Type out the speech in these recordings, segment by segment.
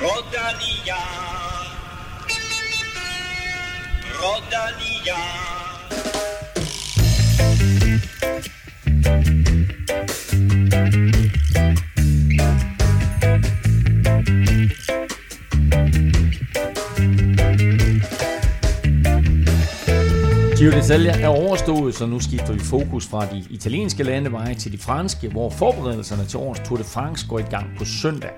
Rodalia. Rodalia. Giro d'Italia er overstået, så nu skifter vi fokus fra de italienske landeveje til de franske, hvor forberedelserne til årets Tour de France går i gang på søndag.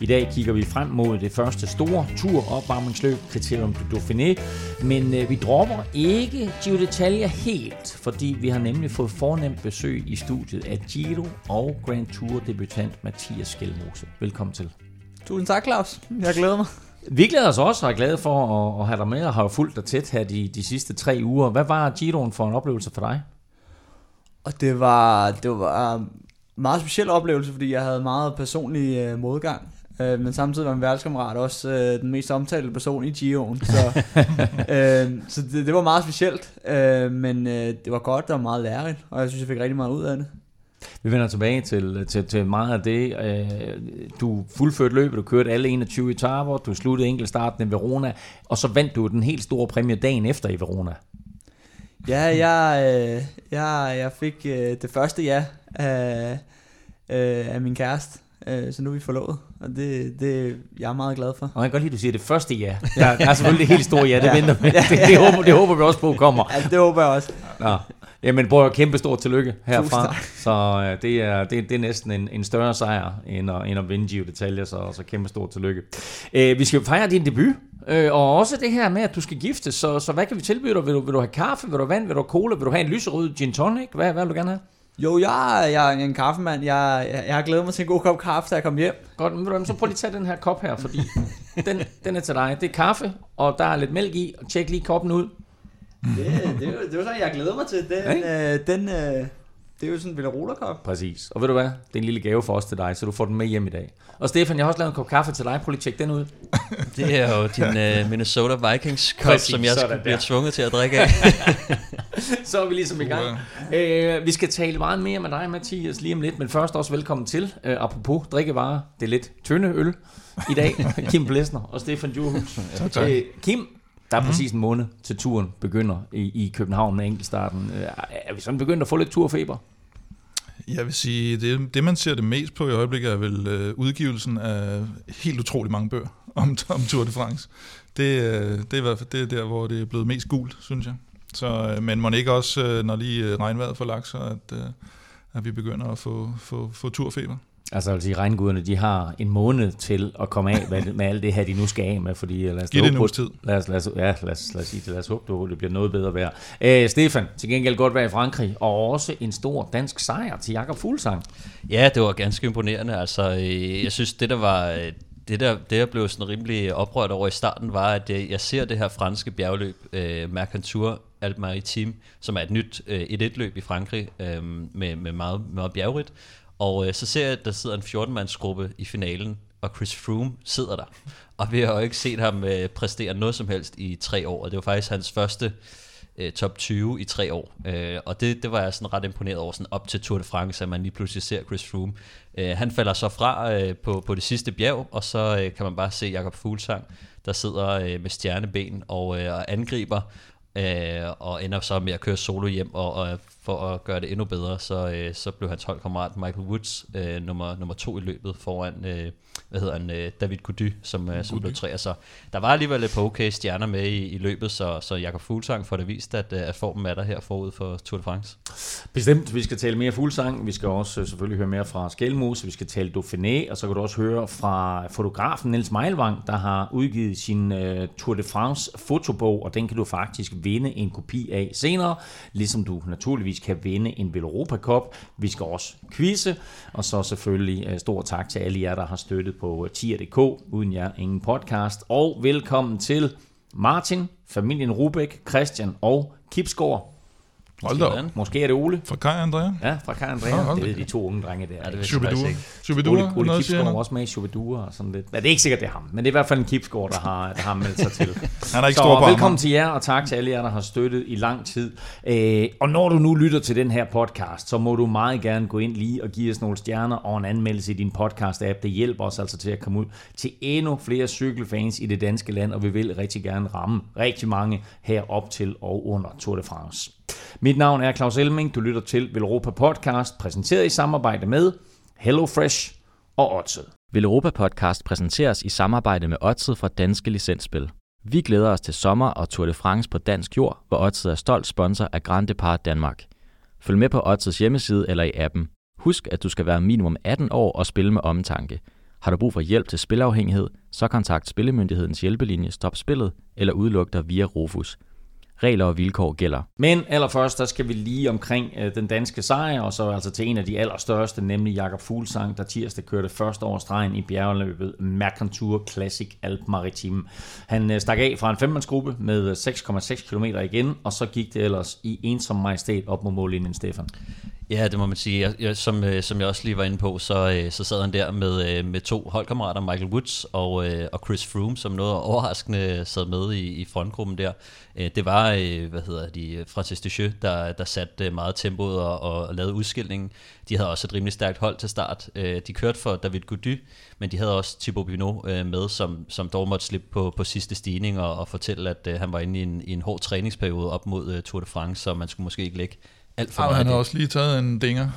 I dag kigger vi frem mod det første store tur-opvarmningsløb, Criterium du Dauphiné, men øh, vi dropper ikke Giro d'Italia helt, fordi vi har nemlig fået fornemt besøg i studiet af Giro og Grand Tour debutant Mathias Skelmose. Velkommen til. Tusind tak, Claus. Jeg glæder mig. Vi glæder os også og er glade for at, at have dig med og har fulgt dig tæt her de, de sidste tre uger. Hvad var Giroen for en oplevelse for dig? Og det var, det var en meget speciel oplevelse, fordi jeg havde meget personlig øh, modgang. Øh, men samtidig var min værelseskammerat også øh, den mest omtalte person i Giroen. Så, øh, så det, det var meget specielt, øh, men øh, det var godt og meget lærerigt, og jeg synes, jeg fik rigtig meget ud af det. Vi vender tilbage til, til, til meget af det. Øh, du fuldførte løbet, du kørte alle 21 etaper, du sluttede enkeltstarten i Verona, og så vandt du den helt store præmie dagen efter i Verona. Ja, jeg, øh, jeg, jeg fik øh, det første ja af, øh, af min kæreste, øh, så nu er vi forlovet, og det, det jeg er meget glad for. Og jeg kan godt lide, at du siger det første ja. Der, der er selvfølgelig det helt store ja, det venter vi. Det, det, håber, det håber vi også på kommer. Ja, det håber jeg også. Nå. Jamen, bror, kæmpe stort tillykke herfra. Så øh, det, er, det, det er næsten en, en større sejr, end at, end at vinde Giro detaljer, så, så kæmpe stort tillykke. Øh, vi skal fejre din debut, øh, og også det her med, at du skal giftes, så, så hvad kan vi tilbyde dig? Vil du, vil du have kaffe, vil du have vand, vil du have cola, vil du have en lyserød gin tonic? Hvad, hvad vil du gerne have? Jo, jeg, jeg er en kaffemand. Jeg, jeg, jeg har glædet mig til en god kop kaffe, da jeg kom hjem. Godt, men så prøv lige at tage den her kop her, fordi den, den er til dig. Det er kaffe, og der er lidt mælk i, og tjek lige koppen ud. Det, det, er jo- det er jo sådan, jeg glæder mig til. Den, øh, den, øh, det er jo sådan en Villa Præcis. Og ved du hvad? Det er en lille gave for os til dig, så du får den med hjem i dag. Og Stefan, jeg har også lavet en kop kaffe til dig. Prøv lige at tjekke den ud. Det er jo din uh, Minnesota Vikings kop, Præcis, som jeg der. bliver tvunget til at drikke af. Så er vi ligesom i gang. Øh, vi skal tale meget mere med dig, Mathias, lige om lidt, men først også velkommen til. Øh, apropos drikkevarer, det er lidt tynde øl i dag. Kim Blæsner og Stefan Djurhus. Tak, tak. Øh, Kim, der er præcis en måned til turen begynder i, i København med enkeltstarten. Øh, er vi sådan begyndt at få lidt turfeber? Jeg vil sige, det, det man ser det mest på i øjeblikket er vel øh, udgivelsen af helt utrolig mange bøger om, om Tour de France. Det, øh, det er i hvert fald det er der, hvor det er blevet mest gult, synes jeg. Så, øh, men må ikke også, øh, når lige øh, regnvejret får lagt sig, at, øh, at vi begynder at få, få, få turfeber. Altså, jeg vil sige, regnguderne, de har en måned til at komme af med, med alt det her, de nu skal af med, fordi lad os Giv det en tid. Lad os, lad os, ja, lad os, lad os sige det. Lad os håbe, det, det bliver noget bedre vejr. Øh, Stefan, til gengæld godt være i Frankrig, og også en stor dansk sejr til Jakob Fuglsang. Ja, det var ganske imponerende. Altså, øh, jeg synes, det der var... øh, Det der, det jeg blev sådan rimelig oprørt over i starten, var, at jeg, jeg ser det her franske bjergløb, øh, Mercantour Alpes Maritimes, som er et nyt øh, 1-1-løb i Frankrig, øh, med, med meget, meget bjergrigt. Og øh, så ser jeg, at der sidder en 14-mandsgruppe i finalen, og Chris Froome sidder der. Og vi har jo ikke set ham øh, præstere noget som helst i tre år, og det var faktisk hans første øh, top 20 i tre år. Øh, og det, det var jeg sådan ret imponeret over, sådan op til Tour de France, at man lige pludselig ser Chris Froome. Øh, han falder så fra øh, på, på det sidste bjerg, og så øh, kan man bare se Jakob Fuglsang, der sidder øh, med stjerneben og, øh, og angriber, øh, og ender så med at køre solo hjem, og, og for at gøre det endnu bedre, så, øh, så blev hans holdkammerat Michael Woods øh, nummer, nummer to i løbet foran, øh, hvad hedder han, øh, David Gody, som, øh, som blev tre. Så der var alligevel et par okay stjerner med i, i løbet, så, så Jakob Fuglsang får det vist, at, øh, at formen er der her forud for Tour de France. Bestemt, vi skal tale mere Fuglsang, vi skal også øh, selvfølgelig høre mere fra Skelmose, vi skal tale Dauphiné, og så kan du også høre fra fotografen Niels Meilvang, der har udgivet sin uh, Tour de France fotobog, og den kan du faktisk vinde en kopi af senere, ligesom du naturligvis kan vinde en Veloropa Cup. Vi skal også quizze, og så selvfølgelig uh, stor tak til alle jer, der har støttet på tier.dk, uden jer ingen podcast, og velkommen til Martin, familien Rubæk, Christian og Kipsgaard. Hold da op. Måske er det Ole. Fra Kai Andrea. Ja, fra Kai Andrea. hold det ved de to unge drenge der. Ja, det Shubidua. Shubidua, Ole, Ole noget Kipsgaard var også med i Shubidua og sådan lidt. Men det er ikke sikkert, det er ham. Men det er i hvert fald en Kipsgaard, der har, der har meldt sig til. Han er ikke Så stor på velkommen til jer, og tak til alle jer, der har støttet i lang tid. Øh, og når du nu lytter til den her podcast, så må du meget gerne gå ind lige og give os nogle stjerner og en anmeldelse i din podcast-app. Det hjælper os altså til at komme ud til endnu flere cykelfans i det danske land, og vi vil rigtig gerne ramme rigtig mange her op til og under Tour de France. Mit navn er Claus Elming. Du lytter til Velropa Podcast, præsenteret i samarbejde med HelloFresh og Odset. Velropa Europa Podcast præsenteres i samarbejde med Odset fra Danske Licensspil. Vi glæder os til sommer og Tour de France på dansk jord, hvor Odset er stolt sponsor af Grand Depart Danmark. Følg med på Odsets hjemmeside eller i appen. Husk, at du skal være minimum 18 år og spille med omtanke. Har du brug for hjælp til spilafhængighed, så kontakt Spillemyndighedens hjælpelinje Stop Spillet eller udluk dig via Rufus. Regler og vilkår gælder. Men allerførst, der skal vi lige omkring øh, den danske sejr, og så altså til en af de allerstørste, nemlig Jakob Fuglsang, der tirsdag kørte første over stregen i bjergeløbet Mercantur Classic Alp Maritime. Han øh, stak af fra en femmandsgruppe med øh, 6,6 km igen, og så gik det ellers i ensom majestæt op mod mållinjen, Stefan. Ja, det må man sige. Jeg, jeg, som, øh, som jeg også lige var inde på, så, øh, så sad han der med, øh, med to holdkammerater, Michael Woods og, øh, og Chris Froome, som noget overraskende sad med i, i frontgruppen der. Øh, det var, øh, hvad hedder de, Francis Ducheux, der, der satte øh, meget tempoet og, og lavede udskillingen. De havde også et rimelig stærkt hold til start. Øh, de kørte for David Gody, men de havde også Thibaut Pinot øh, med, som, som dog måtte slippe på, på sidste stigning og, og fortælle, at øh, han var inde i en, i en hård træningsperiode op mod øh, Tour de France, så man skulle måske ikke lægge alt for Ej, meget han har også lige taget en dinger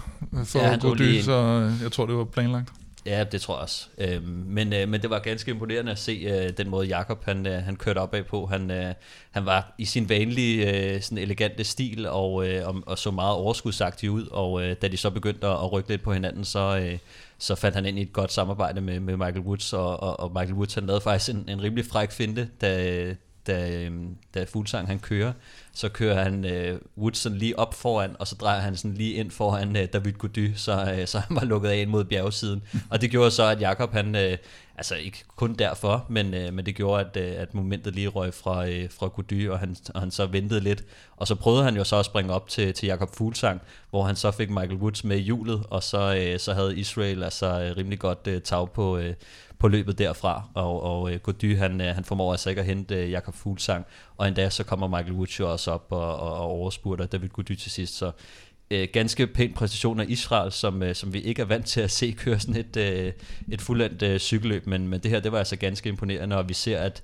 for Ja, ja, han at gå tog lige dy, en. så øh, jeg tror, det var planlagt. Ja, det tror jeg også. Øhm, men, øh, men det var ganske imponerende at se øh, den måde Jakob han, øh, han kørte op af på. Han, øh, han var i sin vanlige øh, sådan elegante stil og, øh, og, og så meget overskudsagtig ud. Og øh, da de så begyndte at, at rykke lidt på hinanden, så, øh, så fandt han ind i et godt samarbejde med, med Michael Woods. Og, og, og Michael Woods han lavede faktisk en, en rimelig fræk finte, da, da, da Fuglsang han kører, så kører han øh, Woodson lige op foran, og så drejer han sådan lige ind foran øh, David Gody, så, øh, så han var lukket af ind mod bjergsiden. Og det gjorde så, at Jakob han, øh, altså ikke kun derfor, men, øh, men det gjorde, at, øh, at momentet lige røg fra, øh, fra Gody, og han, og han så ventede lidt. Og så prøvede han jo så at springe op til, til Jakob Fuglsang, hvor han så fik Michael Woods med i hjulet, og så, øh, så havde Israel altså øh, rimelig godt øh, tag på, øh, på løbet derfra, og, og øh, Gody han, øh, han formår altså ikke at hente øh, Jakob Fuglsang, og endda så kommer Michael Woods jo også op og, og, og overspurter David Gody til sidst, så øh, ganske pæn præstation af Israel, som, øh, som vi ikke er vant til at se køre sådan et, øh, et fuldendt øh, cykelløb, men, men det her, det var altså ganske imponerende, og vi ser, at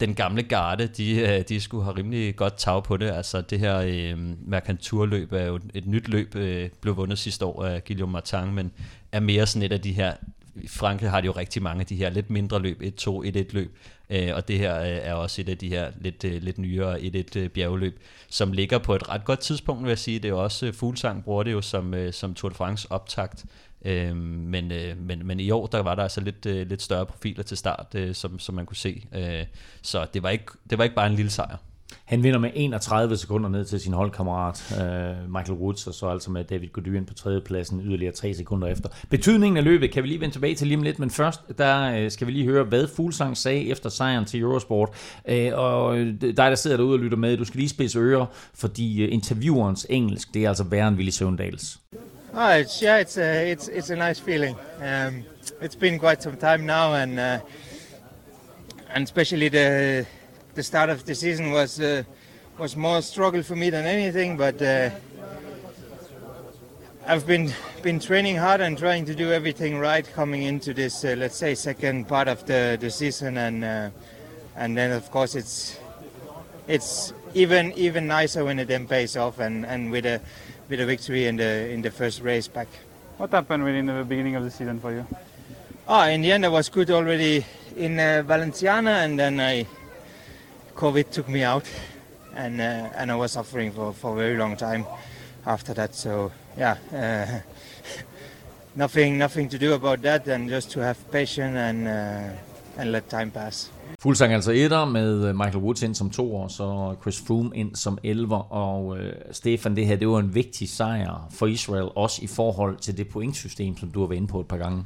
den gamle garde, de, øh, de skulle have rimelig godt tag på det. Altså det her øh, Mercantur-løb er jo et nyt løb, øh, blev vundet sidste år af Guillaume Martin, men er mere sådan et af de her i Frankrig har de jo rigtig mange af de her lidt mindre løb, 1-2, 1-1 løb, øh, og det her øh, er også et af de her lidt, øh, lidt nyere 1-1 øh, bjergeløb, som ligger på et ret godt tidspunkt, vil jeg sige. Det er jo også, øh, Fuglsang bruger det jo som, øh, som Tour de France optakt, øh, men, øh, men, men i år, der var der altså lidt, øh, lidt større profiler til start, øh, som, som man kunne se, øh, så det var, ikke, det var ikke bare en lille sejr. Han vinder med 31 sekunder ned til sin holdkammerat øh, Michael Woods, og så altså med David Godyen på tredjepladsen yderligere 3 sekunder efter. Betydningen af løbet kan vi lige vende tilbage til lige om lidt, men først der øh, skal vi lige høre, hvad Fuglsang sagde efter sejren til Eurosport. Øh, og øh, dig, der sidder derude og lytter med, du skal lige spidse ører, fordi øh, interviewerens engelsk, det er altså værre end Willy Søvndals. Oh, it's, yeah, it's a, it's, it's a nice feeling. Um, it's been quite some time now, and uh, and especially the the start of the season was uh, was more struggle for me than anything. But uh, I've been been training hard and trying to do everything right coming into this, uh, let's say, second part of the, the season, and uh, and then of course it's it's even even nicer when it then pays off, and, and with a with a victory in the in the first race back. What happened really in the beginning of the season for you? Oh, in the end, I was good already in uh, Valenciana, and then I COVID took me out, and uh, and I was suffering for, for a very long time after that. So yeah, uh, nothing nothing to do about that, and just to have patience and uh, and let time pass. Fuglsang altså etter med uh, Michael Woods ind som to år, så Chris Froome ind som 11, og øh, Stefan, det her, det var en vigtig sejr for Israel, også i forhold til det pointsystem, som du har været inde på et par gange.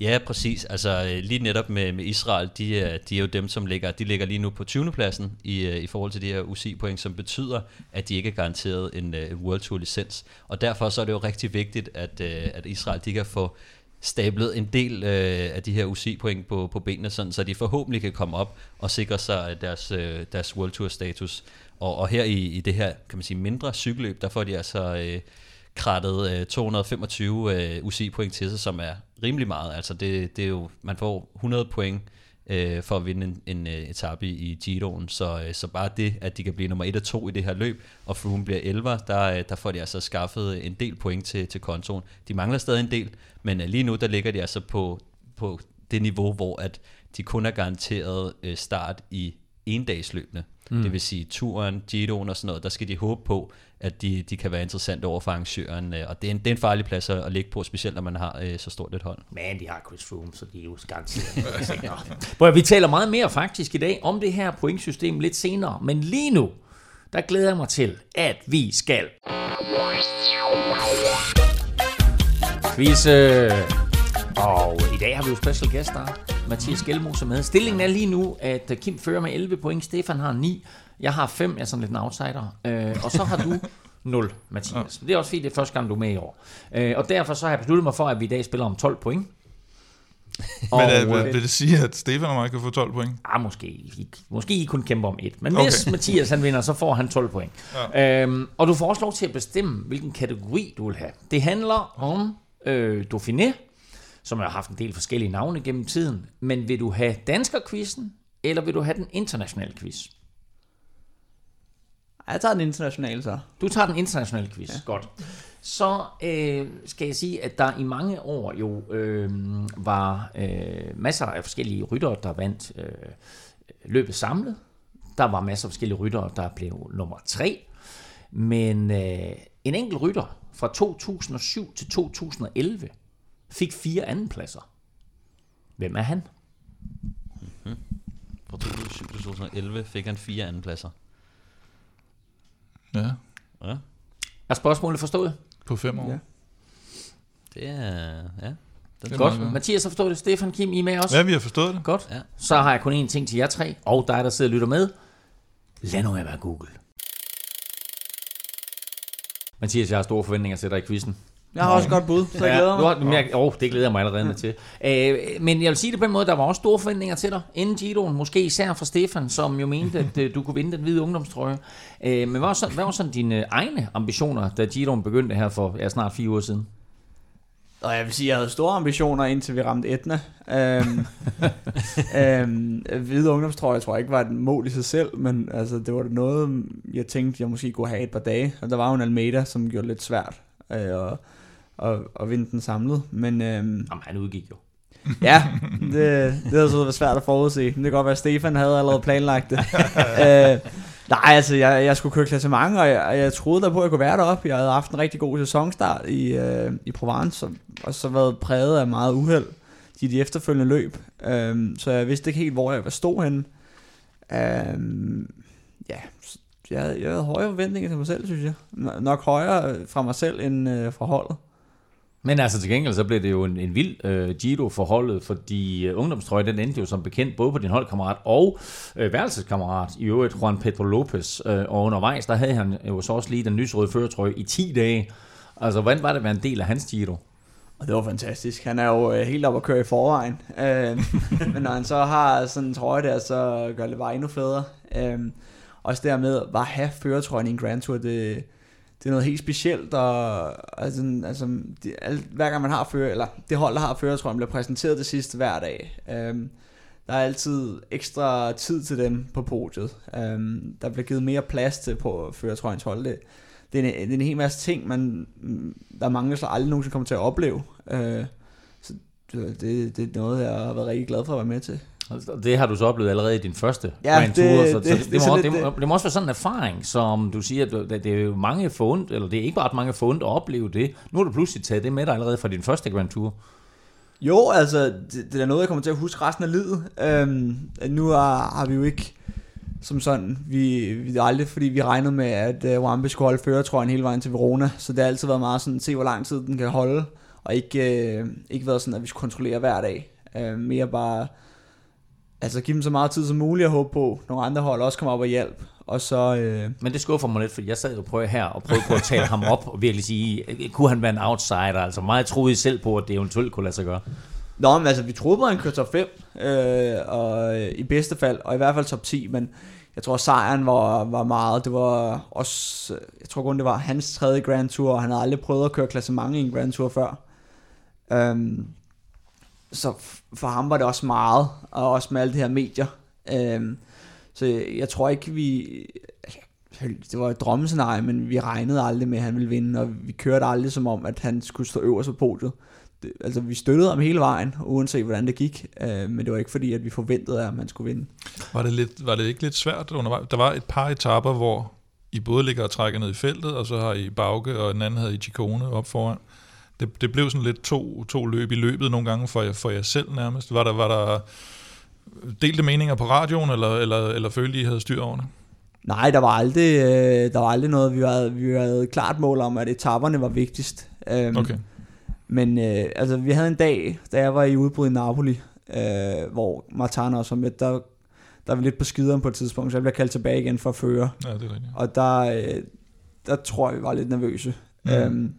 Ja, præcis. Altså øh, lige netop med, med Israel, de er, de er jo dem, som ligger, de ligger lige nu på 20. pladsen i, øh, i forhold til de her UCI-point, som betyder, at de ikke er garanteret en, øh, en World Tour licens. Og derfor så er det jo rigtig vigtigt, at, at Israel de kan få stablet en del øh, af de her UCI-point på, på benene, sådan, så de forhåbentlig kan komme op og sikre sig deres, øh, deres World Tour status. Og, og her i, i det her, kan man sige, mindre cykelløb, der får de altså øh, krattet øh, 225 øh, UCI-point til sig, som er rimelig meget. Altså det, det er jo, man får 100 point øh, for at vinde en, en uh, etape i, i Giroen. Så, øh, så bare det, at de kan blive nummer 1 og 2 i det her løb, og Froome bliver 11, der, øh, der får de altså skaffet en del point til, til kontoen. De mangler stadig en del, men øh, lige nu der ligger de altså på, på det niveau, hvor at de kun er garanteret øh, start i endagsløbene. Mm. Det vil sige turen, Giroen og sådan noget, der skal de håbe på, at de, de kan være interessante over for arrangøren. Øh, og det er en, det er en farlig plads at ligge på, specielt når man har øh, så stort et hold. Men de har Chris Froome, så de er jo garanteret. vi taler meget mere faktisk i dag om det her pointsystem lidt senere, men lige nu, der glæder jeg mig til, at vi skal quizze. Og i dag har vi jo special guest der, Mathias Gjelmose med. Stillingen er lige nu, at Kim fører med 11 point, Stefan har 9, jeg har 5, jeg er sådan lidt en outsider, øh, og så har du 0, Mathias. Det er også fint, det er første gang, du er med i år. Øh, og derfor så har jeg besluttet mig for, at vi i dag spiller om 12 point. og, Men uh, vil det sige, at Stefan og mig kan få 12 point? Ah, måske. Måske I kun kæmpe om et. Men okay. hvis Mathias han vinder, så får han 12 point. Ja. Øhm, og du får også lov til at bestemme, hvilken kategori du vil have. Det handler om øh, Dauphiné, som har haft en del forskellige navne gennem tiden. Men vil du have danskerquizzen, eller vil du have den internationale quiz? Jeg tager den internationale så. Du tager den internationale quiz. Ja. Godt. Så øh, skal jeg sige, at der i mange år jo øh, var øh, masser af forskellige ryttere, der vandt øh, løbet samlet. Der var masser af forskellige ryttere, der blev nummer tre. Men øh, en enkelt rytter fra 2007 til 2011 fik fire andenpladser. Hvem er han? Mm-hmm. Fra 2007 til 2011 fik han fire andenpladser. Ja. ja. Er spørgsmålet forstået? På fem år. Ja. Det er, ja. Det er godt. Meget. Mathias har forstået det. Stefan, Kim, I med også? Ja, vi har forstået det. Godt. Ja. Så har jeg kun én ting til jer tre, og dig, der sidder og lytter med. Lad nu være Google. Mathias, jeg har store forventninger til dig i quizzen. Jeg har også godt bud, så jeg glæder mig. Ja, du har, jeg, oh, det glæder jeg mig allerede med til. Øh, men jeg vil sige det på en måde, der var også store forventninger til dig inden Giroen, måske især fra Stefan, som jo mente, at øh, du kunne vinde den hvide ungdomstrøje. Øh, men hvad var, så, hvad var sådan dine egne ambitioner, da Giroen begyndte her for ja, snart fire uger siden? Og jeg vil sige, at jeg havde store ambitioner, indtil vi ramte Etna. Øhm, øhm, hvide ungdomstrøje, tror jeg ikke var et mål i sig selv, men altså, det var det noget, jeg tænkte, jeg måske kunne have et par dage. Og der var jo en Almeida, som gjorde det lidt svært. Øh, og og, og vinde den samlet. Men, øhm, Jamen, han udgik jo. ja, det, det havde så været svært at forudse. Men det kan godt være, at Stefan havde allerede planlagt det. øh, nej, altså, jeg, jeg skulle køre klassement, og jeg, jeg troede der på, at jeg kunne være deroppe. Jeg havde haft en rigtig god sæsonstart i, øh, i Provence, og, og så været præget af meget uheld i de efterfølgende løb. Øh, så jeg vidste ikke helt, hvor jeg var stå henne. Øh, ja, jeg, jeg havde højere forventninger til mig selv, synes jeg. Nok højere fra mig selv end øh, fra holdet. Men altså til gengæld, så blev det jo en, en vild øh, Giro forholdet, fordi øh, ungdomstrøje, den endte jo som bekendt både på din holdkammerat og øh, værelseskammerat, i øvrigt Juan Pedro Lopez. Øh, og undervejs, der havde han jo så også lige den lysrøde føretrøje i 10 dage. Altså, hvordan var det at være en del af hans Giro? Og det var fantastisk. Han er jo øh, helt op at køre i forvejen. Øh, men når han så har sådan en trøje der, så gør det bare endnu federe. Øh, også dermed, bare have føretrøjen i en Grand Tour, det, det er noget helt specielt, og altså, altså det, al, hver gang man har fører, eller det hold, der har førertrøjen, bliver præsenteret det sidste hver dag. Øhm, der er altid ekstra tid til dem på podiet. Øhm, der bliver givet mere plads til på førertrøjens hold. Det, det, er en, det er en hel masse ting, man, der er mange, der aldrig nogensinde kommer til at opleve. Øh, så det, det er noget, jeg har været rigtig glad for at være med til. Det har du så oplevet allerede i din første ja, Grand Tour, så, det, så det, det, det, må, det, må, det må også være sådan en erfaring, som du siger, at det er jo mange fundet, eller det er ikke bare mange fundet at opleve det. Nu har du pludselig taget det med dig allerede fra din første Grand Tour. Jo, altså, det, det er noget, jeg kommer til at huske resten af livet. Øhm, nu har, har vi jo ikke som sådan, vi, vi er aldrig, fordi vi regnede med, at uh, Wambi skulle holde føretrøjen hele vejen til Verona, så det har altid været meget sådan, se hvor lang tid den kan holde. og ikke, øh, ikke været sådan, at vi skulle kontrollere hver dag. Øh, mere bare, altså give dem så meget tid som muligt at håbe på, nogle andre hold også kommer op og hjælp. Og så, øh, Men det skuffer mig lidt, for jeg sad jo prøve her og prøvede på at tale ham op og virkelig sige, kunne han være en outsider? Altså meget troede I selv på, at det eventuelt kunne lade sig gøre. Nå, men altså, vi troede på, at han kørte top 5, øh, og, øh, i bedste fald, og i hvert fald top 10, men jeg tror, sejren var, var meget, det var også, øh, jeg tror kun, det var hans tredje Grand Tour, og han havde aldrig prøvet at køre klassement i en Grand Tour før. Um, så for ham var det også meget, og også med alle de her medier. Um, så jeg tror ikke, vi... Altså, det var et drømmescenarie, men vi regnede aldrig med, at han ville vinde, og vi kørte aldrig som om, at han skulle stå øverst på podiet det, altså vi støttede ham hele vejen, uanset hvordan det gik, øh, men det var ikke fordi, at vi forventede, at man skulle vinde. Var det, lidt, var det ikke lidt svært undervejs? Der var et par etapper, hvor I både ligger og trækker ned i feltet, og så har I Bauke, og den anden havde I Chikone op foran. Det, det blev sådan lidt to, to løb i løbet nogle gange for for jer selv nærmest. Var der, var der delte meninger på radioen, eller, eller, eller følte I, havde styr over det? Nej, der var aldrig, øh, der var aldrig noget. Vi havde, vi havde klart mål om, at etaperne var vigtigst. Øhm, okay. Men øh, altså, vi havde en dag, da jeg var i udbrud i Napoli, øh, hvor Martana var med, der, der var lidt på skideren på et tidspunkt, så jeg blev kaldt tilbage igen for at føre. Ja, det er rigtigt. Og der, øh, der tror jeg, vi var lidt nervøse. Mm. Øhm,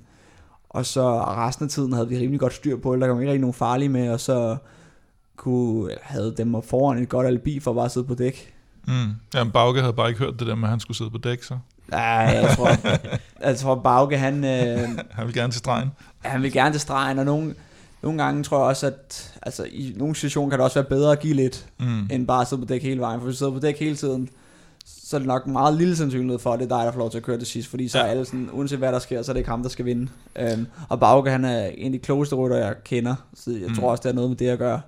og så resten af tiden havde vi rimelig godt styr på det. Der kom ikke rigtig nogen farlige med, og så kunne, havde dem foran et godt alibi for at bare sidde på dæk. Mm. Jamen, Bauke havde bare ikke hørt det der med, at han skulle sidde på dæk, så. Nej, jeg tror, jeg tror Bauke, han... Øh, han vil gerne til stregen. Han vil gerne til stregen, og nogle, nogle gange tror jeg også, at altså, i nogle situationer kan det også være bedre at give lidt, mm. end bare at sidde på dæk hele vejen. For hvis du sidder på dæk hele tiden, så er det nok meget lille sandsynlighed for, at det er dig, der får lov til at køre det sidst. Fordi så er alle sådan, uanset hvad der sker, så er det ikke ham, der skal vinde. Um, og Bauke, han er en af de klogeste rytter, jeg kender. Så jeg mm. tror også, det er noget med det at gøre.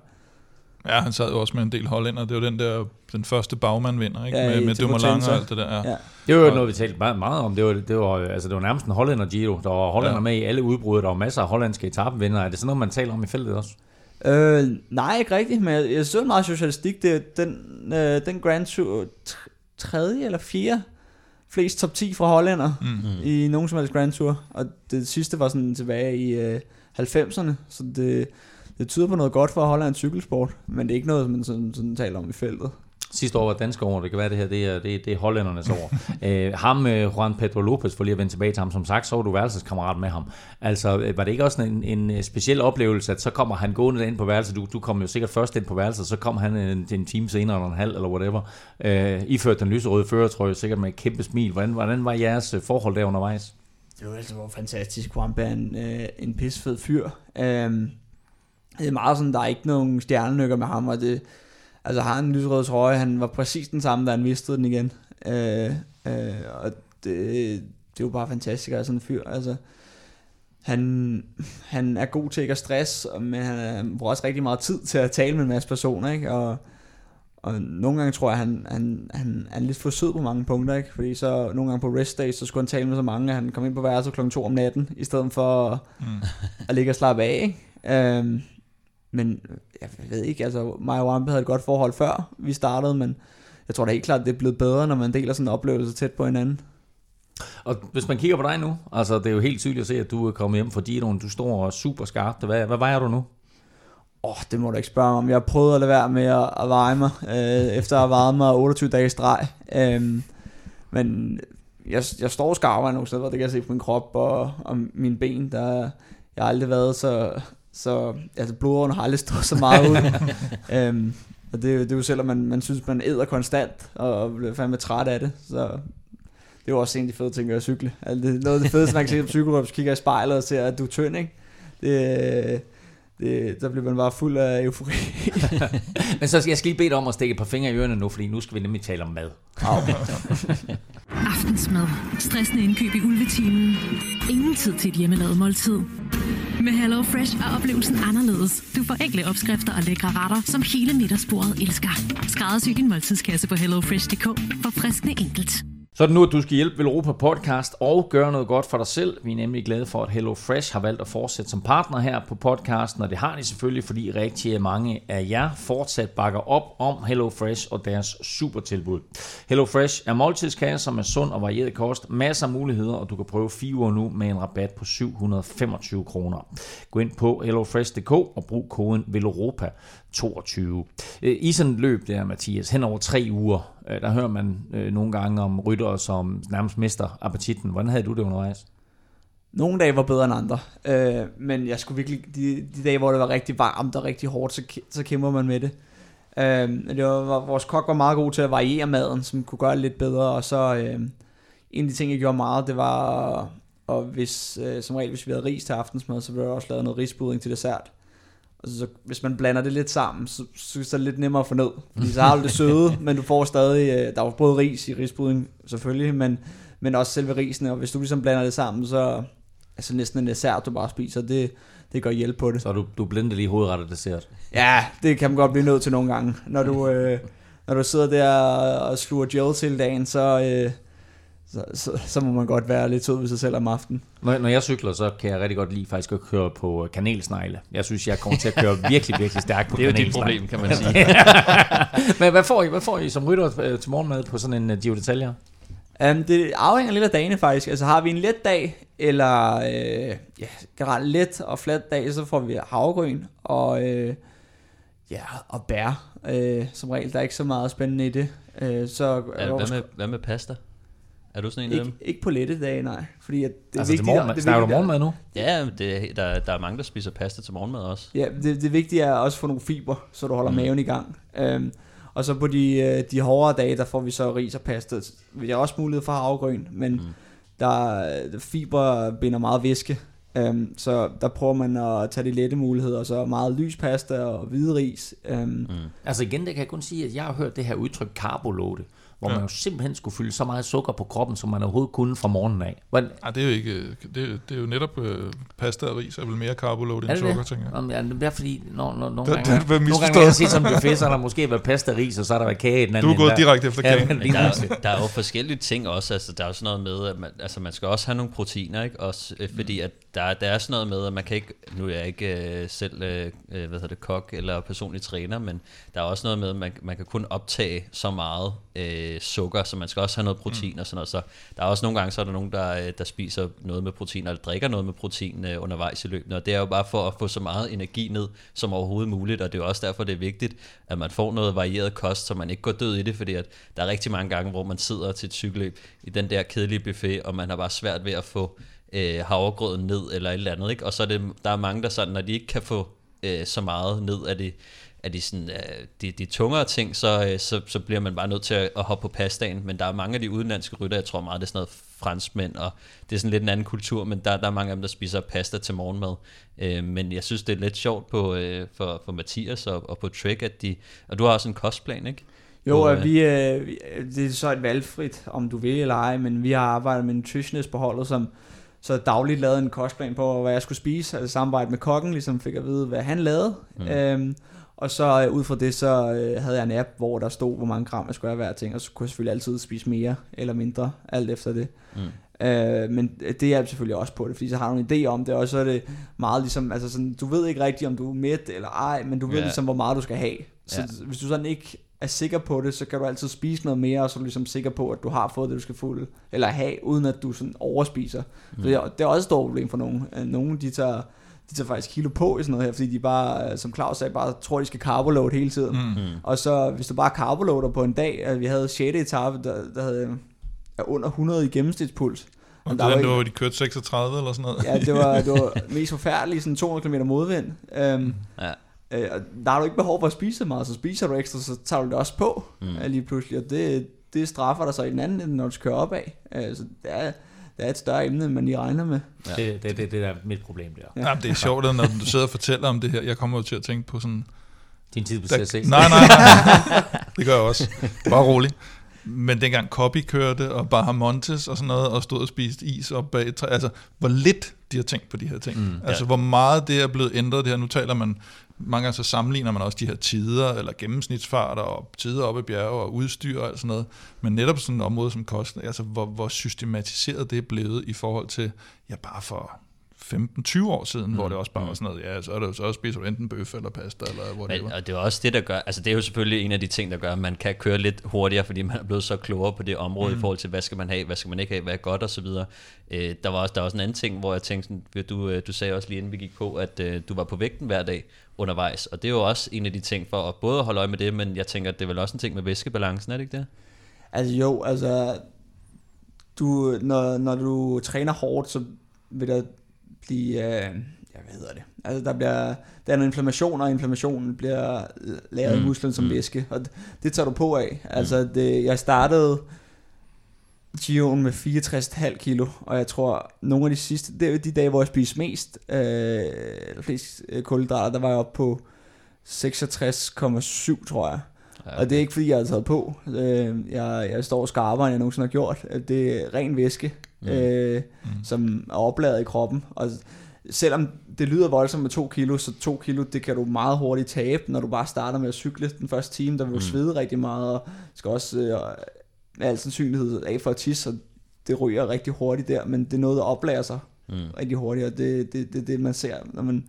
Ja, han sad jo også med en del hollænder. Det var den der, den første bagmand vinder, ikke? Ja, med, med Dumoulin og alt det der. Ja. ja. Det var jo noget, vi talte meget, meget om. Det var, det var, altså, det var nærmest en hollænder Giro. Der var hollænder ja. med i alle udbrud. Der var masser af hollandske etappevindere. Er det sådan noget, man taler om i feltet også? Øh, nej, ikke rigtigt, men jeg, jeg så meget socialistik. Det, den, øh, den Grand Tour, tredje eller fjerde flest top 10 fra hollænder mm. i nogen som helst Grand Tour. Og det sidste var sådan tilbage i øh, 90'erne, så det, det tyder på noget godt for en cykelsport, men det er ikke noget, man sådan, sådan taler om i feltet. Sidste år var dansk år, det kan være det her, det er, det det er hollændernes år. øh, ham, øh, Juan Pedro Lopez, for lige at vende tilbage til ham, som sagt, så var du værelseskammerat med ham. Altså, øh, var det ikke også en, en øh, speciel oplevelse, at så kommer han gående ind på værelset, du, du kom jo sikkert først ind på værelset, så kom han en, en time senere, eller en halv, eller whatever, øh, iført den lyserøde førertrøje, sikkert med et kæmpe smil. Hvordan, hvordan var jeres forhold der undervejs? Det var altså fantastisk. Juan er en, øh, en pisfed fyr. Øh, det er meget sådan, der er ikke nogen stjernenykker med ham, og det, altså har en lysrød trøje, han var præcis den samme, da han mistede den igen. Øh, øh, og det, det er jo bare fantastisk, at sådan en fyr, altså. Han, han er god til ikke at stress, men han, bruger også rigtig meget tid til at tale med en masse personer, ikke? Og, og nogle gange tror jeg, han, han, han, han er lidt for sød på mange punkter, ikke? Fordi så nogle gange på rest day, så skulle han tale med så mange, at han kom ind på værelset klokken 2 om natten, i stedet for mm. at ligge og slappe af, ikke? Um, men jeg ved ikke, altså mig og Wampe havde et godt forhold før vi startede, men jeg tror da helt klart, det er blevet bedre, når man deler sådan en oplevelse tæt på hinanden. Og hvis man kigger på dig nu, altså det er jo helt tydeligt at se, at du er kommet hjem fra Diron, du står super skarpt. Hvad, hvad vejer du nu? Åh, oh, det må du ikke spørge mig om. Jeg har prøvet at lade være med at, at veje mig, øh, efter at have vejet mig 28 dage i streg. Øhm, men jeg, jeg står skarpere nogle steder, det kan jeg se på min krop og, og mine ben. Der, jeg har aldrig været så, så altså, blodårene har aldrig stået så meget ud. øhm, og det, det er jo selvom man, man synes, man æder konstant, og, og bliver fandme træt af det. Så det er jo også en af de fede ting at cykle. Altså, det er noget af det fedeste, man kan se som hvis kigger i spejlet og ser, at du er tynd, ikke? Det, det, der bliver man bare fuld af eufori. Men så skal jeg skal lige bede dig om at stikke et par fingre i ørerne nu, fordi nu skal vi nemlig tale om mad. Aftensmad. Stressende indkøb i ulvetimen. Ingen tid til et hjemmelavet måltid. Med Hello Fresh er oplevelsen anderledes. Du får enkle opskrifter og lækre retter, som hele middagsbordet elsker. Skræddersy din måltidskasse på hellofresh.dk for friskende enkelt. Så er det nu, at du skal hjælpe Velropa Podcast og gøre noget godt for dig selv. Vi er nemlig glade for, at Hello Fresh har valgt at fortsætte som partner her på podcasten, og det har de selvfølgelig, fordi rigtig mange af jer fortsat bakker op om Hello Fresh og deres super tilbud. Hello Fresh er måltidskasser med sund og varieret kost, masser af muligheder, og du kan prøve fire uger nu med en rabat på 725 kroner. Gå ind på hellofresh.dk og brug koden VELOROPA 22. Øh, I sådan et løb der, Mathias, hen over tre uger, øh, der hører man øh, nogle gange om ryttere, som nærmest mister appetitten. Hvordan havde du det undervejs? Nogle dage var bedre end andre, øh, men jeg skulle virkelig, de, de dage, hvor det var rigtig varmt og rigtig hårdt, så, så kæmper man med det. Øh, det var, vores kok var meget god til at variere maden, som kunne gøre det lidt bedre, og så øh, en af de ting, jeg gjorde meget, det var, og hvis, øh, som regel, hvis vi havde ris til aftensmad, så blev der også lavet noget rispudding til dessert. Og så, hvis man blander det lidt sammen, så, så er det lidt nemmere at få ned. Fordi så har du det søde, men du får stadig, øh, der er jo både ris i risbudring selvfølgelig, men, men også selve risene, og hvis du ligesom blander det sammen, så altså næsten en dessert, du bare spiser, det, det gør hjælp på det. Så du, du blender lige hovedret og dessert? Ja, det kan man godt blive nødt til nogle gange. Når du, øh, når du sidder der og sluger gel til dagen, så, øh, så, så, så må man godt være lidt sød ved sig selv om aftenen. Når, når jeg cykler, så kan jeg rigtig godt lide faktisk at køre på kanelsnegle. Jeg synes, jeg kommer til at køre virkelig, virkelig stærkt på Det er jo dit kanelsnegle. problem, kan man sige. Men hvad får I, hvad får I som rytter øh, til morgenmad på sådan en uh, Giro Detaljer? Um, det afhænger lidt af dagene faktisk. Altså har vi en let dag, eller øh, ja, generelt let og flat dag, så får vi havregryn og, øh, ja, og bær. Øh, som regel, der er ikke så meget spændende i det. Øh, så Er, hvad, med, hvad med pasta? Er du sådan en af ikke, dem? ikke på lette dage, nej. Fordi at det er Altså til vigtigt, morgenmad. det er Snakker du vigtigt- morgenmad nu? Ja, det, der, der er mange, der spiser pasta til morgenmad også. Ja, det, det vigtige er også at få nogle fiber, så du holder mm. maven i gang. Um, og så på de, øh, de hårdere dage, der får vi så ris og pasta. Vi har også mulighed for havregryn, men mm. der er- fiber binder meget væske. Um, så der prøver man at tage de lette muligheder, så meget lys pasta og hvide ris. Um, mm. Altså igen, det kan jeg kun sige, at jeg har hørt det her udtryk carboloade, hvor Ja. man jo simpelthen skulle fylde så meget sukker på kroppen, som man overhovedet kunne fra morgenen af. Hvordan, Ej, det er jo ikke, det, er- det er jo netop øh, pasta og ris er vel mere carboload er end det sukker, det? tænker jeg. Jamen, ja, det er fordi, når, når, nogle Det- gange, det været nogle gange, når jeg set som buffet, så har der måske været pasta, ris, og så har der været kage i den anden Du er gået der. direkte efter kagen. men Men der, er, der er jo forskellige ting også. Altså, der er jo sådan noget med, at man, altså, man skal også have nogle proteiner, ikke? Også, øh, fordi at der, der er sådan noget med, at man kan ikke, nu er jeg ikke øh, selv øh, øh, hvad hedder det, kok eller personlig træner, men der er også noget med, at man, man kan kun optage så meget øh, sukker, så man skal også have noget protein og sådan noget. Så der er også nogle gange, så er der nogen, der, øh, der spiser noget med protein, eller drikker noget med protein øh, undervejs i løbet, og det er jo bare for at få så meget energi ned som overhovedet muligt, og det er jo også derfor, det er vigtigt, at man får noget varieret kost, så man ikke går død i det, fordi at der er rigtig mange gange, hvor man sidder til et cykelløb i den der kedelige buffet, og man har bare svært ved at få øh, havregrøden ned eller et eller andet, ikke? og så er det, der er mange, der sådan, når de ikke kan få øh, så meget ned af de, af de, sådan, øh, de, de tungere ting, så, øh, så, så bliver man bare nødt til at, at hoppe på pastaen, men der er mange af de udenlandske rytter, jeg tror meget, det er sådan noget franskmænd, og det er sådan lidt en anden kultur, men der, der er mange af dem, der spiser pasta til morgenmad. Øh, men jeg synes, det er lidt sjovt på, øh, for, for Mathias og, og på Trek, at de, og du har også en kostplan, ikke? Jo, og øh, vi, øh, det er så et valgfrit, om du vil eller ej, men vi har arbejdet med en nutritionist på holdet, som så dagligt lavede en kostplan på, hvad jeg skulle spise, altså samarbejde med kokken, ligesom fik at vide, hvad han lavede. Mm. Øhm, og så øh, ud fra det, så øh, havde jeg en app, hvor der stod, hvor mange gram jeg skulle have hver ting, og så kunne jeg selvfølgelig altid spise mere eller mindre, alt efter det. Mm. Øh, men det hjælper selvfølgelig også på det, fordi så har du en idé om det, og så er det meget ligesom, altså sådan, du ved ikke rigtigt, om du er mæt eller ej, men du ved Ja. ligesom, hvor meget du skal have. Så Ja. hvis du sådan ikke er sikker på det, så kan du altid spise noget mere, og så er du ligesom sikker på, at du har fået det, du skal få eller have, uden at du sådan overspiser. Mm. Det, er, det er også et stort problem for nogen. Øh, Nogle, de tager, de tager faktisk kilo på i sådan noget her, fordi de bare, øh, som Claus sagde, bare tror, de skal carboload hele tiden. Mm. Og så hvis du bare carboloader på en dag, at vi havde 6. etape, der, der havde ja, under 100 i gennemsnitspuls. Og Men det der var er, ikke- hvor de kørte 36 eller sådan noget. Ja, det var, det var mest forfærdeligt, sådan 200 km modvind. Øhm, Ja. øh, og der har du ikke behov for at spise så meget, så spiser du ekstra, så tager du det også på mm. lige pludselig, og det, det straffer dig så i den anden ende, når du skal køre opad. Øh, så det er, det er et større emne, end man lige regner med. Det, det, det, det, det er mit problem der. Ja. Jamen, det er sjovt, at når du sidder og fortæller om det her. Jeg kommer jo til at tænke på sådan... Din tid på Der, CSC. nej, nej, nej. Det gør jeg også. Bare rolig. Men dengang Copy kørte, og Bahamontes og sådan noget, og stod og spiste is op bag et træ, altså hvor lidt de har tænkt på de her ting. Mm, altså hvor meget det er blevet ændret det her. Nu taler man mange gange så sammenligner man også de her tider, eller gennemsnitsfarter, og tider op i bjerge, og udstyr og alt sådan noget. Men netop sådan et område som kosten, altså hvor, hvor systematiseret det er blevet i forhold til, ja bare for 15-20 år siden, mm. hvor det også bare var sådan noget, ja, så er det jo så spiser du enten bøf eller pasta, eller whatever. Men, og det er også det, der gør, altså det er jo selvfølgelig en af de ting, der gør, at man kan køre lidt hurtigere, fordi man er blevet så klogere på det område mm. i forhold til, hvad skal man have, hvad skal man ikke have, hvad er godt og så videre. Øh, der var også, der var også en anden ting, hvor jeg tænkte, sådan, du, øh, du sagde også lige inden vi gik på, at øh, du var på vægten hver dag undervejs, og det er jo også en af de ting for at både holde øje med det, men jeg tænker, at det er vel også en ting med væskebalancen, er det ikke det? Altså jo, altså du, når, når du træner hårdt, så vil der blive, øh, ja, hvad hedder det, altså der bliver, der er en inflammation, og inflammationen bliver lavet mm. i musklen som mm. væske, og det, det tager du på af. Altså det, jeg startede Gio'en med 64,5 kilo, og jeg tror, nogle af de sidste, det er de dage, hvor jeg spiste mest, øh, eller flest øh, kulhydrater, der var jeg oppe på 66,7, tror jeg. Ja. Og det er ikke fordi, jeg har taget på. Øh, jeg, jeg står skarpere, end jeg nogensinde har gjort. Det er ren væske, mm. Øh, mm. som er opladet i kroppen. Og selvom det lyder voldsomt med to kilo, så to kilo, det kan du meget hurtigt tabe, når du bare starter med at cykle den første time, der vil du mm. svede rigtig meget, og skal også øh, med al sandsynlighed af for at tisse, og det ryger rigtig hurtigt der, men det er noget, der oplager sig mm. rigtig hurtigt, og det er det, det, det, man ser, når man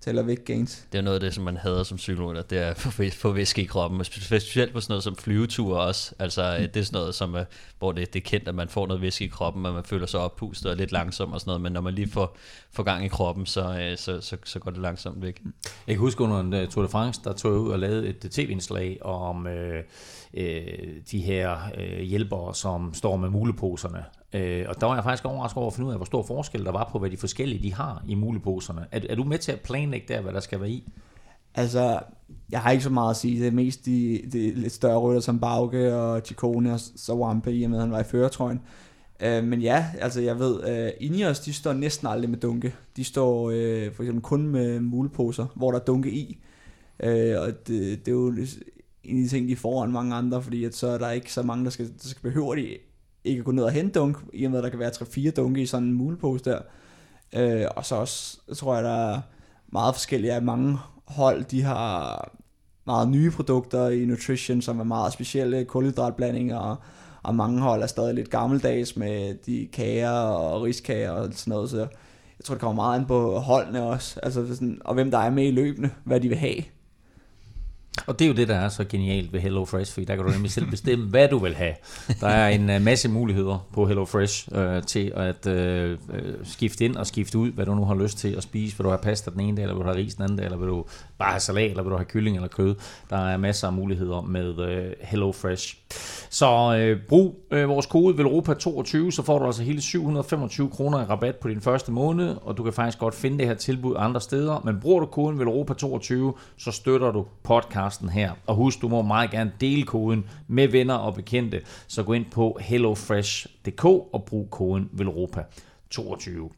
tæller væk gains. Det er noget af det, som man hader som cykelrytter, det er at få væske i kroppen, specielt på sådan noget som flyveture også. Altså mm. det er sådan noget, som, hvor det, det er kendt, at man får noget væske i kroppen, og man føler sig oppustet og lidt langsom og sådan noget, men når man lige får, får gang i kroppen, så, øh, så, så, så går det langsomt væk. Jeg kan huske under en Tour de France, der tog jeg ud og lavede et tv-indslag om øh, øh, de her øh, hjælpere, som står med muleposerne. Øh, og der var jeg faktisk overrasket over at finde ud af, hvor stor forskel der var på, hvad de forskellige de har i muleposerne. Er, er du med til at planlægge der, hvad der skal være i? Altså, jeg har ikke så meget at sige. Det er mest de, de lidt større rytter som Bauke og Ciccone og Sawampe, i og med at han var i føretrøjen. Øh, men ja, altså jeg ved, øh, Ineos, de står næsten aldrig med dunke. De står øh, for eksempel kun med muleposer, hvor der er dunke i. Øh, og det, det er jo en af de ting, de får mange andre, fordi at så er der ikke så mange, der skal, der skal behøve de ikke gå ned og hente dunk, i og med, at der kan være 3-4 dunke i sådan en mulepose der. Øh, og så også, tror jeg, der er meget forskellige af mange hold, de har meget nye produkter i nutrition, som er meget specielle kulhydratblandinger, og, og mange hold er stadig lidt gammeldags med de kager og riskager og sådan noget, så jeg tror, det kommer meget an på holdene også, altså sådan, og hvem der er med i løbende, hvad de vil have. Og det er jo det, der er så genialt ved HelloFresh, fordi der kan du nemlig selv bestemme, hvad du vil have. Der er en øh, masse muligheder på HelloFresh øh, til at øh, øh, skifte ind og skifte ud, hvad du nu har lyst til at spise. Vil du have pasta den ene dag, eller vil du have ris den anden dag, eller vil du bare have salat, eller vil du have kylling eller kød. Der er masser af muligheder med uh, HelloFresh. Så øh, brug øh, vores kode VELOROPA22, så får du altså hele 725 kroner i rabat på din første måned, og du kan faktisk godt finde det her tilbud andre steder, men bruger du koden VELOROPA22, så støtter du podcasten her. Og husk, du må meget gerne dele koden med venner og bekendte, så gå ind på hellofresh.dk og brug koden VELROPA 22.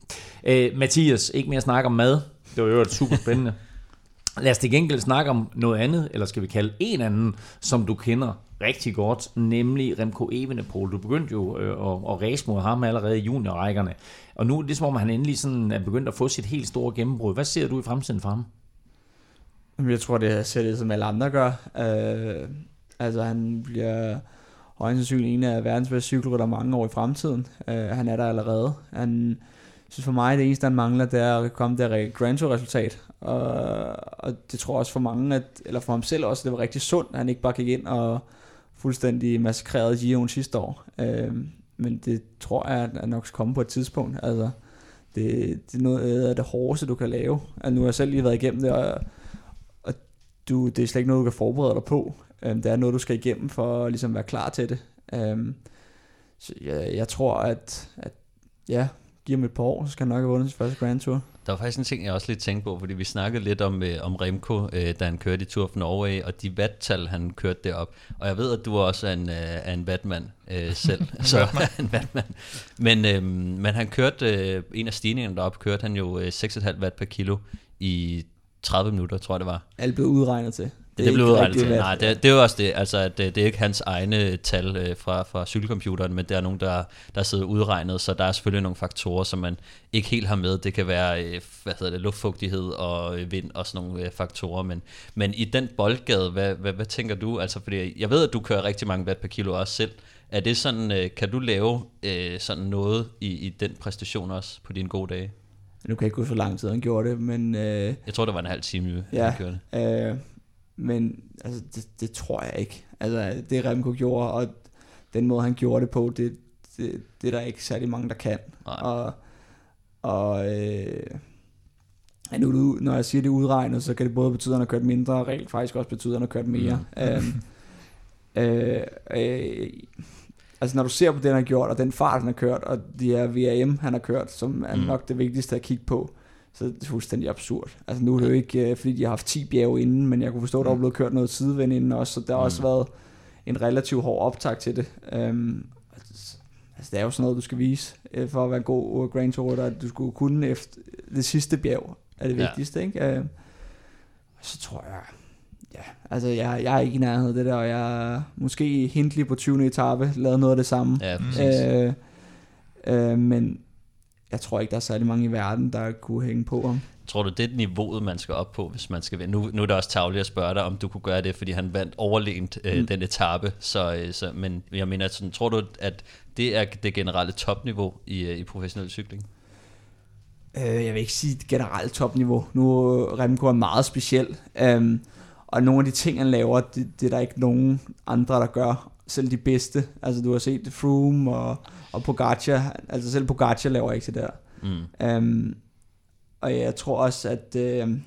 Øh, Mathias, ikke mere snak om mad. Det var jo super spændende. Lad os til gengæld snakke om noget andet, eller skal vi kalde en anden, som du kender rigtig godt, nemlig Remco Evenepoel. Du begyndte jo øh, at, at race mod ham allerede i juniorrækkerne, og nu er det som om, han endelig sådan er begyndt at få sit helt store gennembrud. Hvad ser du i fremtiden for ham? Jeg tror, det ser det, som alle andre gør. Uh, altså, han bliver højst sandsynligt en af verdens bedste cykelrytter mange år i fremtiden. Uh, han er der allerede. Han synes for mig, det eneste, han mangler, det er at komme der Grand Tour-resultat. Og, og det tror jeg også for mange, at, eller for ham selv også, det var rigtig sundt, at han ikke bare gik ind og fuldstændig massakrerede Giroen sidste år. Øh, men det tror jeg, at nok skal komme på et tidspunkt. Altså, det, det er noget af det hårdeste, du kan lave. Altså, nu har jeg selv lige været igennem det, og og du, det er slet ikke noget, du kan forberede dig på. Øh, det er noget, du skal igennem for at ligesom være klar til det. Øh, så jeg, jeg tror, at, at ja, giver ham et par år, så skal han nok have vundet sin første Grand Tour. Der var faktisk en ting, jeg også lidt tænkte på, fordi vi snakkede lidt om, øh, om Remco, øh, da han kørte i Tour of Norway, og de vattal, han kørte derop. Og jeg ved, at du også er en, øh, er en vatmand øh, selv. så, en vatmand. Men, øh, men han kørte, øh, en af stigningerne derop, kørte han jo øh, 6,5 watt per kilo i 30 minutter, tror jeg det var. Alt blev udregnet til. Det, det blev ikke udregnet til. Nej, det, det er jo også det. Altså, at det, det er ikke hans egne tal øh, fra, fra cykelcomputeren, men det er nogen, der, der sidder udregnet, så der er selvfølgelig nogle faktorer, som man ikke helt har med. Det kan være øh, hvad hedder det, luftfugtighed og øh, vind og sådan nogle øh, faktorer, men, men i den boldgade, hvad, hvad, hvad tænker du? Altså, fordi jeg ved, at du kører rigtig mange watt per kilo også selv. Er det sådan, øh, kan du lave øh, sådan noget i, i den præstation også på dine gode dage? Nu kan jeg ikke huske, hvor lang tid han gjorde det, men... Øh, Jeg tror, det var en halv time, Ja. han kørte. Øh, men altså, det, det tror jeg ikke. Altså, det Remco gjorde, og den måde, han gjorde det på, det, det, det er der ikke særlig mange, der kan. Nej. Og, og øh, nu, når jeg siger, det udregnet, så kan det både betyde, at han har kørt mindre, og reelt faktisk også betyde, at han har kørt mere. Mm. Øhm, øh, øh, altså, når du ser på det, han har gjort, og den fart, han har kørt, og de her VRM, han har kørt, som er mm. nok det vigtigste at kigge på, så det er fuldstændig absurd. Altså nu er det jo ikke, øh, fordi de har haft 10 bjerge inden, men jeg kunne forstå, at der var blevet kørt noget sidevind inden også, så der har også Mm. været en relativt hård optag til det. Um, altså det er jo sådan noget, du skal vise øh, for at være en god øh, Grand Tour, at du skulle kunne efter det sidste bjerg, er det Ja. vigtigste, ikke? Uh, så tror jeg, ja, altså jeg, jeg er ikke i nærheden af det der, og jeg er måske hintlig på 20. etape, lavet noget af det samme. Ja, præcis. Øh, øh, men jeg tror ikke, der er særlig mange i verden, der kunne hænge på ham. Tror du, det er niveauet, man skal op på, hvis man skal vinde? Nu, nu er det også tageligt at spørge dig, om du kunne gøre det, fordi han vandt overlegent øh, Mm. den etape. Så, øh, så, men jeg mener, sådan, tror du, at det er det generelle topniveau i, øh, i professionel cykling? Øh, jeg vil ikke sige generelt topniveau. Nu Remco er meget speciel. Um, og nogle af de ting, han laver, det, det er der ikke nogen andre, der gør. Selv de bedste. Altså du har set Froome og, og Pogacar. Altså selv Pogacar laver ikke det der. Mm. Um, og jeg tror også, at um,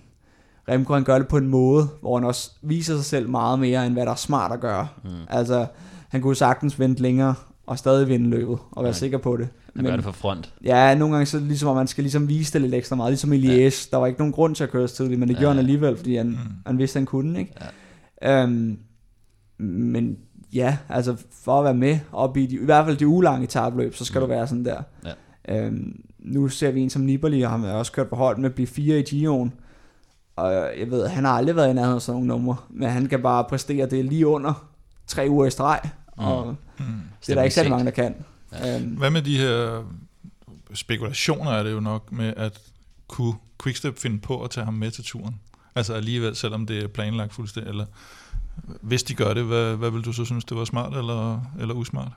Remco han gør det på en måde, hvor han også viser sig selv meget mere, end hvad der er smart at gøre. Mm. Altså, han kunne sagtens vente længere, og stadig vinde løbet, og være Ja. sikker på det. Han gør det for front. Ja, nogle gange så ligesom, at man skal ligesom vise det lidt ekstra meget, ligesom i Liège. Ja. Der var ikke nogen grund til at køre så tidligt, men det Ja, gjorde han alligevel, fordi han, mm. han vidste, han kunne, ikke? Ja. Um, men ja, altså for at være med op i, de, i hvert fald de ugelange etabløb, så skal Mm. du være sådan der. Ja. Um, nu ser vi en som Nibali, og han har også kørt på hold med at blive fire i Giroen. Og jeg ved, han har aldrig været i nærheden af sådan nogle numre, men han kan bare præstere det lige under tre uger i streg, og Mm. det er der ikke særlig mange, der kan. Ja. Um, Hvad med de her spekulationer er det jo nok med, at kunne Quickstep finde på at tage ham med til turen? Altså alligevel, selvom det er planlagt fuldstændig, eller hvis de gør det, hvad, hvad vil du så synes, det var smart eller, eller usmart?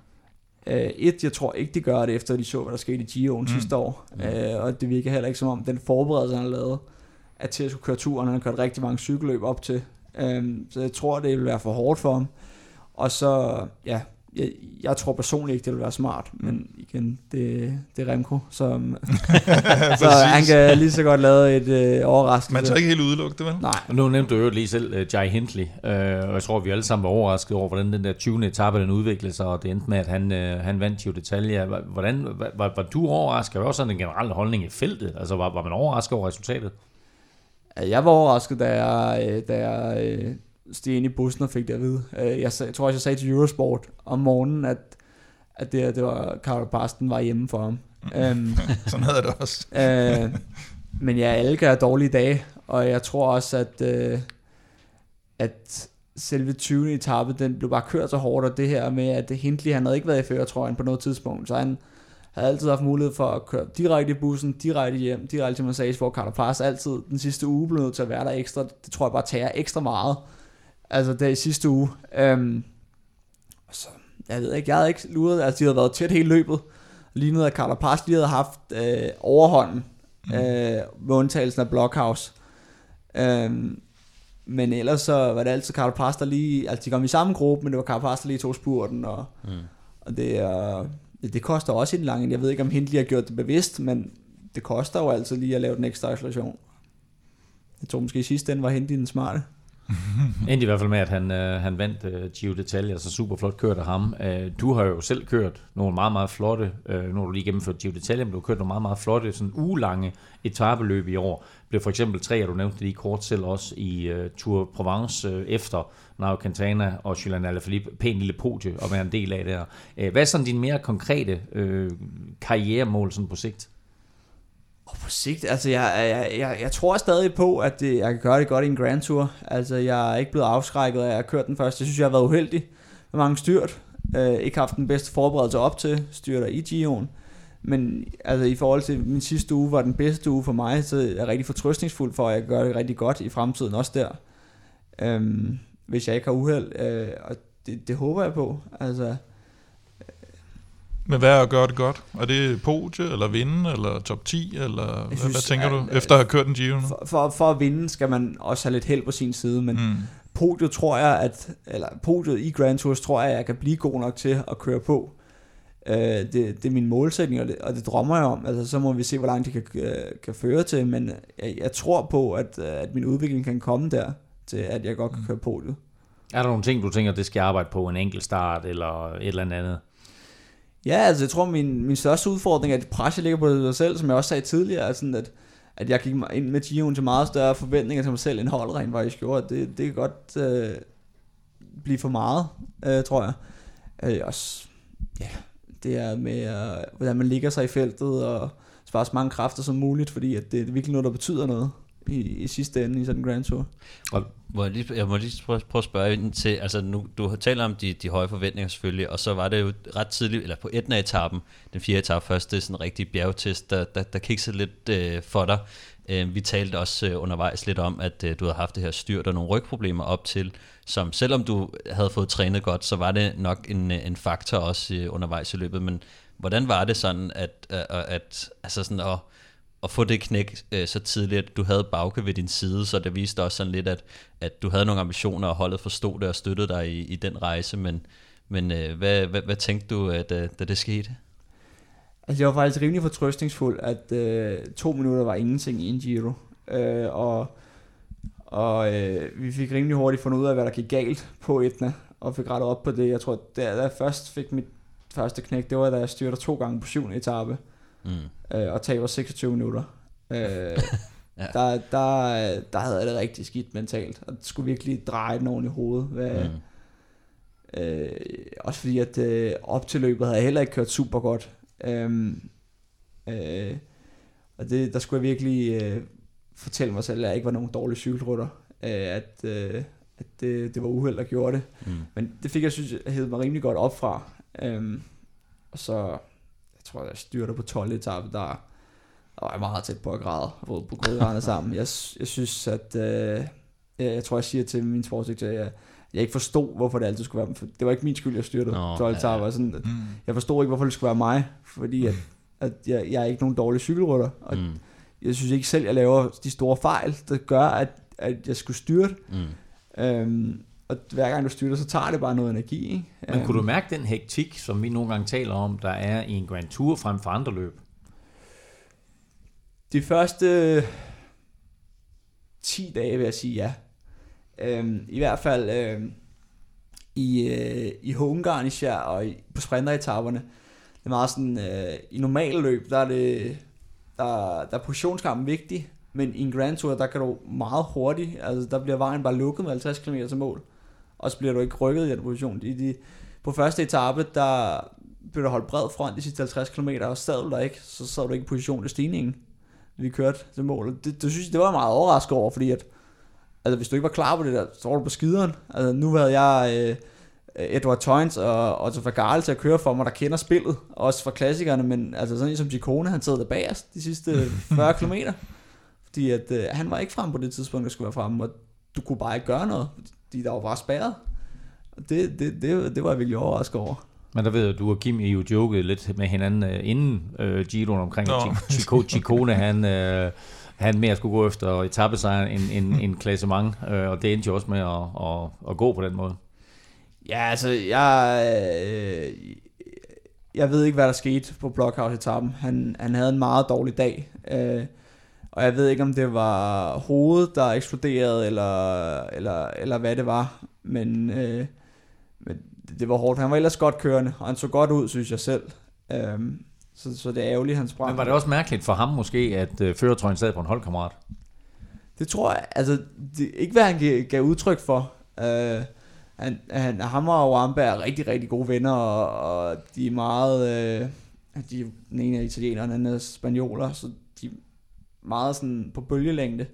Uh, et, jeg tror ikke, de gør det, efter de så, hvad der skete i Giroen mm. sidste år. Mm. Uh, og det virker heller ikke som om, den forberedelse, han har lavet, at til at skulle køre turen. Han har kørt rigtig mange cykelløb op til. Um, så jeg tror, det vil være for hårdt for ham. Og så, ja, jeg, jeg tror personligt ikke, det vil være smart. Men igen, det, det er Remco, som, så han kan lige så godt lave et øh, overraskelse. Man tager ikke helt udelukke det, vel? Nej. Nu nævnte du jo lige selv uh, Jai Hindley, uh, og jeg tror, vi alle sammen var overrasket over, hvordan den der 20. etape den udviklede sig, og det endte med, at han, uh, han vandt Giro d'Italia. Hvordan, var, var, var du overrasket? Var også sådan en generel holdning i feltet. Altså, var, var man overrasket over resultatet? Jeg var overrasket, da jeg, da jeg steg ind i bussen og fik det at vide. Øh, Jeg, jeg tror også, jeg sagde til Eurosport om morgenen, at, at det, det var Carl Parsten var hjemme for ham. um, Sådan havde det også. øh, men ja, alle have dårlige dage, og jeg tror også, at, øh, at selve 20. etape, den blev bare kørt så hårdt, og det her med, at Hindley, han havde ikke været i førertrøjen på noget tidspunkt, så han havde altid haft mulighed for at køre direkte i bussen, direkte hjem, direkte til Massage, hvor Carter Pass altid den sidste uge blev nødt til at være der ekstra. Det tror jeg bare tager ekstra meget. Altså det i sidste uge. Øhm, så, jeg ved ikke, jeg havde ikke luret, altså de havde været tæt hele løbet. Lignede, at Carter Pass lige havde haft øh, overhånden, øh, med undtagelsen af Blockhouse. Øhm, men ellers så var det altid Carter Pass, der lige, altså de kom i samme gruppe, men det var Carter Pass, der lige tog spurten, og, Mm. og det, er, det, det koster også en lang, jeg ved ikke om Hindley har gjort det bevidst, men det koster jo altid lige at lave den ekstra acceleration. Jeg tror måske i sidste ende var Hindley den smarte. Endte i hvert fald med, at han, øh, han vandt øh, Giro d'Italia, altså super flot kørt af ham. Øh, du har jo selv kørt nogle meget, meget flotte, øh, nu har du lige gennemført Giro d'Italia, men du har kørt nogle meget, meget flotte, sådan ugelange etabeløb i år. Blev for eksempel tre, og du nævnte det lige kort selv også, i øh, Tour Provence øh, efter Nairo Quintana og Julian Alaphilippe. Pæn lille podie at være en del af der. Øh, hvad er sådan dine mere konkrete øh, karrieremål sådan på sigt? Og på sigt, altså jeg, jeg, jeg, jeg tror stadig på, at det, jeg kan gøre det godt i en Grand Tour. Altså jeg er ikke blevet afskrækket af at køre den først. Jeg synes, jeg har været uheldig med mange styrt. Øh, ikke haft den bedste forberedelse op til styrter i Gion. Men altså, i forhold til min sidste uge var den bedste uge for mig, så er jeg rigtig fortrøstningsfuld for, at jeg kan gøre det rigtig godt i fremtiden også der. Øhm, hvis jeg ikke har uheld. Øh, og det, det håber jeg på. Altså, men hvad er at gøre det godt? Er det podie, eller vinde, eller top 10, eller hvad, synes, hvad tænker du, at- efter at have kørt en Giro for, for, for at vinde skal man også have lidt held på sin side, men Mm. podiet tror jeg, at, eller podiet i Grand Tours tror jeg, at jeg kan blive god nok til at køre på. Øh, det, det er min målsætning, og det, og det drømmer jeg om. Altså, så må vi se, hvor langt det kan, øh, kan føre til, men jeg, jeg tror på, at, øh, at min udvikling kan komme der, til at jeg godt kan køre podiet. Er der nogle ting, du tænker, det skal jeg arbejde på, en enkelt start eller et eller andet? Ja, altså jeg tror, min, min største udfordring er at presset ligger på sig selv, som jeg også sagde tidligere, sådan at, at jeg gik ind med Gio'en til meget større forventninger til mig selv, end holdet rent faktisk gjorde. Det, det kan godt øh, blive for meget, øh, tror jeg. Øh, også, ja, det er med, øh, hvordan man ligger sig i feltet, og spare så mange kræfter som muligt, fordi at det er virkelig noget, der betyder noget i, i sidste ende i sådan en Grand Tour. Og Må jeg, lige, jeg må lige prøve, prøve at spørge ind til, altså nu, du har talt om de, de høje forventninger selvfølgelig, og så var det jo ret tidligt, eller på etna etappen, den fjerde etape først, det er sådan en rigtig bjergtest, der, der, der kiksede lidt øh, for dig. Øh, vi talte også øh, undervejs lidt om, at øh, du havde haft det her styrt og nogle rygproblemer op til, som selvom du havde fået trænet godt, så var det nok en, øh, en faktor også øh, undervejs i løbet, men hvordan var det sådan, at, at, at altså sådan at, at få det knæk øh, så tidligt, at du havde Bauke ved din side, så det viste også sådan lidt, at, at du havde nogle ambitioner, og holdet forstod det og støttede dig i, i den rejse, men, men øh, hvad, hvad, hvad tænkte du, at, da, da det skete? Altså jeg var faktisk rimelig fortrøstningsfuld, at øh, to minutter var ingenting i en Giro. Øh, og og øh, vi fik rimelig hurtigt fundet ud af, hvad der gik galt på Etna, og fik rettet op på det. Jeg tror, da da jeg først fik mit første knæk, det var, da jeg styrte to gange på syvende etape, Mm. øh, og taber 26 minutter. Øh, Ja. der, der, der havde jeg det rigtig skidt mentalt, og det skulle virkelig dreje den oven i hovedet. Hvad, Mm. Øh, også fordi, at øh, op til løbet havde jeg heller ikke kørt super godt. Øhm, øh, og det, der skulle jeg virkelig øh, fortælle mig selv, at jeg ikke var nogen dårlig cykelrytter. Øh, at øh, at det, det var uheld, der gjorde det. Mm. Men det fik jeg, synes jeg, hævet mig rimelig godt op fra. Øhm, og så, tror, jeg styrte på 12 etape, der, der var meget tæt på at græde, på, på grødrende sammen. Jeg, jeg synes, at, øh, jeg, jeg tror, jeg siger til min sportsdirektør, at jeg, jeg ikke forstod, hvorfor det altid skulle være for Det var ikke min skyld, jeg styrte Nå, 12 ja, ja. Sådan, Mm. jeg forstod ikke, hvorfor det skulle være mig, fordi at, at jeg, jeg er ikke nogen dårlig cykelrytter. Og Mm. jeg synes ikke selv, jeg laver de store fejl, der gør, at, at jeg skulle styrte. Mm. Øhm, og hver gang du styrter, så tager det bare noget energi. Ikke? Men kunne du Øhm, mærke den hektik, som vi nogle gange taler om, der er i en Grand Tour frem for andre løb? De første 10 dage vil jeg sige ja. Øhm, I hvert fald øhm, i, øh, i Ungarn især, og i, på sprinteretaperne. Det er meget sådan, øh, i normale løb, der er det, der, der er positionskampen vigtig, men i en Grand Tour, der kan du meget hurtigt, altså der bliver vejen bare lukket med 50 km til mål, og så bliver du ikke rykket i den position. I de, på første etape, der blev der holdt bred front de sidste 50 km, og sad du der ikke, så sad du ikke i position til stigningen vi kørte til mål. Det, det synes jeg, det var meget overrasket over, fordi at, altså hvis du ikke var klar på det der, så var du på skideren. Altså nu havde jeg øh, Edward Toynes og Otto Vergale til at køre for mig, der kender spillet, også fra klassikerne, men altså sådan en som Gicone, han sad der bagerst de sidste 40 km, fordi at øh, han var ikke frem på det tidspunkt, der skulle være frem, og du kunne bare ikke gøre noget, fordi der var bare spærret. Det, det, det, det var jeg virkelig overrasket over. Men der ved jeg, at du og Kim I jo joket lidt med hinanden uh, inden uh, Giroen omkring, Nå. at Chico, Chicone, han, uh, han mere skulle gå efter etappesejren end, end, end klassement, uh, og det endte jo også med at, at, at gå på den måde. Ja, altså, jeg, øh, jeg ved ikke, hvad der skete på Blockhouse-etappen. Han, han havde en meget dårlig dag, øh, og jeg ved ikke, om det var hovedet, der eksploderede, eller, eller, eller hvad det var, men, øh, men det, var hårdt. Han var ellers godt kørende, og han så godt ud, synes jeg selv. Øh, så, så det er ærgerligt, han sprang. Men var det også mærkeligt for ham måske, at uh, føretrøjen sad på en holdkammerat? Det tror jeg, altså, det, ikke hvad han gav, gav udtryk for. Uh, han, han, ham og Wamba er rigtig, rigtig gode venner, og, og de er meget, uh, de, den ene er italiener, den anden er spanioler, så meget sådan på bølgelængde.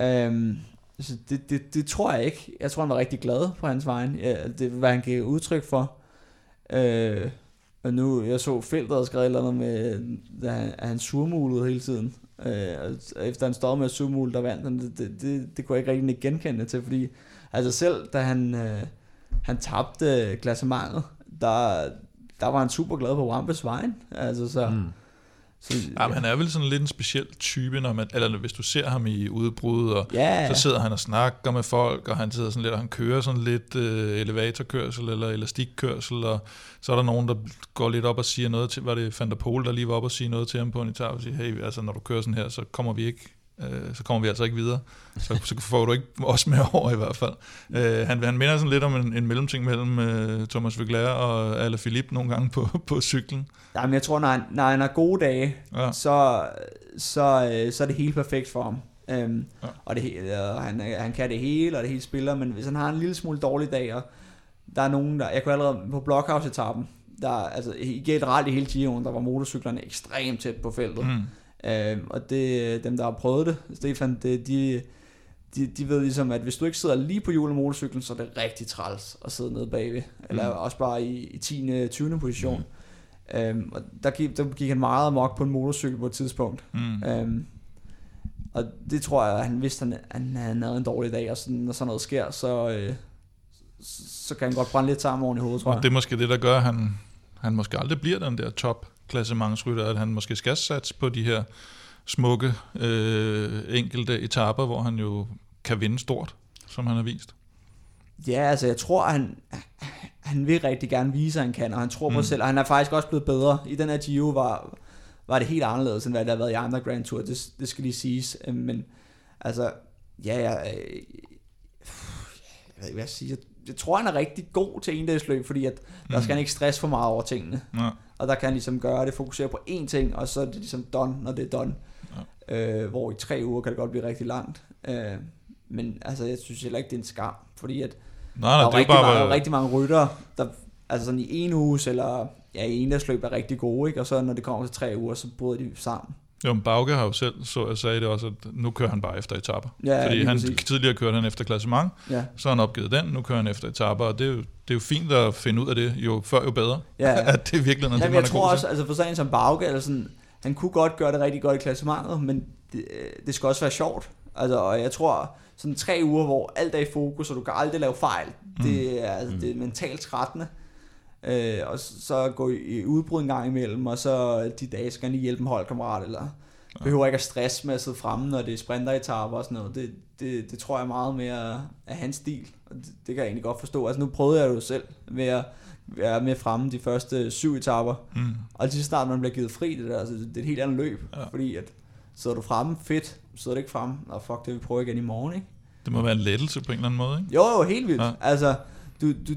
Øhm, så det, det, det tror jeg ikke. Jeg tror, han var rigtig glad på hans vejen. Ja, det hvad han gav udtryk for. Øh, og nu, jeg så feltet og skrev et eller andet med, at han surmulede hele tiden. Øh, og efter han stod med at surmule, der vandt han. Det, det, det, det kunne jeg ikke rigtig genkende til, fordi altså selv da han, øh, han tabte klassementet, der, der var han super glad på Wampes vejen. Altså så... Mm så, ja, men han er vel sådan lidt en speciel type, når man, eller hvis du ser ham i udbrud, og ja. så sidder han og snakker med folk, og han sidder sådan lidt, og han kører sådan lidt øh, elevatorkørsel eller elastikkørsel, og så er der nogen, der går lidt op og siger noget til, var det Van der Pol, der lige var op og sige noget til ham på en etage, og siger, hey, altså når du kører sådan her, så kommer vi ikke øh, så kommer vi altså ikke videre. Så, så får du ikke os med over i hvert fald. Øh, han, han minder sådan lidt om en, en mellemting mellem øh, Thomas Vegler og Alain Philippe nogle gange på, på cyklen. Jamen jeg tror, når han, når han har gode dage, ja. så, så, øh, så er det helt perfekt for ham. Øhm, ja. Og det, øh, han, han kan det hele, og det hele spiller, men hvis han har en lille smule dårlig dag, og der er nogen, der, jeg kunne allerede på Blockhouse-etappen, der, altså generelt i hele Giroen, der var motorcyklerne ekstremt tæt på feltet. Mm. Øh, og det, dem, der har prøvet det, Stefan, det, de, de, de ved ligesom, at hvis du ikke sidder lige på hjulet motorcyklen, så er det rigtig træls at sidde nede bagved. Eller mm. også bare i, i 10. 20. position. Mm. Øhm, og der gik, der gik han meget amok på en motorcykel på et tidspunkt. Mm. Øhm, og det tror jeg, at han vidste, at han, han havde en dårlig dag, og sådan, når sådan noget sker, så, øh, så kan han godt brænde lidt sammen oven i hovedet, tror jeg. Og det er måske det, der gør, at han, han måske aldrig bliver den der top klassementsrytter, at han måske skal satse på de her smukke øh, enkelte etaper, hvor han jo kan vinde stort, som han har vist. Ja, altså jeg tror, han, han vil rigtig gerne vise, at han kan, og han tror på mm. sig selv, og han er faktisk også blevet bedre. I den her Giro var, var det helt anderledes, end hvad det har været i andre Grand Tour, det, det skal lige siges. Øh, men altså, ja, jeg, øh, jeg ved ikke, hvad jeg siger. Jeg, tror, han er rigtig god til en løb, fordi at der skal han ikke stress for meget over tingene. Ja. Og der kan han ligesom gøre det, fokusere på én ting, og så er det ligesom done, når det er done. Ja. Øh, hvor i tre uger kan det godt blive rigtig langt. Øh, men altså, jeg synes heller ikke, det er en skam, fordi at nej, nej, der, er rigtig bare, mange, rigtig mange rytter, der altså sådan i en uge, eller ja, i en løb er rigtig gode, ikke? og så når det kommer til tre uger, så bryder de sammen. Jo, men Bauke har jo selv, så jeg sagde det også, at nu kører han bare efter etapper. Ja, Fordi han præcis. tidligere kørte han efter klassement, ja. så har han opgivet den, nu kører han efter etapper, og det er, jo, det er jo fint at finde ud af det, jo før jo bedre, ja, ja. at det er virkelig noget, ja, det, man jeg tror også, altså for sådan en som Bauke, eller sådan, han kunne godt gøre det rigtig godt i klassementet, men det, det skal også være sjovt. Altså, og jeg tror, sådan tre uger, hvor alt er i fokus, og du kan aldrig lave fejl, mm. det, er, altså, det er mentalt trættende. Øh, og så gå i udbrud en gang imellem, og så de dage skal lige hjælpe en holdkammerat, eller behøver ikke at stresse med at sidde fremme, når det er sprinteretaper og sådan noget. Det, det, det tror jeg meget mere af hans stil, og det, det kan jeg egentlig godt forstå. Altså nu prøvede jeg det jo selv med at være med fremme de første syv etaper, mm. og lige så snart man bliver givet fri, det, der, altså, det er et helt andet løb, ja. fordi at sidder du fremme, fedt, sidder du ikke fremme, og fuck det, vi prøver igen i morgen, ikke? Det må være en lettelse på en eller anden måde, ikke? Jo, jo, helt vildt. Ja. Altså, du, du,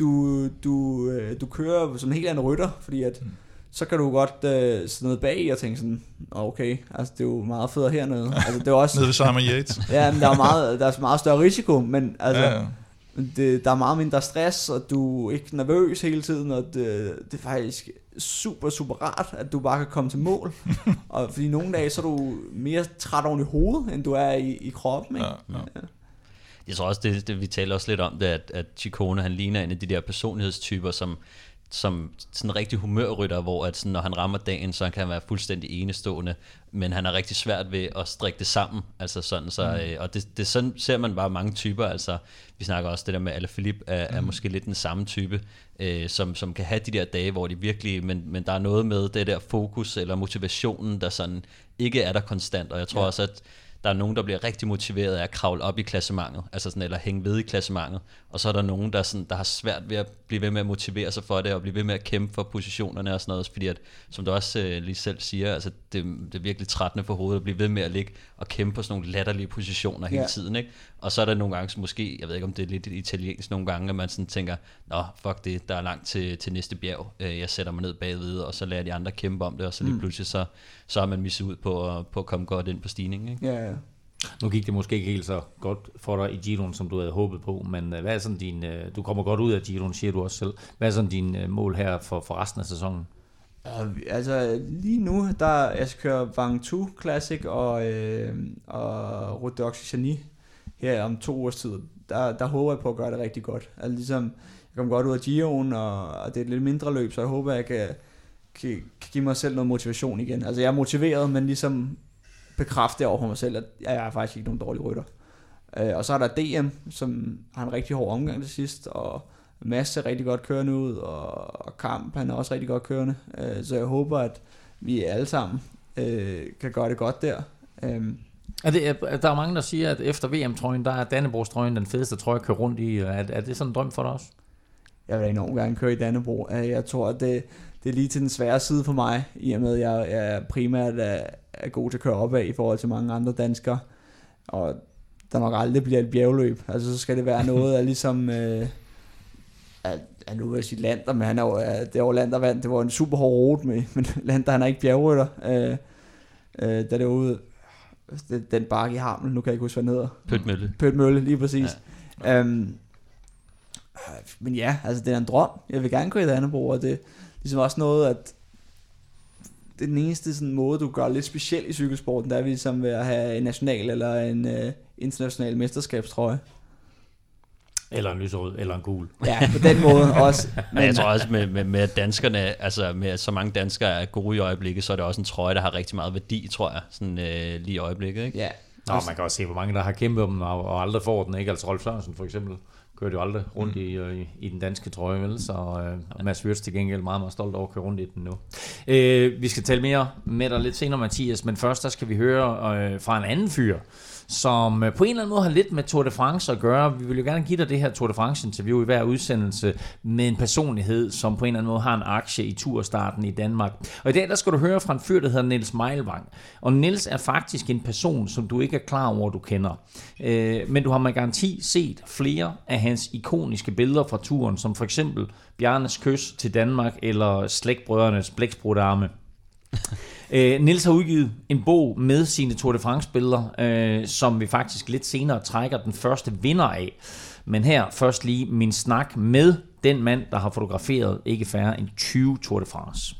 du, du, øh, du kører som en helt anden rytter, fordi at mm så kan du godt øh, sidde nede bag og tænke sådan, okay, altså det er jo meget federe hernede. Altså, det er også, nede ved Simon Yates. ja, men der er, meget, der er meget større risiko, men altså, ja, ja. Det, der er meget mindre stress, og du er ikke nervøs hele tiden, og det, det er faktisk super, super rart, at du bare kan komme til mål. og fordi nogle dage, så er du mere træt oven i hovedet, end du er i, i kroppen. Ikke? Ja, ja. Ja. Jeg tror også, det, det, vi taler også lidt om det, at, at Chicone, han ligner en af de der personlighedstyper, som som sådan en rigtig humørrytter, hvor at sådan, når han rammer dagen, så kan han være fuldstændig enestående, men han er rigtig svært ved at strikke det sammen, altså sådan, så, mm. øh, og det, det sådan ser man bare mange typer, altså vi snakker også det der med, at Philip er, mm. er måske lidt den samme type, øh, som, som kan have de der dage, hvor de virkelig, men, men der er noget med det der fokus eller motivationen, der sådan ikke er der konstant, og jeg tror ja. også, at der er nogen, der bliver rigtig motiveret af at kravle op i klassementet, altså sådan, eller hænge ved i klassementet, og så er der nogen, der, sådan, der har svært ved at blive ved med at motivere sig for det, og blive ved med at kæmpe for positionerne og sådan noget, fordi at, som du også øh, lige selv siger, altså det, det er virkelig trættende for hovedet at blive ved med at ligge og kæmpe på sådan nogle latterlige positioner hele ja. tiden, ikke? Og så er der nogle gange, så måske, jeg ved ikke om det er lidt italiensk nogle gange, at man sådan tænker, nå, fuck det, der er langt til, til næste bjerg, øh, jeg sætter mig ned bagved, og så lader de andre kæmpe om det, og så lige mm. pludselig, så, så er man misset ud på, at, på at komme godt ind på stigningen, ikke? Ja, ja. Nu gik det måske ikke helt så godt for dig i Giroen, som du havde håbet på, men øh, hvad er sådan din, øh, du kommer godt ud af Giroen, siger du også selv. Hvad er sådan din øh, mål her for, for resten af sæsonen? Altså lige nu, der jeg skal køre Vang 2 Classic og, øh, og Route d'Occitanie her om to års tid. Der, der håber jeg på at gøre det rigtig godt. Altså ligesom, jeg kommer godt ud af Giron, og, og det er et lidt mindre løb, så jeg håber, jeg kan, kan, kan give mig selv noget motivation igen. Altså jeg er motiveret, men ligesom bekræfte over for mig selv, at jeg er faktisk ikke nogen dårlig rytter. Uh, og så er der DM, som har en rigtig hård omgang til sidst, og Mads er rigtig godt kørende ud, og, og Kamp han er også rigtig godt kørende. Uh, så jeg håber, at vi alle sammen uh, kan gøre det godt der. Um, er det, er, der er mange, der siger, at efter VM-trøjen, der er Dannebrogs-trøjen den fedeste trøje at køre rundt i. Er, er det sådan en drøm for dig også? Jeg vil enormt gerne køre i Dannebro. Jeg tror, at det, det er lige til den svære side for mig, i og med, at jeg, jeg primært er, er god til at køre opad i forhold til mange andre danskere. Og der nok aldrig bliver et bjergløb. Altså, så skal det være noget af ligesom... Øh, at, at nu vil jeg sige Lander, men han er jo, det var Lander vandt. Det var en super hård rute med, men Lander han er ikke bjergrytter. Øh, øh, da det var ude, det, den bakke i Hamel, nu kan jeg ikke huske, hvad den hedder. Pøtmølle. Pøtmølle, lige præcis. Ja. Øhm, men ja, altså det er en drøm. Jeg vil gerne køre i Dannebro, og det ligesom også noget, at det den eneste sådan måde, du gør lidt speciel i cykelsporten, der er vi ligesom ved at have en national eller en uh, international mesterskabstrøje. Eller en lyserød, eller en gul. Ja, på den måde også. Men jeg tror også med, med, med danskerne, altså med så mange danskere er gode i øjeblikket, så er det også en trøje, der har rigtig meget værdi, tror jeg, sådan øh, lige i øjeblikket. Ikke? Ja. Nå, man kan også se, hvor mange der har kæmpet om og, og aldrig får den, ikke? Altså Rolf Sørensen for eksempel kørte jo aldrig rundt mm. i, i, i den danske trøje, vel? Så øh, Mads Wirtz til gengæld meget, meget stolt over at køre rundt i den nu. Øh, vi skal tale mere med dig lidt senere, Mathias, men først der skal vi høre øh, fra en anden fyr, som øh, på en eller anden måde har lidt med Tour de France at gøre. Vi vil jo gerne give dig det her Tour de France-interview i hver udsendelse med en personlighed, som på en eller anden måde har en aktie i turstarten i Danmark. Og i dag der skal du høre fra en fyr, der hedder Niels Meilvang. Og Niels er faktisk en person, som du ikke er klar over, du kender. Øh, men du har med garanti set flere af hans ikoniske billeder fra turen, som for eksempel Bjarnes kys til Danmark eller Slægtbrødrenes blæksprutarme. Øh, Nils har udgivet en bog med sine Tour de France-billeder, øh, som vi faktisk lidt senere trækker den første vinder af. Men her først lige min snak med den mand, der har fotograferet ikke færre end 20 Tour de France.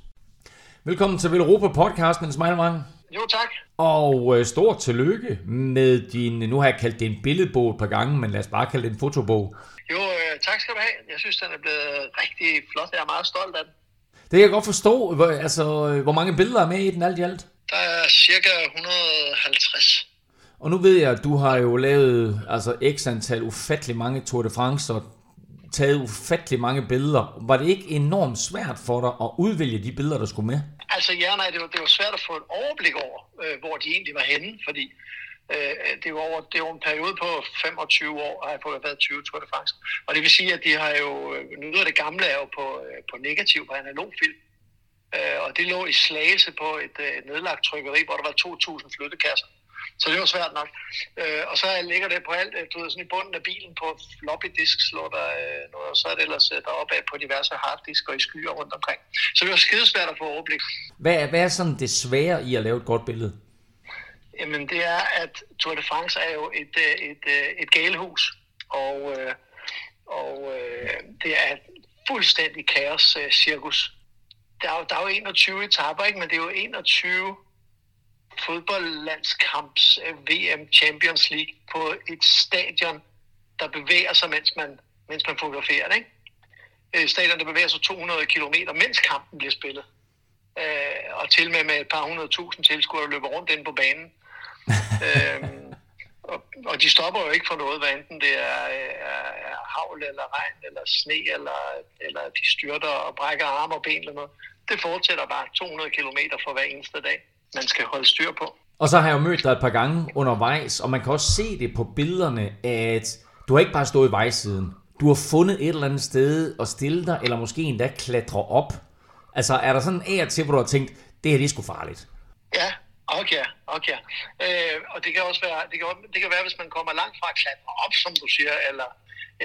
Velkommen til Europa Podcast, Niels Meilmann. Jo, tak. Og øh, stort tillykke med din, nu har jeg kaldt det en billedbog et par gange, men lad os bare kalde det en fotobog. Jo, øh, tak skal du have. Jeg synes, den er blevet rigtig flot. Jeg er meget stolt af den. Det kan jeg godt forstå. Hvor, altså, hvor mange billeder er med i den alt i alt? Der er cirka 150. Og nu ved jeg, at du har jo lavet altså, x antal ufattelig mange Tour de France og taget ufattelig mange billeder. Var det ikke enormt svært for dig at udvælge de billeder, der skulle med? Altså ja, nej, det var, det var svært at få et overblik over, øh, hvor de egentlig var henne, fordi øh, det, var over, det var en periode på 25 år, har jeg på været 20 Tour de France. Og det vil sige, at de har jo, øh, noget af det gamle er jo på, øh, på negativ, på analog film. Øh, og det lå i slagelse på et, øh, et nedlagt trykkeri, hvor der var 2.000 flyttekasser. Så det var svært nok. Øh, og så ligger det på alt, du ved, sådan i bunden af bilen på floppy disk, slår der øh, noget, og så er det ellers deroppe af på diverse harddisk og i skyer rundt omkring. Så det var skidesvært at få overblik. Hvad, hvad er sådan det svære i at lave et godt billede? Jamen det er, at Tour de France er jo et, øh, et, et, et galehus, og, øh, og det er et fuldstændig kaos cirkus. Der er, jo, der er jo 21 etaper, ikke? men det er jo 21 fodboldlandskamps VM Champions League på et stadion, der bevæger sig, mens man, mens man fotograferer det. Ikke? Stadion, der bevæger sig 200 km, mens kampen bliver spillet. og til med med et par hundrede tusind tilskuere, der løber rundt inde på banen øhm, og, og de stopper jo ikke for noget, hvad enten det er, er, er havl eller regn eller sne, eller, eller de styrter og brækker arme og ben eller noget. Det fortsætter bare 200 km for hver eneste dag, man skal holde styr på. Og så har jeg jo mødt dig et par gange undervejs, og man kan også se det på billederne, at du har ikke bare stået i vejsiden. Du har fundet et eller andet sted at stille dig, eller måske endda klatre op. Altså, er der sådan en af til, hvor du har tænkt, det her det er sgu farligt? Ja, Okay, okay. Øh, og det kan også være, det kan, det kan være, hvis man kommer langt fra at klatre op, som du siger, eller,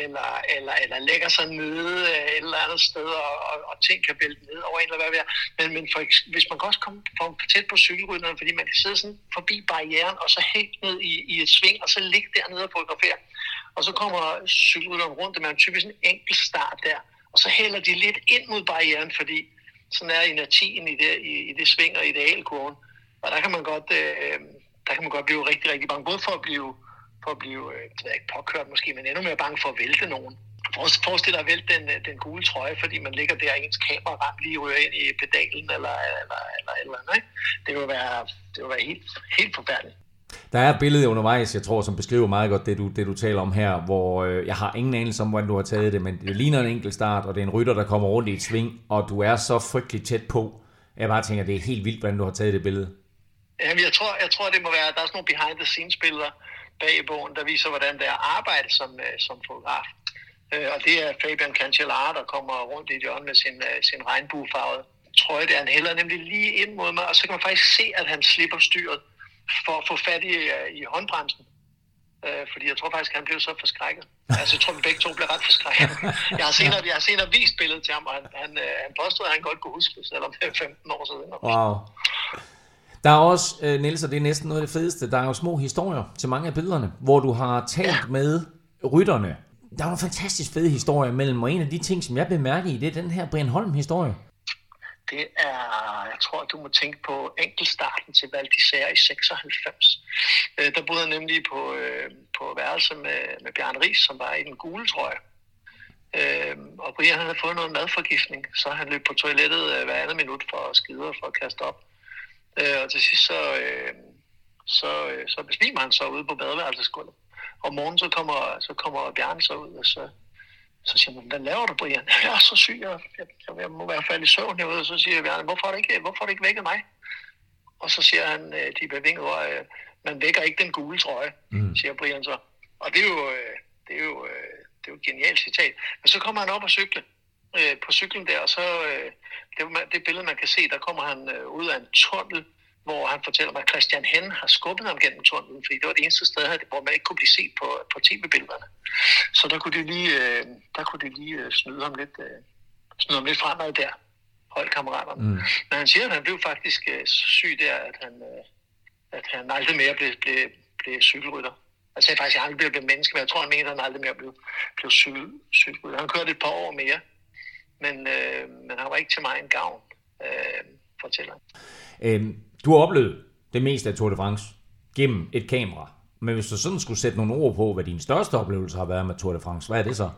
eller, eller, eller lægger sig nede øh, et eller andet sted, og, og, og ting kan vælte ned over en eller hvad være. Men, men for, hvis man kan også komme for tæt på cykelrytterne, fordi man kan sidde sådan forbi barrieren, og så helt ned i, i et sving, og så ligge dernede og fotografere. Og så kommer cykelrytteren rundt, og man er typisk en enkelt start der, og så hælder de lidt ind mod barrieren, fordi sådan er inertien i det, i, i det sving og idealkurven. Og der kan man godt, øh, der kan man godt blive rigtig, rigtig bange, både for at blive, for at blive øh, jeg ikke, påkørt måske, men endnu mere bange for at vælte nogen. Forestil dig at vælte den, øh, den gule trøje, fordi man ligger der, og ens kamera lige ryger ind i pedalen, eller, eller, eller, eller, andet. ikke? Det vil være, det vil være helt, helt forfærdeligt. Der er et billede undervejs, jeg tror, som beskriver meget godt det, du, det, du taler om her, hvor øh, jeg har ingen anelse om, hvordan du har taget det, men det ligner en enkelt start, og det er en rytter, der kommer rundt i et sving, og du er så frygtelig tæt på. Jeg bare tænker, det er helt vildt, hvordan du har taget det billede. Jamen, jeg tror, jeg tror, det må være, der er sådan nogle behind-the-scenes-billeder bag i bogen, der viser, hvordan det er at arbejde som, øh, som fotograf. Øh, og det er Fabian Cancellara, der kommer rundt i et hjørne med sin, øh, sin regnbuefarvede trøje der. Han hælder nemlig lige ind mod mig, og så kan man faktisk se, at han slipper styret for at få fat i, i håndbremsen. Øh, fordi jeg tror faktisk, at han blev så forskrækket. Altså, jeg tror, vi begge to blev ret forskrækket. Jeg har senere, jeg har senere vist billedet til ham, og han, han, han påstod, at han godt kunne huske det, selvom det er 15 år siden. Wow. Der er også, øh, Niels, og det er næsten noget af det fedeste, der er jo små historier til mange af billederne, hvor du har talt ja. med rytterne. Der er nogle fantastisk fede historier mellem, og en af de ting, som jeg bemærker i, det er den her Brian Holm-historie. Det er, jeg tror, du må tænke på enkeltstarten til Val d'Isère i 96. Øh, der boede jeg nemlig på, øh, på værelse med, med Bjørn Ries, som var i den gule trøje. Øh, og Brian havde fået noget madforgiftning, så han løb på toilettet øh, hver andet minut for at skide og for at kaste op. Øh, og til sidst så, øh, så, øh, så besvimer han så ude på badeværelsesgulvet. Og morgen så kommer, så kommer Bjarne så ud, og så, så siger man, hvad laver du, Brian? Jeg er så syg, jeg, jeg, jeg må være faldet i søvn herude. Og så siger Bjarne, hvorfor har du ikke, hvorfor har du ikke vækket mig? Og så siger han, øh, de bevinget ord, øh, man vækker ikke den gule trøje, mm. siger Brian så. Og det er jo, øh, det er jo, det er jo et genialt citat. Men så kommer han op og cykle på cyklen der, og så det, det billede, man kan se, der kommer han ud af en tunnel, hvor han fortæller mig, at Christian Hen har skubbet ham gennem tunnelen, fordi det var det eneste sted, hvor man ikke kunne blive set på, på tv-billederne. Så der kunne de lige, øh, der kunne de lige øh, snyde ham lidt, øh, snyde ham lidt fremad der, holdkammeraterne. Mm. Men han siger, at han blev faktisk så syg der, at han, at han aldrig mere blev, blev, blev cykelrytter. Jeg sagde faktisk, at han aldrig blev menneske, men jeg tror, han mener, at han aldrig mere blev, blev cykel, cykelrytter. Han kørte et par år mere, men, øh, men han var ikke til mig en gavn, øh, fortæller han. Øhm, du har oplevet det meste af Tour de France gennem et kamera. Men hvis du sådan skulle sætte nogle ord på, hvad din største oplevelse har været med Tour de France, hvad er det så?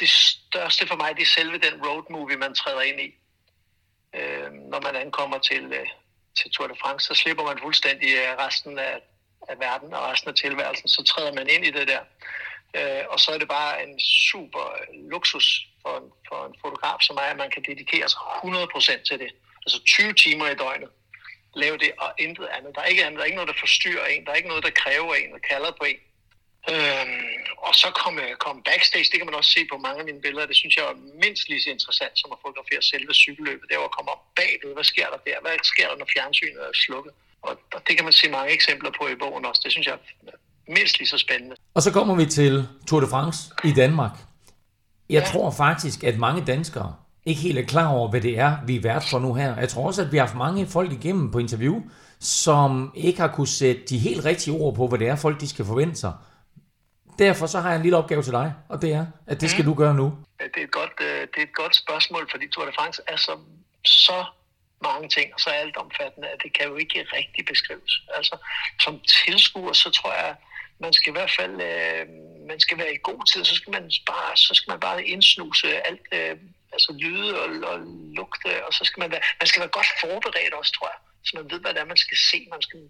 Det største for mig, det er selve den road movie, man træder ind i. Øh, når man ankommer til, øh, til Tour de France, så slipper man fuldstændig øh, resten af, af verden og resten af tilværelsen. Så træder man ind i det der. Øh, og så er det bare en super luksus for en, for en fotograf som mig, at man kan dedikere sig 100% til det. Altså 20 timer i døgnet lave det, og intet andet. Der er ikke andet. Der er ikke noget, der forstyrrer en. Der er ikke noget, der kræver en, og kalder på en. Øhm, og så komme øh, kom backstage, det kan man også se på mange af mine billeder. Det synes jeg er mindst lige så interessant som at fotografere selve cykelløbet. Det er at komme op bagved. Hvad sker der der? Hvad sker der, når fjernsynet er slukket? Og, og det kan man se mange eksempler på i bogen også. Det synes jeg er mindst lige så spændende. Og så kommer vi til Tour de France i Danmark. Jeg ja. tror faktisk, at mange danskere ikke helt er klar over, hvad det er, vi er vært for nu her. Jeg tror også, at vi har haft mange folk igennem på interview, som ikke har kunne sætte de helt rigtige ord på, hvad det er, folk de skal forvente sig. Derfor så har jeg en lille opgave til dig, og det er, at det skal du gøre nu. Det er, et godt, øh, det er et godt spørgsmål, fordi Tour de France er så, så mange ting, og så alt omfattende, at det kan jo ikke rigtig beskrives. Altså, som tilskuer, så tror jeg, man skal i hvert fald øh, man skal være i god tid, så skal man bare, så skal man bare indsnuse alt, øh, altså lyde og, og lugte, og så skal man være, man skal være godt forberedt også, tror jeg. Så man ved, hvad det er, man skal se. Man skal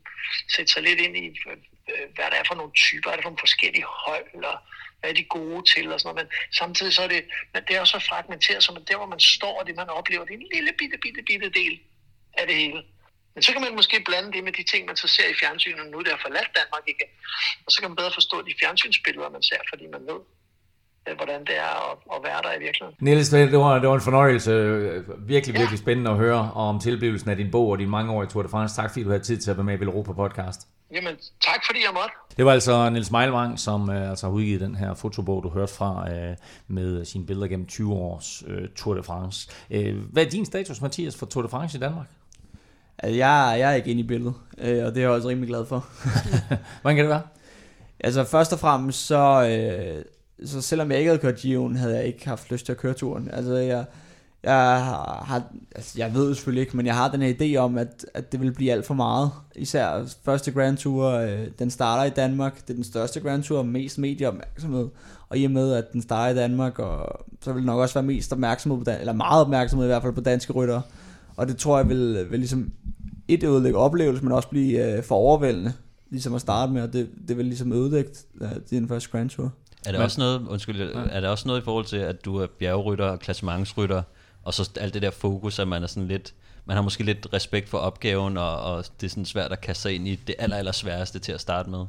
sætte sig lidt ind i, øh, øh, hvad det er for nogle typer, hvad er det for nogle forskellige hold, og hvad er de gode til, og sådan noget. Men samtidig så er det, men det er også så fragmenteret, så man, der, hvor man står, og det man oplever, det er en lille bitte, bitte, bitte del af det hele. Men så kan man måske blande det med de ting, man så ser i fjernsynet, nu det er forladt Danmark igen. Og så kan man bedre forstå de fjernsynsbilleder, man ser, fordi man ved, Øh, hvordan det er at, at være der i virkeligheden. Niels, det var, det var en fornøjelse. Virkelig, virkelig ja. spændende at høre om tilblivelsen af din bog og din mange år i Tour de France. Tak fordi du havde tid til at være med i Villeuropa podcast. Jamen, tak fordi jeg måtte. Det var altså Niels Meilvang, som uh, altså har udgivet den her fotobog, du hørte fra, uh, med sine billeder gennem 20 års uh, Tour de France. Uh, hvad er din status, Mathias, for Tour de France i Danmark? Altså, jeg, jeg er ikke inde i billedet, uh, og det er jeg også rimelig glad for. Hvordan kan det være? Altså, først og fremmest så... Uh, så selvom jeg ikke havde kørt Gion, havde jeg ikke haft lyst til at køre turen. Altså, jeg, jeg har, altså jeg ved selvfølgelig ikke, men jeg har den her idé om, at, at det vil blive alt for meget. Især første Grand Tour, øh, den starter i Danmark. Det er den største Grand Tour, mest medieopmærksomhed. Og i og med, at den starter i Danmark, og så vil det nok også være mest opmærksomhed på, dan- eller meget opmærksomhed i hvert fald på danske ryttere. Og det tror jeg vil, vil ligesom et ødelægge oplevelse, men også blive øh, for overvældende, ligesom at starte med, og det, det vil ligesom ødelægge øh, den første Grand Tour. Er der, Men- også noget, undskyld, er der også noget i forhold til, at du er bjergrytter og klassementsrytter, og så alt det der fokus, at man er sådan lidt, man har måske lidt respekt for opgaven, og, og det er sådan svært at kaste sig ind i det aller, aller sværeste til at starte med.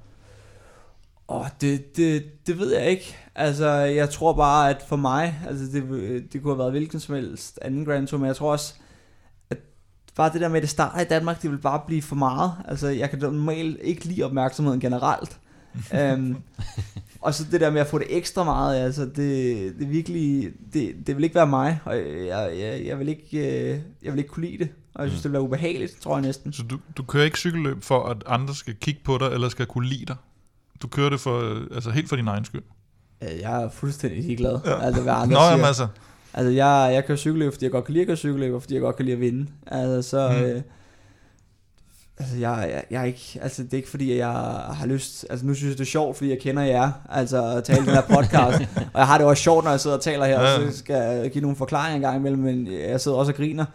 Åh, det, det, det ved jeg ikke. Altså, jeg tror bare, at for mig, altså det, det kunne have været hvilken som helst anden Grand Tour, men jeg tror også, bare det der med, at det starter i Danmark, det vil bare blive for meget. Altså, jeg kan normalt ikke lide opmærksomheden generelt. um, og så det der med at få det ekstra meget, altså det, det virkelig, det, det vil ikke være mig, og jeg, jeg, jeg, vil ikke, øh, jeg vil ikke kunne lide det, og jeg synes, det vil være ubehageligt, tror jeg næsten. Så du, du kører ikke cykelløb for, at andre skal kigge på dig, eller skal kunne lide dig? Du kører det for, øh, altså helt for din egen skyld? Øh, Jeg er fuldstændig ligeglad, ja. altså hvad andre Nå, siger. jamen altså. Altså, jeg, jeg kører cykelløb, fordi jeg godt kan lide at køre cykelløb, og fordi jeg godt kan lide at vinde. Altså, så... Mm. Mm. Øh, altså, jeg, jeg, jeg er ikke... Altså, det er ikke fordi, jeg har lyst... Altså, nu synes jeg, det er sjovt, fordi jeg kender jer. Altså, at tale den her podcast. og jeg har det også sjovt, når jeg sidder og taler her, ja. så skal jeg give nogle forklaringer en gang imellem, men jeg sidder også og griner.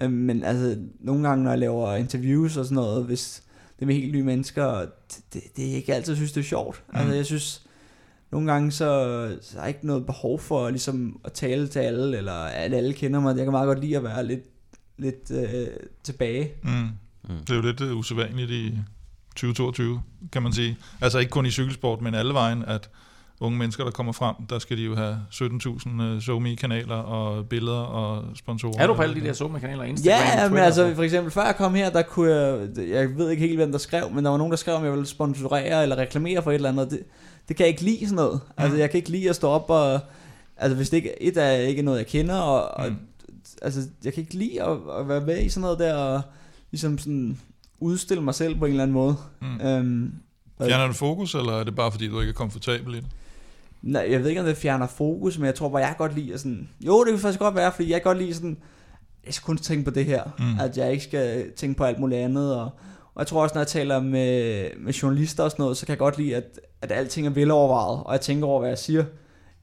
Øh, Men altså, nogle gange, når jeg laver interviews og sådan noget, hvis det er med helt nye mennesker, det, det, det er ikke altid, synes, det er sjovt. Mm. Altså, jeg synes, nogle gange så, så er der ikke noget behov for ligesom at tale til alle, eller at alle kender mig. Jeg kan meget godt lide at være lidt, lidt øh, tilbage. Mm. Mm. Det er jo lidt uh, usædvanligt i 2022, kan man sige. Altså ikke kun i cykelsport, men alle vejen, at unge mennesker, der kommer frem, der skal de jo have 17.000 uh, SoMe-kanaler og billeder og sponsorer. Er du på alle de der Zoom-kanaler? Instagram, Ja, men Twitter? altså for eksempel før jeg kom her, der kunne jeg, jeg ved ikke helt hvem der skrev, men der var nogen der skrev, om jeg ville sponsorere eller reklamere for et eller andet. Det, det kan jeg ikke lide sådan noget. Altså jeg kan ikke lide at stå op og, altså hvis det ikke, et er ikke noget jeg kender, og, og altså jeg kan ikke lide at, at være med i sådan noget der, og ligesom sådan udstille mig selv på en eller anden måde. Mm. Øhm, Fjerner du fokus, eller er det bare fordi, du ikke er komfortabel i det? Nej, jeg ved ikke, om det fjerner fokus, men jeg tror bare, jeg godt lide sådan... Jo, det kan faktisk godt være, fordi jeg kan godt lide sådan... Jeg skal kun tænke på det her. Mm. At jeg ikke skal tænke på alt muligt andet. Og, og jeg tror også, når jeg taler med, med journalister og sådan noget, så kan jeg godt lide, at, at alting er velovervejet. Og jeg tænker over, hvad jeg siger.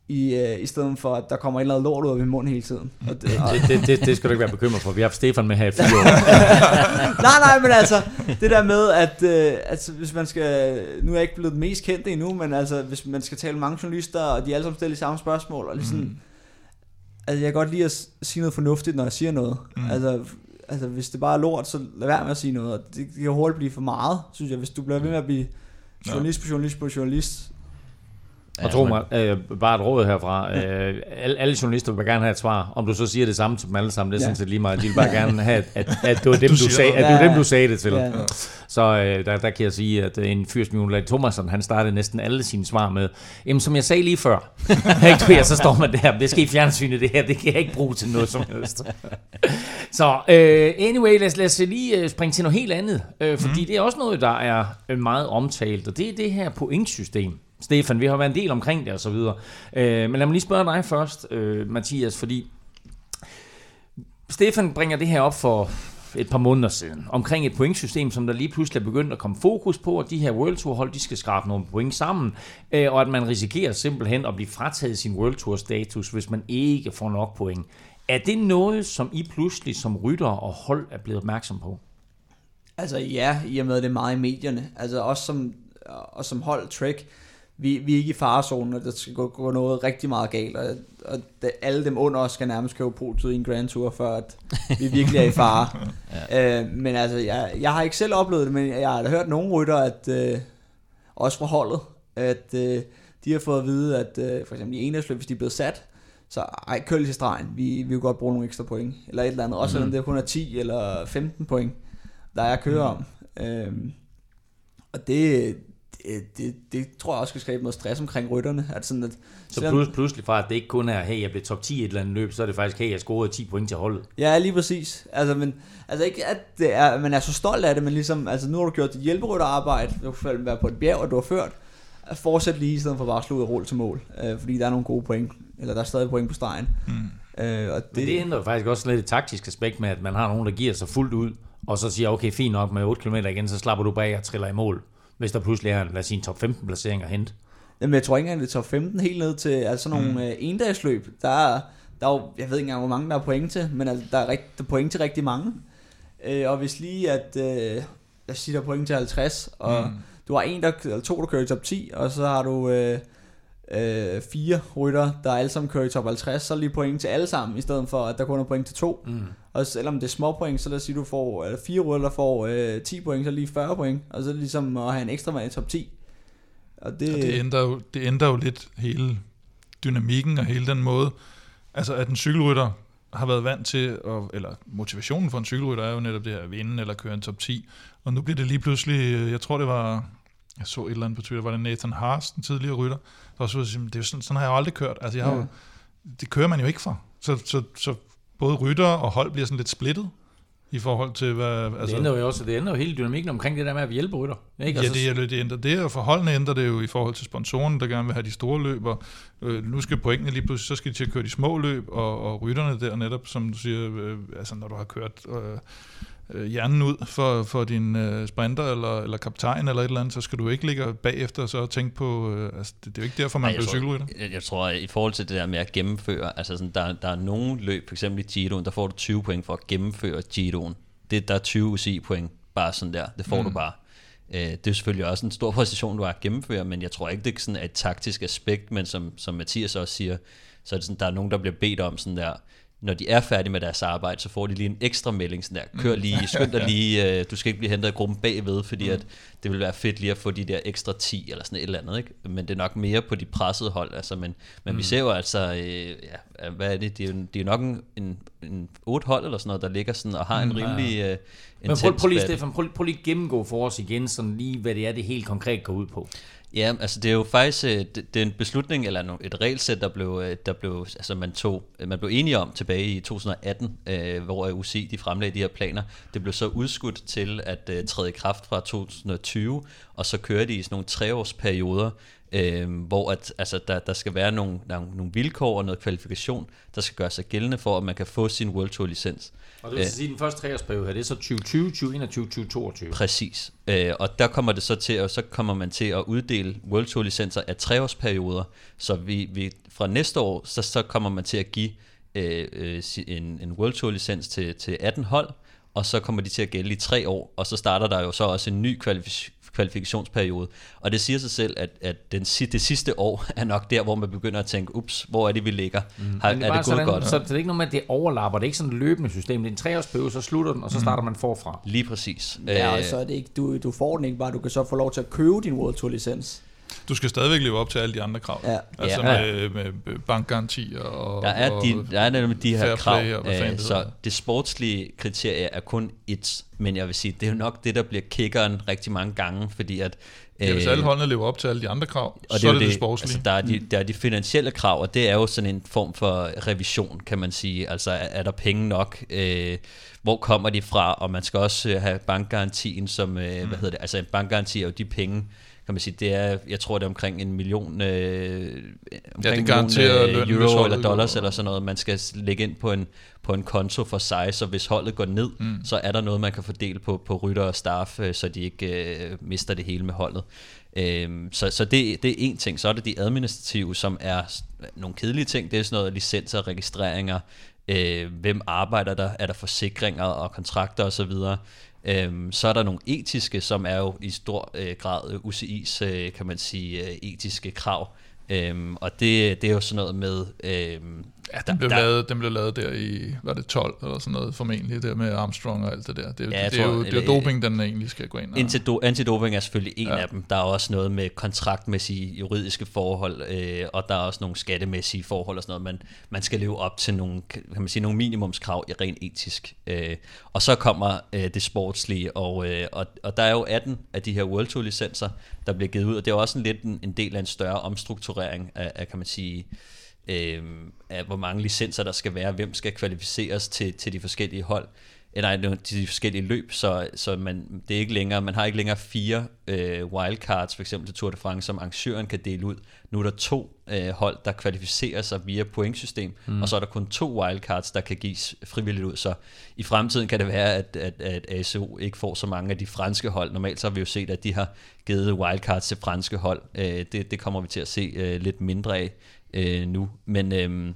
I, øh, I stedet for, at der kommer et eller andet lort ud af min mund hele tiden. Og det, og, Det, det, det, det skal du ikke være bekymret for. Vi har haft Stefan med her i fire år. nej, nej, men altså, det der med, at øh, altså, hvis man skal, nu er jeg ikke blevet mest kendte endnu, men altså, hvis man skal tale med mange journalister, og de alle sammen stiller de samme spørgsmål, og ligesom, mm. altså, jeg kan godt lide at sige noget fornuftigt, når jeg siger noget. Mm. Mm. Altså, altså, hvis det bare er lort, så lad være med at sige noget. Og Det, det kan hurtigt blive for meget, synes jeg, hvis du bliver ved med at blive journalist på journalist på journalist. Og tro mig, øh, bare et råd herfra. Øh, alle, alle journalister vil gerne have et svar. Om du så siger det samme til dem alle sammen, det er Ja. sådan set lige meget. De vil bare gerne have, at, at det var dem, Du du, noget. at det var dem, du sagde det til. ja. Så øh, der, der kan jeg sige, at øh, en fyr som Jon Lade Thomasson, han startede næsten alle sine svar med, jamen som jeg sagde lige før, ikke, du ved, så står man der, det skal i fjernsynet det her, det kan jeg ikke bruge til noget som helst. Så øh, anyway, lad os, lad os lige øh, springe til noget helt andet, øh, fordi mm. det er også noget, der er øh, meget omtalt, og det er det her pointsystem. Stefan, vi har været en del omkring det og så videre. Øh, men lad mig lige spørge dig først, øh, Mathias, fordi Stefan bringer det her op for et par måneder siden, omkring et pointsystem, som der lige pludselig er begyndt at komme fokus på, at de her World Tour hold, de skal skrabe nogle point sammen, øh, og at man risikerer simpelthen at blive frataget sin World Tour status, hvis man ikke får nok point. Er det noget, som I pludselig som rytter og hold er blevet opmærksom på? Altså ja, i og med det er meget i medierne. Altså også som, og som hold Trek, vi, vi er ikke i farezonen, og der skal gå, gå noget rigtig meget galt, og, og det, alle dem under os skal nærmest købe podiet i en Grand Tour, før at vi virkelig er i fare. ja. øh, men altså, jeg, jeg har ikke selv oplevet det, men jeg har da hørt nogle rytter, at, øh, også fra holdet, at øh, de har fået at vide, at øh, for eksempel i enhedsløb, hvis de er blevet sat, så ej, kør lige til stregen, vi, vi vil godt bruge nogle ekstra point, eller et eller andet, også selvom det kun er 10 eller 15 point, der er at køre om. Øhm, og det, det, det, det tror jeg også skal skabe noget stress omkring rytterne. At sådan at, Så selvom- plus, pludselig fra, at det ikke kun er, hey, jeg blev top 10 i et eller andet løb, så er det faktisk, hey, jeg scorede 10 point til holdet. Ja, lige præcis. Altså, men, altså ikke, at det er, man er så stolt af det, men ligesom, altså nu har du gjort dit hjælperytterarbejde, du kan være på et bjerg, og du har ført, at fortsætte lige, i stedet for bare at slå ud og rulle til mål, øh, fordi der er nogle gode point, eller der er stadig point på stregen. Mm. Øh, og det... Men det ændrer jo faktisk også lidt et taktisk aspekt med, at man har nogen, der giver sig fuldt ud, og så siger, okay, fint nok med 8 km igen, så slapper du bag og triller i mål, hvis der pludselig er, lad os sige, en top 15 placering at hente. Jamen, jeg tror ikke engang, det er top 15 helt ned til altså nogle mm. øh, endagsløb. Der er, der er jo, jeg ved ikke engang, hvor mange der er point til, men altså, der, er rigt, der er point til rigtig mange. Øh, og hvis lige at, øh, lad os sige, der er point til 50, og mm. du har en, der, eller to, der kører i top 10, og så har du øh, øh, fire rytter, der alle sammen kører i top 50, så er lige point til alle sammen, i stedet for, at der kun er point til to. Mm. Og selvom det er små point, så lad os sige, du får eller fire rytter, der får øh, 10 point, så lige 40 point, og så er det ligesom at have en ekstra mand i top 10. Og det, og det, ændrer jo, det ændrer jo lidt hele dynamikken og hele den måde, altså at en cykelrytter har været vant til, at, eller motivationen for en cykelrytter er jo netop det her at vinde eller køre en top 10, og nu bliver det lige pludselig, jeg tror det var, jeg så et eller andet på Twitter, var det Nathan Haas, den tidligere rytter, der også sige, det er sådan, sådan har jeg jo aldrig kørt, altså jeg har ja. jo, det kører man jo ikke for, så, så, så både rytter og hold bliver sådan lidt splittet, i forhold til, hvad... Altså, det ændrer jo også, det ændrer jo hele dynamikken omkring det der med at hjælpe rytter. Ikke? Ja, altså, det, det ændrer det, og forholdene ændrer det jo i forhold til sponsoren, der gerne vil have de store løb, og øh, nu skal pointene lige pludselig, så skal de til at køre de små løb, og, og rytterne der netop, som du siger, øh, altså når du har kørt... Øh, øh, hjernen ud for, for din øh, sprinter eller, eller kaptajn eller et eller andet, så skal du ikke ligge bagefter og så tænke på, øh, altså det, det er jo ikke derfor, man bliver cykelrytter. Jeg, jeg tror, at i forhold til det der med at gennemføre, altså sådan, der, der er nogle løb, for eksempel i Giroen, der får du 20 point for at gennemføre Giroen. Det, der er 20 UCI point, bare sådan der, det får mm. du bare. Øh, det er selvfølgelig også en stor præcision, du har at gennemføre, men jeg tror ikke, det er sådan et taktisk aspekt, men som, som Mathias også siger, så er det sådan, der er nogen, der bliver bedt om sådan der, når de er færdige med deres arbejde, så får de lige en ekstra melding, sådan der, kør lige, skynd dig lige, øh, du skal ikke blive hentet i gruppen bagved, fordi mm. at det vil være fedt lige at få de der ekstra 10 eller sådan et eller andet, ikke? men det er nok mere på de pressede hold, altså, men, men mm. vi ser jo altså, øh, ja, hvad er det, det er jo, det er nok en, en, en 8 hold eller sådan noget, der ligger sådan og har en mm. rimelig øh, Men prøv, prøv lige, Stefan, prøv, prøv lige gennemgå for os igen, sådan lige, hvad det er, det helt konkret går ud på. Ja, altså det er jo faktisk øh, det, det, er en beslutning eller et regelsæt der blev øh, der blev altså man tog øh, man blev enige om tilbage i 2018, øh, hvor UC de fremlagde de her planer. Det blev så udskudt til at træde i kraft fra 2020, og så kører de i sådan nogle treårsperioder, øh, hvor at, altså, der, der skal være nogle, der nogle vilkår og noget kvalifikation, der skal gøre sig gældende for, at man kan få sin World Tour licens. Og det vil sige, at den første treårsperiode her, det er så 2020, 2021, 2022. Præcis. Øh, og der kommer det så til, og så kommer man til at uddele World Tour licenser af treårsperioder, så vi, vi fra næste år, så, så kommer man til at give øh, øh, en, en World Tour licens til, til 18 hold, og så kommer de til at gælde i tre år, og så starter der jo så også en ny kvalifikation kvalifikationsperiode. Og det siger sig selv, at, at den, det sidste år er nok der, hvor man begynder at tænke, ups, hvor er det, vi ligger? Mm. Har, det er, er det gået sådan, godt? Så, så det er ikke noget med, at det overlapper. Det er ikke sådan et løbende system. Det er en treårsperiode, så slutter den, og så mm. starter man forfra. Lige præcis. Ja, og øh, så er det ikke, du, du får den ikke bare, du kan så få lov til at købe din World Tour licens. Du skal stadigvæk leve op til alle de andre krav. Ja. Altså ja. Med, med bankgarantier og Der er, og de, der er nemlig de her krav, og øh, så det sportslige kriterie er kun et, men jeg vil sige, det er jo nok det, der bliver kickeren rigtig mange gange, fordi at Ja, hvis alle holdene lever op til alle de andre krav, og så det er det, det sportslige. Altså, der, er de, der er de finansielle krav, og det er jo sådan en form for revision, kan man sige. Altså, er, er der penge nok? Øh, hvor kommer de fra? Og man skal også øh, have bankgarantien, som, øh, mm. hvad hedder det? Altså, en bankgaranti er jo de penge, kan man sige, det er, jeg tror det er omkring en million, øh, omkring ja, det million øh, euro eller dollars eller sådan noget, man skal lægge ind på en, på en konto for sig, så hvis holdet går ned, mm. så er der noget, man kan fordele på, på rytter og staff, øh, så de ikke øh, mister det hele med holdet. Øh, så så det, det er en ting. Så er det de administrative, som er nogle kedelige ting. Det er sådan noget licenser, registreringer, øh, hvem arbejder der, er der forsikringer og kontrakter osv., Øhm, så er der nogle etiske, som er jo i stor øh, grad øh, UCI's, øh, kan man sige, øh, etiske krav. Øhm, og det, det er jo sådan noget med... Øhm, ja, den blev, der, lavet, den blev lavet der i, var det 12 eller sådan noget formentlig, der med Armstrong og alt det der. Det, ja, det, det, tror, er, jo, det er jo doping, den egentlig skal gå ind. Og... Antidoping er selvfølgelig en ja. af dem. Der er også noget med kontraktmæssige juridiske forhold, øh, og der er også nogle skattemæssige forhold og sådan noget. Man, man skal leve op til nogle, kan man sige, nogle minimumskrav i rent etisk. Øh, og så kommer øh, det sportslige, og, øh, og, og der er jo 18 af de her World Tour licenser, der bliver givet ud, og det er også en lidt en, en del af en større omstrukturering af, af kan man sige, øh, af hvor mange licenser der skal være, hvem skal kvalificeres til, til de forskellige hold. eller nej, de forskellige løb, så, så man, det er ikke længere, man har ikke længere fire øh, wildcards, for eksempel til Tour de France, som arrangøren kan dele ud. Nu er der to øh, hold, der kvalificerer sig via pointsystem, mm. og så er der kun to wildcards, der kan gives frivilligt ud. Så i fremtiden kan det være, at, at, at ASO ikke får så mange af de franske hold. Normalt så har vi jo set, at de har givet wildcards til franske hold. Øh, det, det kommer vi til at se øh, lidt mindre af øh, nu. Men... Øh,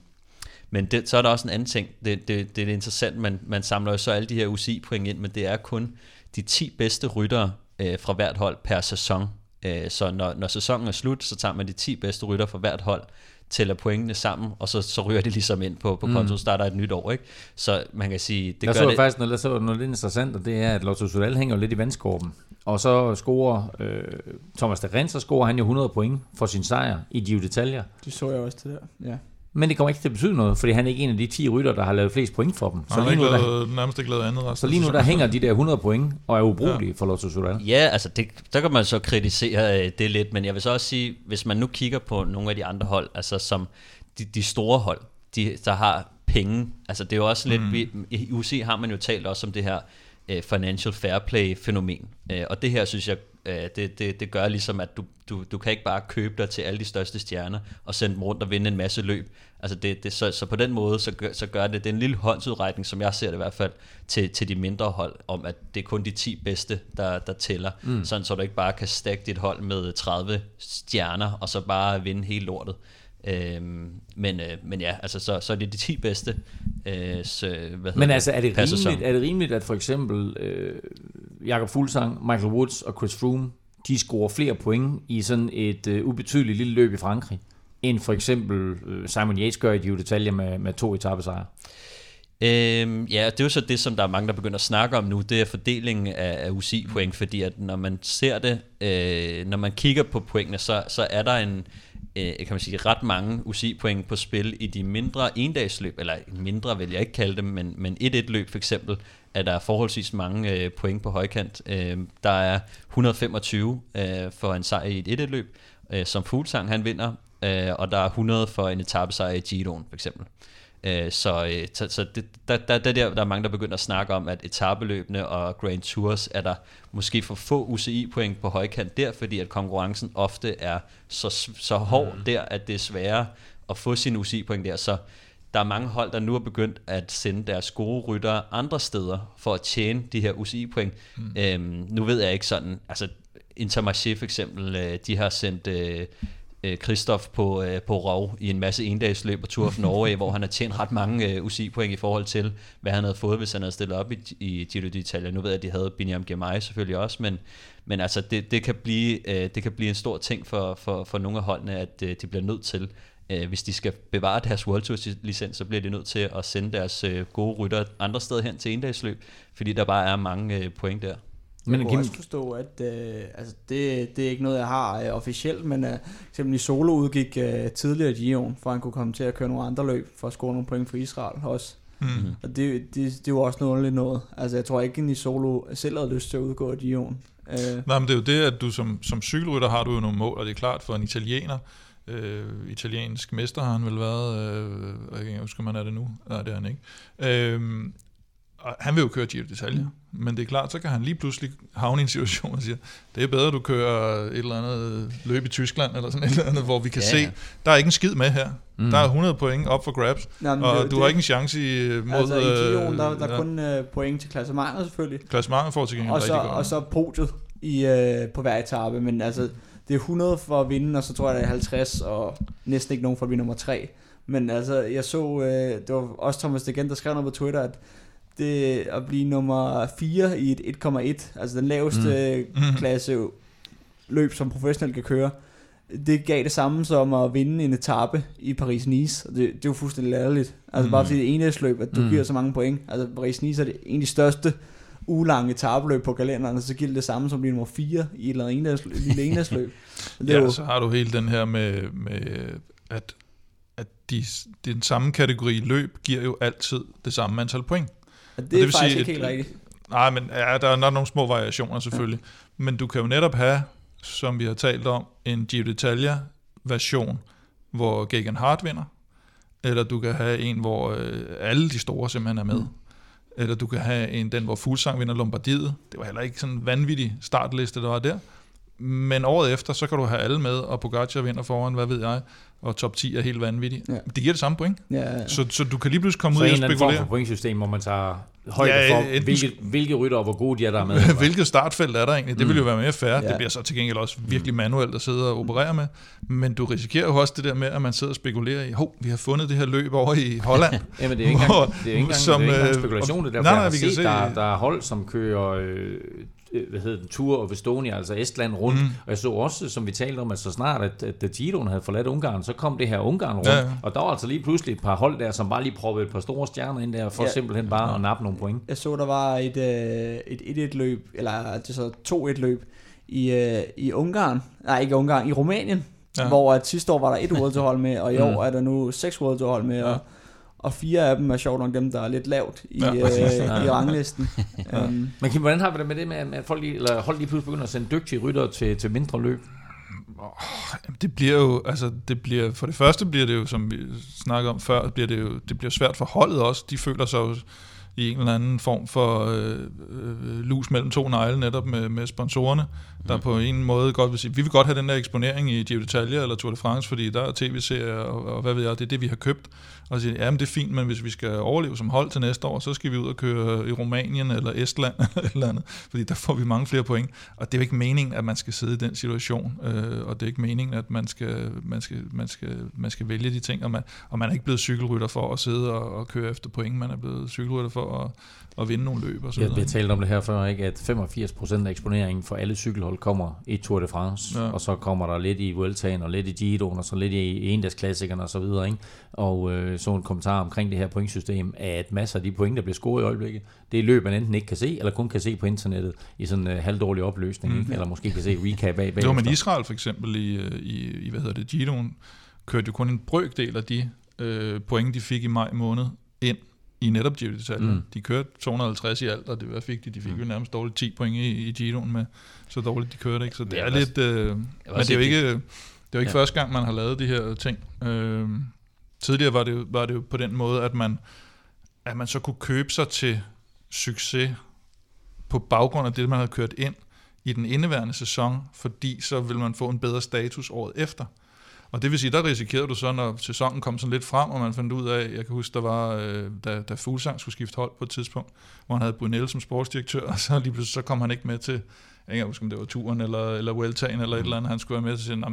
men det, så er der også en anden ting, det, det, det er interessant, man, man samler jo så alle de her UCI-point ind, men det er kun de 10 bedste ryttere øh, fra hvert hold per sæson. Øh, så når, når sæsonen er slut, så tager man de 10 bedste ryttere fra hvert hold, tæller pointene sammen, og så, så ryger det ligesom ind på, på mm. starter et nyt år. Ikke? Så man kan sige... Det der gør så det, faktisk noget, så noget lidt interessant, og det er, at Lotto Sudal hænger lidt i vandskorben. Og så scorer øh, Thomas de Renz, så scorer han jo 100 point for sin sejr i Gio Detaljer. Det så jeg også til der, ja. Men det kommer ikke til at betyde noget, fordi han er ikke en af de 10 rytter, der har lavet flest point for dem. Så lige, nu, lavet, der, nærmest ikke lavet andet så lige nu der hænger de der 100 point og er ubrugelige ja. for Lotto Sudal. Ja, altså det, der kan man så kritisere øh, det lidt, men jeg vil så også sige, hvis man nu kigger på nogle af de andre hold, altså som de, de store hold, de, der har penge, altså det er jo også lidt, mm. vi, i UC har man jo talt også om det her uh, financial fair play fænomen, uh, og det her synes jeg Øh, det, det, det gør ligesom, at du, du, du kan ikke bare købe dig til alle de største stjerner og sende dem rundt og vinde en masse løb. Altså det, det, så, så på den måde, så gør, så gør det, det er en lille håndsudrækning, som jeg ser det i hvert fald, til, til de mindre hold, om at det er kun de 10 bedste, der, der tæller. Mm. Sådan så du ikke bare kan stakke dit hold med 30 stjerner, og så bare vinde hele lortet. Øhm, men, øh, men ja, altså så, så er det de 10 bedste. Øh, så, hvad men altså er det, rimeligt, er det rimeligt, at for eksempel øh, Jakob Fuglsang, Michael Woods og Chris Froome, de scorer flere point i sådan et øh, ubetydeligt lille løb i Frankrig, end for eksempel øh, Simon Yates gør i de detaljer med, med to etappesejre? Øhm, ja, det er jo så det, som der er mange, der begynder at snakke om nu, det er fordelingen af, af UCI-point, fordi at når man ser det, øh, når man kigger på pointene, så, så er der en, øh, kan man sige, ret mange UCI-point på spil i de mindre endagsløb, eller mindre vil jeg ikke kalde dem, men, men 1-1-løb for eksempel, er der forholdsvis mange øh, point på højkant. Øh, der er 125 øh, for en sejr i et 1-1-løb, øh, som Fuglsang han vinder, øh, og der er 100 for en etappesejr i Giroen for eksempel. Øh, så øh, så, så det, der, der, der, der, der er mange, der begynder at snakke om, at etabeløbene og Grand Tours er der måske for få UCI-point på højkant der, fordi at konkurrencen ofte er så, så hård mm. der, at det er sværere at få sine UCI-point der. Så der er mange hold, der nu har begyndt at sende deres gode ryttere andre steder for at tjene de her UCI-point. Mm. Øhm, nu ved jeg ikke sådan, altså Intermarché for eksempel, øh, de har sendt øh, øh, Christoph på, øh, på rov i en masse endagsløb på Tour of Norway, hvor han har tjent ret mange øh, UCI-point i forhold til, hvad han havde fået, hvis han havde stillet op i, i Giro d'Italia. Nu ved jeg, at de havde Binyam Girmay selvfølgelig også, men, men altså, det, det, kan blive, øh, det kan blive en stor ting for, for, for nogle af holdene, at øh, de bliver nødt til øh, hvis de skal bevare deres World Tour licens, så bliver de nødt til at sende deres øh, gode rytter andre steder hen til endagsløb, fordi der bare er mange øh, point der. Men jeg kan også forstå, at øh, altså det, det er ikke noget, jeg har øh, officielt, men øh, eksempelvis Solo udgik øh, tidligere i Gion, for han kunne komme til at køre nogle andre løb for at score nogle point for Israel også. Mm-hmm. Og det, det, det var også noget noget. Altså jeg tror ikke, at Solo selv havde lyst til at udgå af Gion. Øh. Nej, men det er jo det, at du som, som cykelrytter har du jo nogle mål, og det er klart for en italiener, øh, italiensk mester har han vel været, øh, jeg kan ikke huske, om han er det nu, nej det er han ikke. Øh, og han vil jo køre Giro d'Italia, men det er klart, så kan han lige pludselig havne i en situation og sige, det er bedre, at du kører et eller andet løb i Tyskland, eller sådan et eller andet, hvor vi kan ja, se, der er ikke en skid med her. Mm. Der er 100 point op for grabs, Jamen, og det, du det, har ikke en chance i, mod... Altså i Giroen, der, der er ja. kun uh, point til klassementet selvfølgelig. Klassementet får til gengæld og så, rigtig godt. Og så podiet i, uh, på hver etape, men altså det er 100 for at vinde, og så tror jeg, det er 50, og næsten ikke nogen for at blive nummer 3. Men altså, jeg så, øh, det var også Thomas Degen, der skrev noget på Twitter, at det at blive nummer 4 i et 1,1, altså den laveste mm. mm. klasse løb, som professionelt kan køre, det gav det samme som at vinde en etape i Paris-Nice. Det, det er jo fuldstændig latterligt. Altså mm. bare fordi det ene løb, at du mm. giver så mange point. Altså Paris-Nice er det de største ulange etabløb på kalenderen, så giver det det samme som blive nummer 4 i et eller andet lille enhedsløb. ja, jo... så har du hele den her med, med at, at de, den samme kategori løb giver jo altid det samme antal point. Ja, det er, det vil faktisk sige, ikke helt rigtigt. Nej, men ja, der er nok nogle små variationer selvfølgelig. Ja. Men du kan jo netop have, som vi har talt om, en Giro d'Italia version, hvor Gagan Hart vinder, eller du kan have en, hvor øh, alle de store simpelthen er med. Mm eller du kan have en, den, hvor Fuglsang vinder Lombardiet. Det var heller ikke sådan en vanvittig startliste, der var der. Men året efter, så kan du have alle med, og Pogacar vinder foran, hvad ved jeg, og top 10 er helt vanvittigt. Ja. Ja. Det giver det samme point. Ja, ja. Så, så du kan lige pludselig komme Så ud en og eller anden form spekulere. for pointsystem, hvor man tager højde Ja, for, enten- hvilke, hvilke rytter og hvor gode de er, der er med. Hvilket startfelt er der egentlig? Det vil jo være mere fair. Ja. Ja. Det bliver så til gengæld også virkelig manuelt at sidde og operere med. Men du risikerer jo også det der med, at man sidder og spekulerer i, hov, vi har fundet det her løb over i Holland. Jamen, det er jo ikke engang, Hvor- det er ikke engang, som, det er ikke engang øh, spekulation, det er nej, derfor, nej, vi kan se- der, der er hold, som kører øh, hvad hedder den, Tour of Estonia, altså Estland rundt, mm. og jeg så også, som vi talte om, at så snart, at, at da Giroen havde forladt Ungarn, så kom det her Ungarn rundt, Ja, ja, ja. og der var altså lige pludselig et par hold der, som bare lige proppede et par store stjerner ind der, for Ja. ja. simpelthen bare at nappe nogle point. Jeg så, der var et, øh, et 1-1 løb, eller det så 2-1 løb i, øh, i Ungarn, nej ikke Ungarn, i Rumænien, ja. Ja. hvor at sidste år var der et World to hold med, og i Mm. år er der nu seks World to hold med, og, og fire af dem er sjovt nok dem, der er lidt lavt i, Ja, ja, præcis. øh, Ja. i ranglisten. um, Men Kim, hvordan har vi det med det med, at folk lige, eller hold lige pludselig begynder at sende dygtige rytter til, til mindre løb? Det bliver jo, altså det bliver, for det første bliver det jo, som vi snakkede om før, bliver det jo, det bliver svært for holdet også. De føler sig jo i en eller anden form for øh, øh, lus mellem to negle netop med, med sponsorerne, der på en måde godt vil sige, vi vil godt have den der eksponering i Giro d'Italia eller Tour de France, fordi der er tv-serier og, og hvad ved jeg, det er det, vi har købt. Og sige, ja, men det er fint, men hvis vi skal overleve som hold til næste år, så skal vi ud og køre i Rumænien eller Estland eller et eller andet, fordi der får vi mange flere point. Og det er jo ikke meningen, at man skal sidde i den situation, øh, og det er ikke meningen, at man skal, man skal, man skal, man skal vælge de ting, og man, og man er ikke blevet cykelrytter for at sidde og, og køre efter point, man er blevet cykelrytter for at, at vinde nogle løb og så Ja, vi har talt om det her før, ikke? at 85% af eksponeringen for alle cykelhold kommer i Tour de France, ja. og så kommer der lidt i Vueltaen, og lidt i Giroen, og så lidt i endagsklassikerne og så videre. Ikke? Og øh, så en kommentar omkring det her pointsystem, at masser af de point, der bliver scoret i øjeblikket, det er løb, man enten ikke kan se, eller kun kan se på internettet i sådan en øh, halvdårlig opløsning, Mm. ikke? eller måske kan se recap bag Det var med. Israel for eksempel i, øh, i, i hvad hedder det, Giroen, kørte jo kun en brøkdel af de øh, point, de fik i maj måned, ind i netop Giro. Mm. Mm. De kørte 250 i alt, og det hvad fik de? De fik jo nærmest dårligt 10 point i, i Giroen med, så dårligt de kørte, ikke? Så det er vil lidt... Øh, men det er jo ikke, det er jo ikke ja. første gang, man har lavet de her ting. Øh, tidligere var det, jo, var det jo på den måde, at man, at man så kunne købe sig til succes på baggrund af det, man havde kørt ind i den indeværende sæson, fordi så vil man få en bedre status året efter. Og det vil sige, der risikerede du så, når sæsonen kom sådan lidt frem, og man fandt ud af, jeg kan huske, der var, øh, da, da Fuglsang skulle skifte hold på et tidspunkt, hvor han havde Brunel som sportsdirektør, og så lige pludselig så kom han ikke med til, jeg kan huske, om det var turen eller, eller Vueltaen eller et eller andet, han skulle være med til, at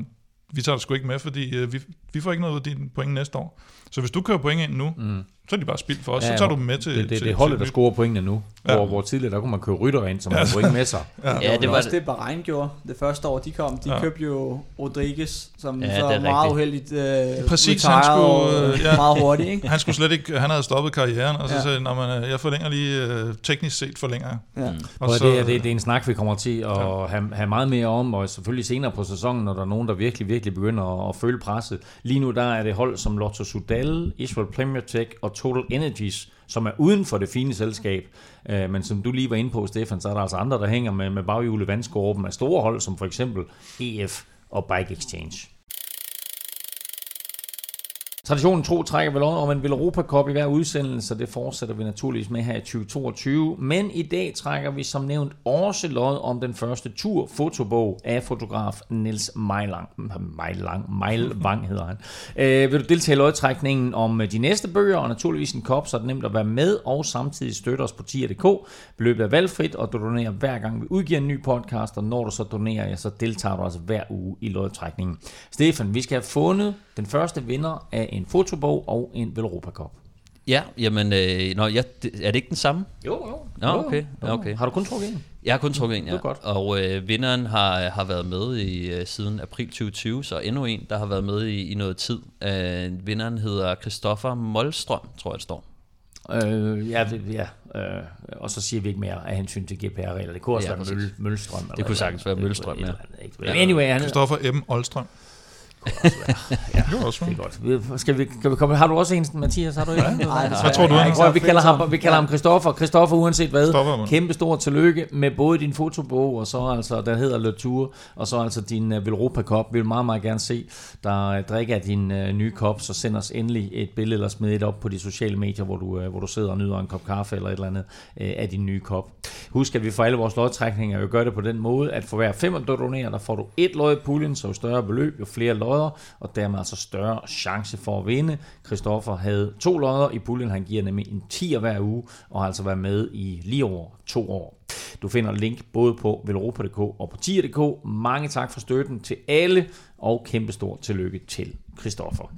vi tager dig sgu ikke med, fordi øh, vi, vi får ikke noget ud af dine point næste år. Så hvis du kører point ind nu, Mm så er de bare spildt for os, Ja, så tager du dem med til... Det, det, til, det er holdet, til der scorer pointene nu, Ja. hvor, hvor tidligere der kunne man købe rytter ind, som har point med sig. Ja. Ja, Ja, det det var også det, Bahrein gjorde det første år, de kom. De Ja. ja. købte jo Rodriguez, som Ja, ja, det så er meget rigtigt. uheldigt uh, Præcis, han skulle, øh, ja. meget hurtigt. Ikke? Han skulle slet ikke, han havde stoppet karrieren, og så Ja. sagde han, "Nå, men, øh, jeg forlænger lige, øh, teknisk set forlænger jeg. Ja. Og Og så, det, er, det, det er en snak, vi kommer til at ja. have, have meget mere om, og selvfølgelig senere på sæsonen, når der er nogen, der virkelig, virkelig begynder at, at føle presset. Lige nu der er det hold som Lotto Sudal, Israel Premier Tech og Total Energies, som er uden for det fine selskab. Øh, men som du lige var inde på, Stefan, så er der altså andre, der hænger med, med baghjulet vandskorben af store hold, som for eksempel EF og Bike Exchange. Traditionen tro trækker vi lod om en Europa Cup i hver udsendelse, det fortsætter vi naturligvis med her i 2022. Men i dag trækker vi som nævnt også lod om den første tur fotobog af fotograf Niels Meilang. Meilang, Meilvang hedder han. Øh, vil du deltage i lodtrækningen om øh, de næste bøger, og naturligvis en kop, så er det nemt at være med, og samtidig støtte os på tier.dk. Beløbet er valgfrit, og du donerer hver gang vi udgiver en ny podcast, og når du så donerer, ja, så deltager du altså hver uge i lodtrækningen. Stefan, vi skal have fundet den første vinder af en fotobog og en Velropa Cup. Ja, jamen, øh, nå, ja, det, er det ikke den samme? Jo, jo. Nå, jo, okay, jo. okay. Har du kun trukket en? Jeg har kun trukket en, ja. Det er godt. Og øh, vinderen har, har været med i øh, siden april 2020, så endnu en, der har været med i, i noget tid. Øh, vinderen hedder Christoffer Molstrøm, tror jeg, det står. Øh, ja, det, ja. Øh, og så siger vi ikke mere af hensyn til GPR-regler. Det kunne også Ja, være. Møl, Mølstrøm. eller Det kunne sagtens være. Mølstrøm, ja. Anyway, han, Christoffer M. Olstrøm. Ja, Det var også det er godt. Vi- Skal vi, kan vi komme, har du også en, Mathias? Har du ikke? Nej, desværre. Jeg tror, du ikke Prøv, vi kalder ham, vi kalder ham Christoffer. Christoffer, uanset hvad. Kæmpe stor tillykke med både din fotobog, og så altså, der hedder Le Tour, og så altså din uh, Velropa Cup. Vi vil meget, meget gerne se dig uh, drikke af din uh, nye kop, så send os endelig et billede eller smid et op på de sociale medier, hvor du, uh, hvor du sidder og nyder en kop kaffe eller et eller andet uh, af din nye kop. Husk, at vi for alle vores lodtrækninger jo gør det på den måde, at for hver fem, du donerer, der får du et lod i puljen, så jo større beløb, jo flere lodder, og dermed altså større chance for at vinde. Christoffer havde to lodder i puljen, han giver nemlig en 10 hver uge, og har altså været med i lige over to år. Du finder link både på velropa.dk og på tier.dk. Mange tak for støtten til alle, og kæmpe stort tillykke til Christoffer.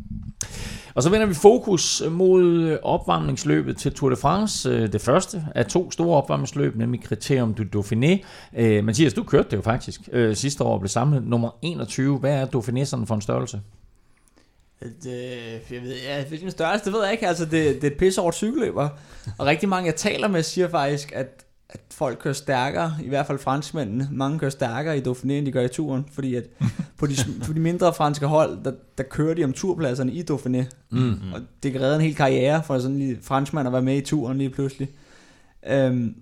Og så vender vi fokus mod opvarmningsløbet til Tour de France. Øh, det første af to store opvarmningsløb, nemlig Criterium du Dauphiné. Øh, Mathias, du kørte det jo faktisk øh, sidste år og blev samlet nummer 21. Hvad er Dauphiné sådan for en størrelse? Det, jeg ved, ja, hvilken størrelse, det ved jeg ikke. Altså, det, det er et pisse over cykelløber. Og rigtig mange, jeg taler med, siger faktisk, at, at folk kører stærkere, i hvert fald franskmændene. Mange kører stærkere i Dauphiné, end de gør i turen. Fordi at på de, på de mindre franske hold, der, der kører de om turpladserne i Dauphiné. Mm. Og det kan redde en hel karriere for sådan en franskmand at være med i turen lige pludselig. Øhm,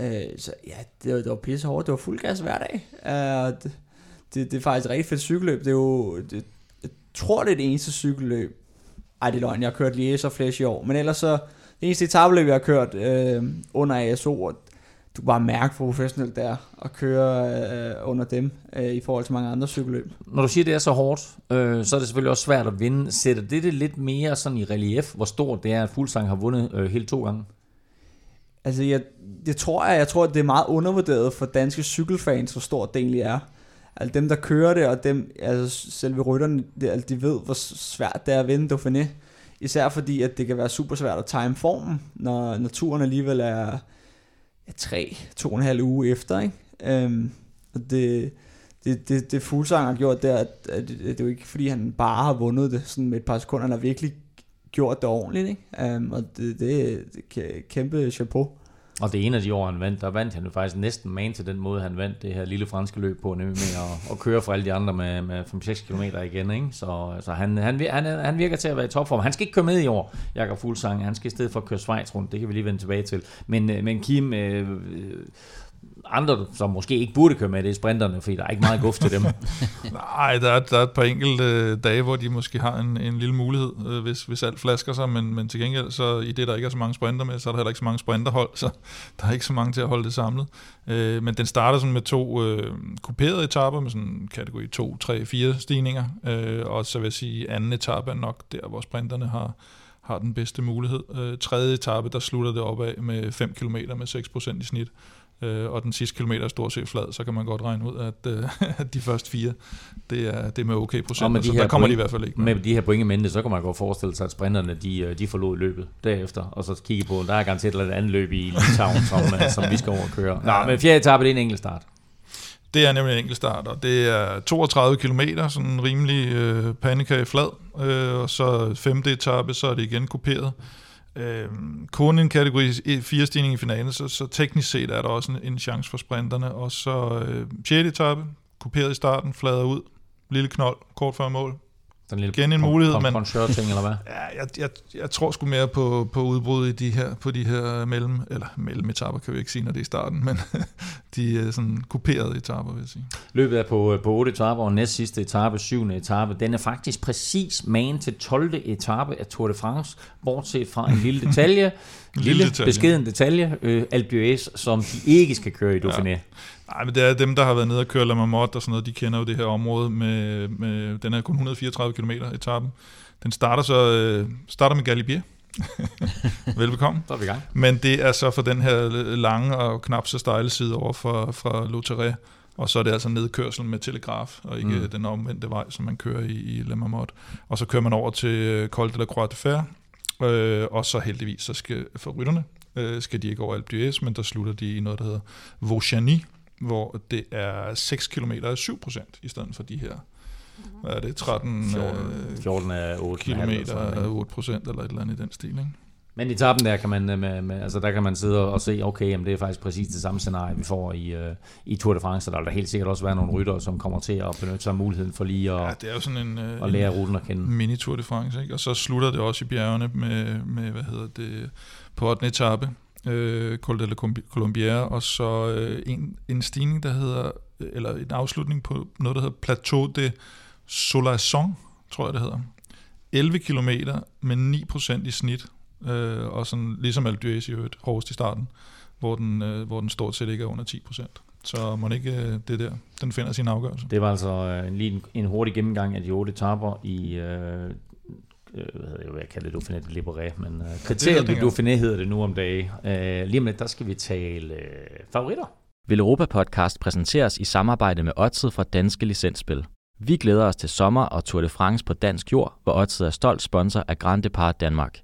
øh, så ja, det var, det var pisse hårdt. Det var fuld gas hver dag. Øh, det, det, det er faktisk et rigtig fedt cykelløb. Det er jo, det, jeg tror, det er det eneste cykelløb. Ej, det er løgn. Jeg har kørt Liège og Flash i år. Men ellers så, det eneste etabeløb, jeg har kørt øh, under ASO, og du kan bare mærke, professionelt det er at køre øh, under dem øh, i forhold til mange andre cykelløb. Når du siger, det er så hårdt, øh, så er det selvfølgelig også svært at vinde. Sætter det det lidt mere sådan i relief, hvor stort det er, at Fuglsang har vundet øh, hele to gange? Altså, jeg, det tror jeg, jeg tror, at det er meget undervurderet for danske cykelfans, hvor stort det egentlig er. Altså dem, der kører det, og dem, altså selve rytterne, det, altså, de ved, hvor svært det er at vinde Dauphiné. Især fordi, at det kan være super svært at time formen, når, når turen alligevel er ja, tre, to og en halv uge efter, ikke? Øhm, og det, det, det, det Fuglsang har gjort, det er, at, at det, det er jo ikke, fordi han bare har vundet det sådan med et par sekunder, han har virkelig gjort det ordentligt, ikke? Øhm, og det, det, det er kæmpe chapeau. Og det ene af de år, han vandt, der vandt han jo faktisk næsten man til den måde, han vandt det her lille franske løb på, nemlig med at, at køre for alle de andre med, med 5-6 km igen. Ikke? Så, så han, han, han, han virker til at være i topform. Han skal ikke køre med i år, Jakob Fuglsang. Han skal i stedet for køre Schweiz rundt. Det kan vi lige vende tilbage til. Men, øh, men Kim, øh, øh, andre, som måske ikke burde køre med, det er sprinterne, fordi der er ikke meget guf til dem. Nej, der er, der er et par enkelte øh, dage, hvor de måske har en, en lille mulighed, øh, hvis, hvis alt flasker sig, men, men til gengæld, så i det, der ikke er så mange sprinter med, så er der heller ikke så mange sprinterhold, så der er ikke så mange til at holde det samlet. Øh, men den starter sådan med to øh, kuperede etaper med sådan kategori 2, 3, 4 stigninger, øh, og så vil jeg sige, anden etape er nok der, hvor sprinterne har, har den bedste mulighed. Øh, tredje etape, der slutter det op af med 5 km med 6% i snit. Øh, og den sidste kilometer er stort set flad, så kan man godt regne ud, at, øh, de første fire, det er, det er med okay procent, så der kommer de i hvert fald ikke med. Med de her point i mente, så kan man godt forestille sig, at sprinterne, de, øh, de forlod løbet derefter, og så kigge på, der er garanteret et andet løb i Litauen, som, øh, som vi skal over og køre. Nå, men fjerde etape, det er en enkelt start. Det er nemlig en enkelt start, og det er 32 km, sådan en rimelig øh, pandekage flad, øh, og så femte etape, så er det igen kuperet. Øh, kun en kategori 4 stigning i finalen, så, så teknisk set er der også en, en chance for sprinterne, og så øh, 6. etape, kuperet i starten, flader ud, lille knold, kort før mål. Sådan en lille Igen en mulighed, men ting, eller hvad? ja, jeg, jeg, jeg tror sgu mere på, på udbrud i de her, på de her mellem, eller mellem etaper, kan vi ikke sige, når det er i starten, men de er sådan kuperede etaper, vil jeg sige. Løbet er på, på 8 etaper, og næst sidste etape, 7. etape. Den er faktisk præcis man til 12. etape af Tour de France, bortset fra en lille detalje. Lille, lille detalje. beskeden detalje, øh, Alpe som de ikke skal køre i Dauphiné. Ja. Nej, men det er dem, der har været nede og køre La Marmotte og sådan noget, de kender jo det her område med, med den er kun 134 km etappen. Den starter så øh, starter med Galibier. Velbekomme. Så er vi i gang. Men det er så for den her lange og knap så stejle side over fra, fra Lauterre. Og så er det altså nedkørsel med telegraf, og ikke Mm. den omvendte vej, som man kører i, i La Marmotte. Og så kører man over til øh, Col de la Croix de Fer, øh, og så heldigvis, så skal, for rytterne, øh, skal de ikke over Alpe d'Huez, men der slutter de i noget, der hedder Vauchany, hvor det er 6 km af 7% i stedet for de her, hvad er det, 13 14, øh, 14 af 8 kilometer af 8 eller et eller andet i den stil, ikke? Men i tappen der kan man, øh, med, med, altså der kan man sidde og se, okay, jamen det er faktisk præcis det samme scenarie, vi får i, uh, i Tour de France, og der vil der helt sikkert også være nogle rytter, som kommer til at benytte sig af muligheden for lige at, Ja, det er jo sådan en, øh, at lære ruten at kende. en mini Tour de France, ikke? Og så slutter det også i bjergene med, med hvad hedder det, på 8. etape, øh, Col de la Colombière, og så øh, en, en stigning, der hedder, eller en afslutning på noget, der hedder Plateau de Solaison, tror jeg det hedder. 11 km med 9% i snit, øh, og sådan ligesom Alpe i øvrigt, hårdest i starten, hvor den, øh, hvor den stort set ikke er under 10%. Så må det ikke øh, det der, den finder sin afgørelse. Det var altså øh, en, lige en, en hurtig gennemgang af de otte etapper i, øh, øh, hvad hedder det, hvad kalder det, Dauphiné de Libéré, men øh, kriteriet du Dauphiné hedder det nu om dagen. Øh, lige om lidt, der skal vi tale øh, favoritter. Vil Europa Podcast præsenteres i samarbejde med Odset fra Danske Licensspil. Vi glæder os til sommer og Tour de France på dansk jord, hvor Odset er stolt sponsor af Grand Depart Danmark.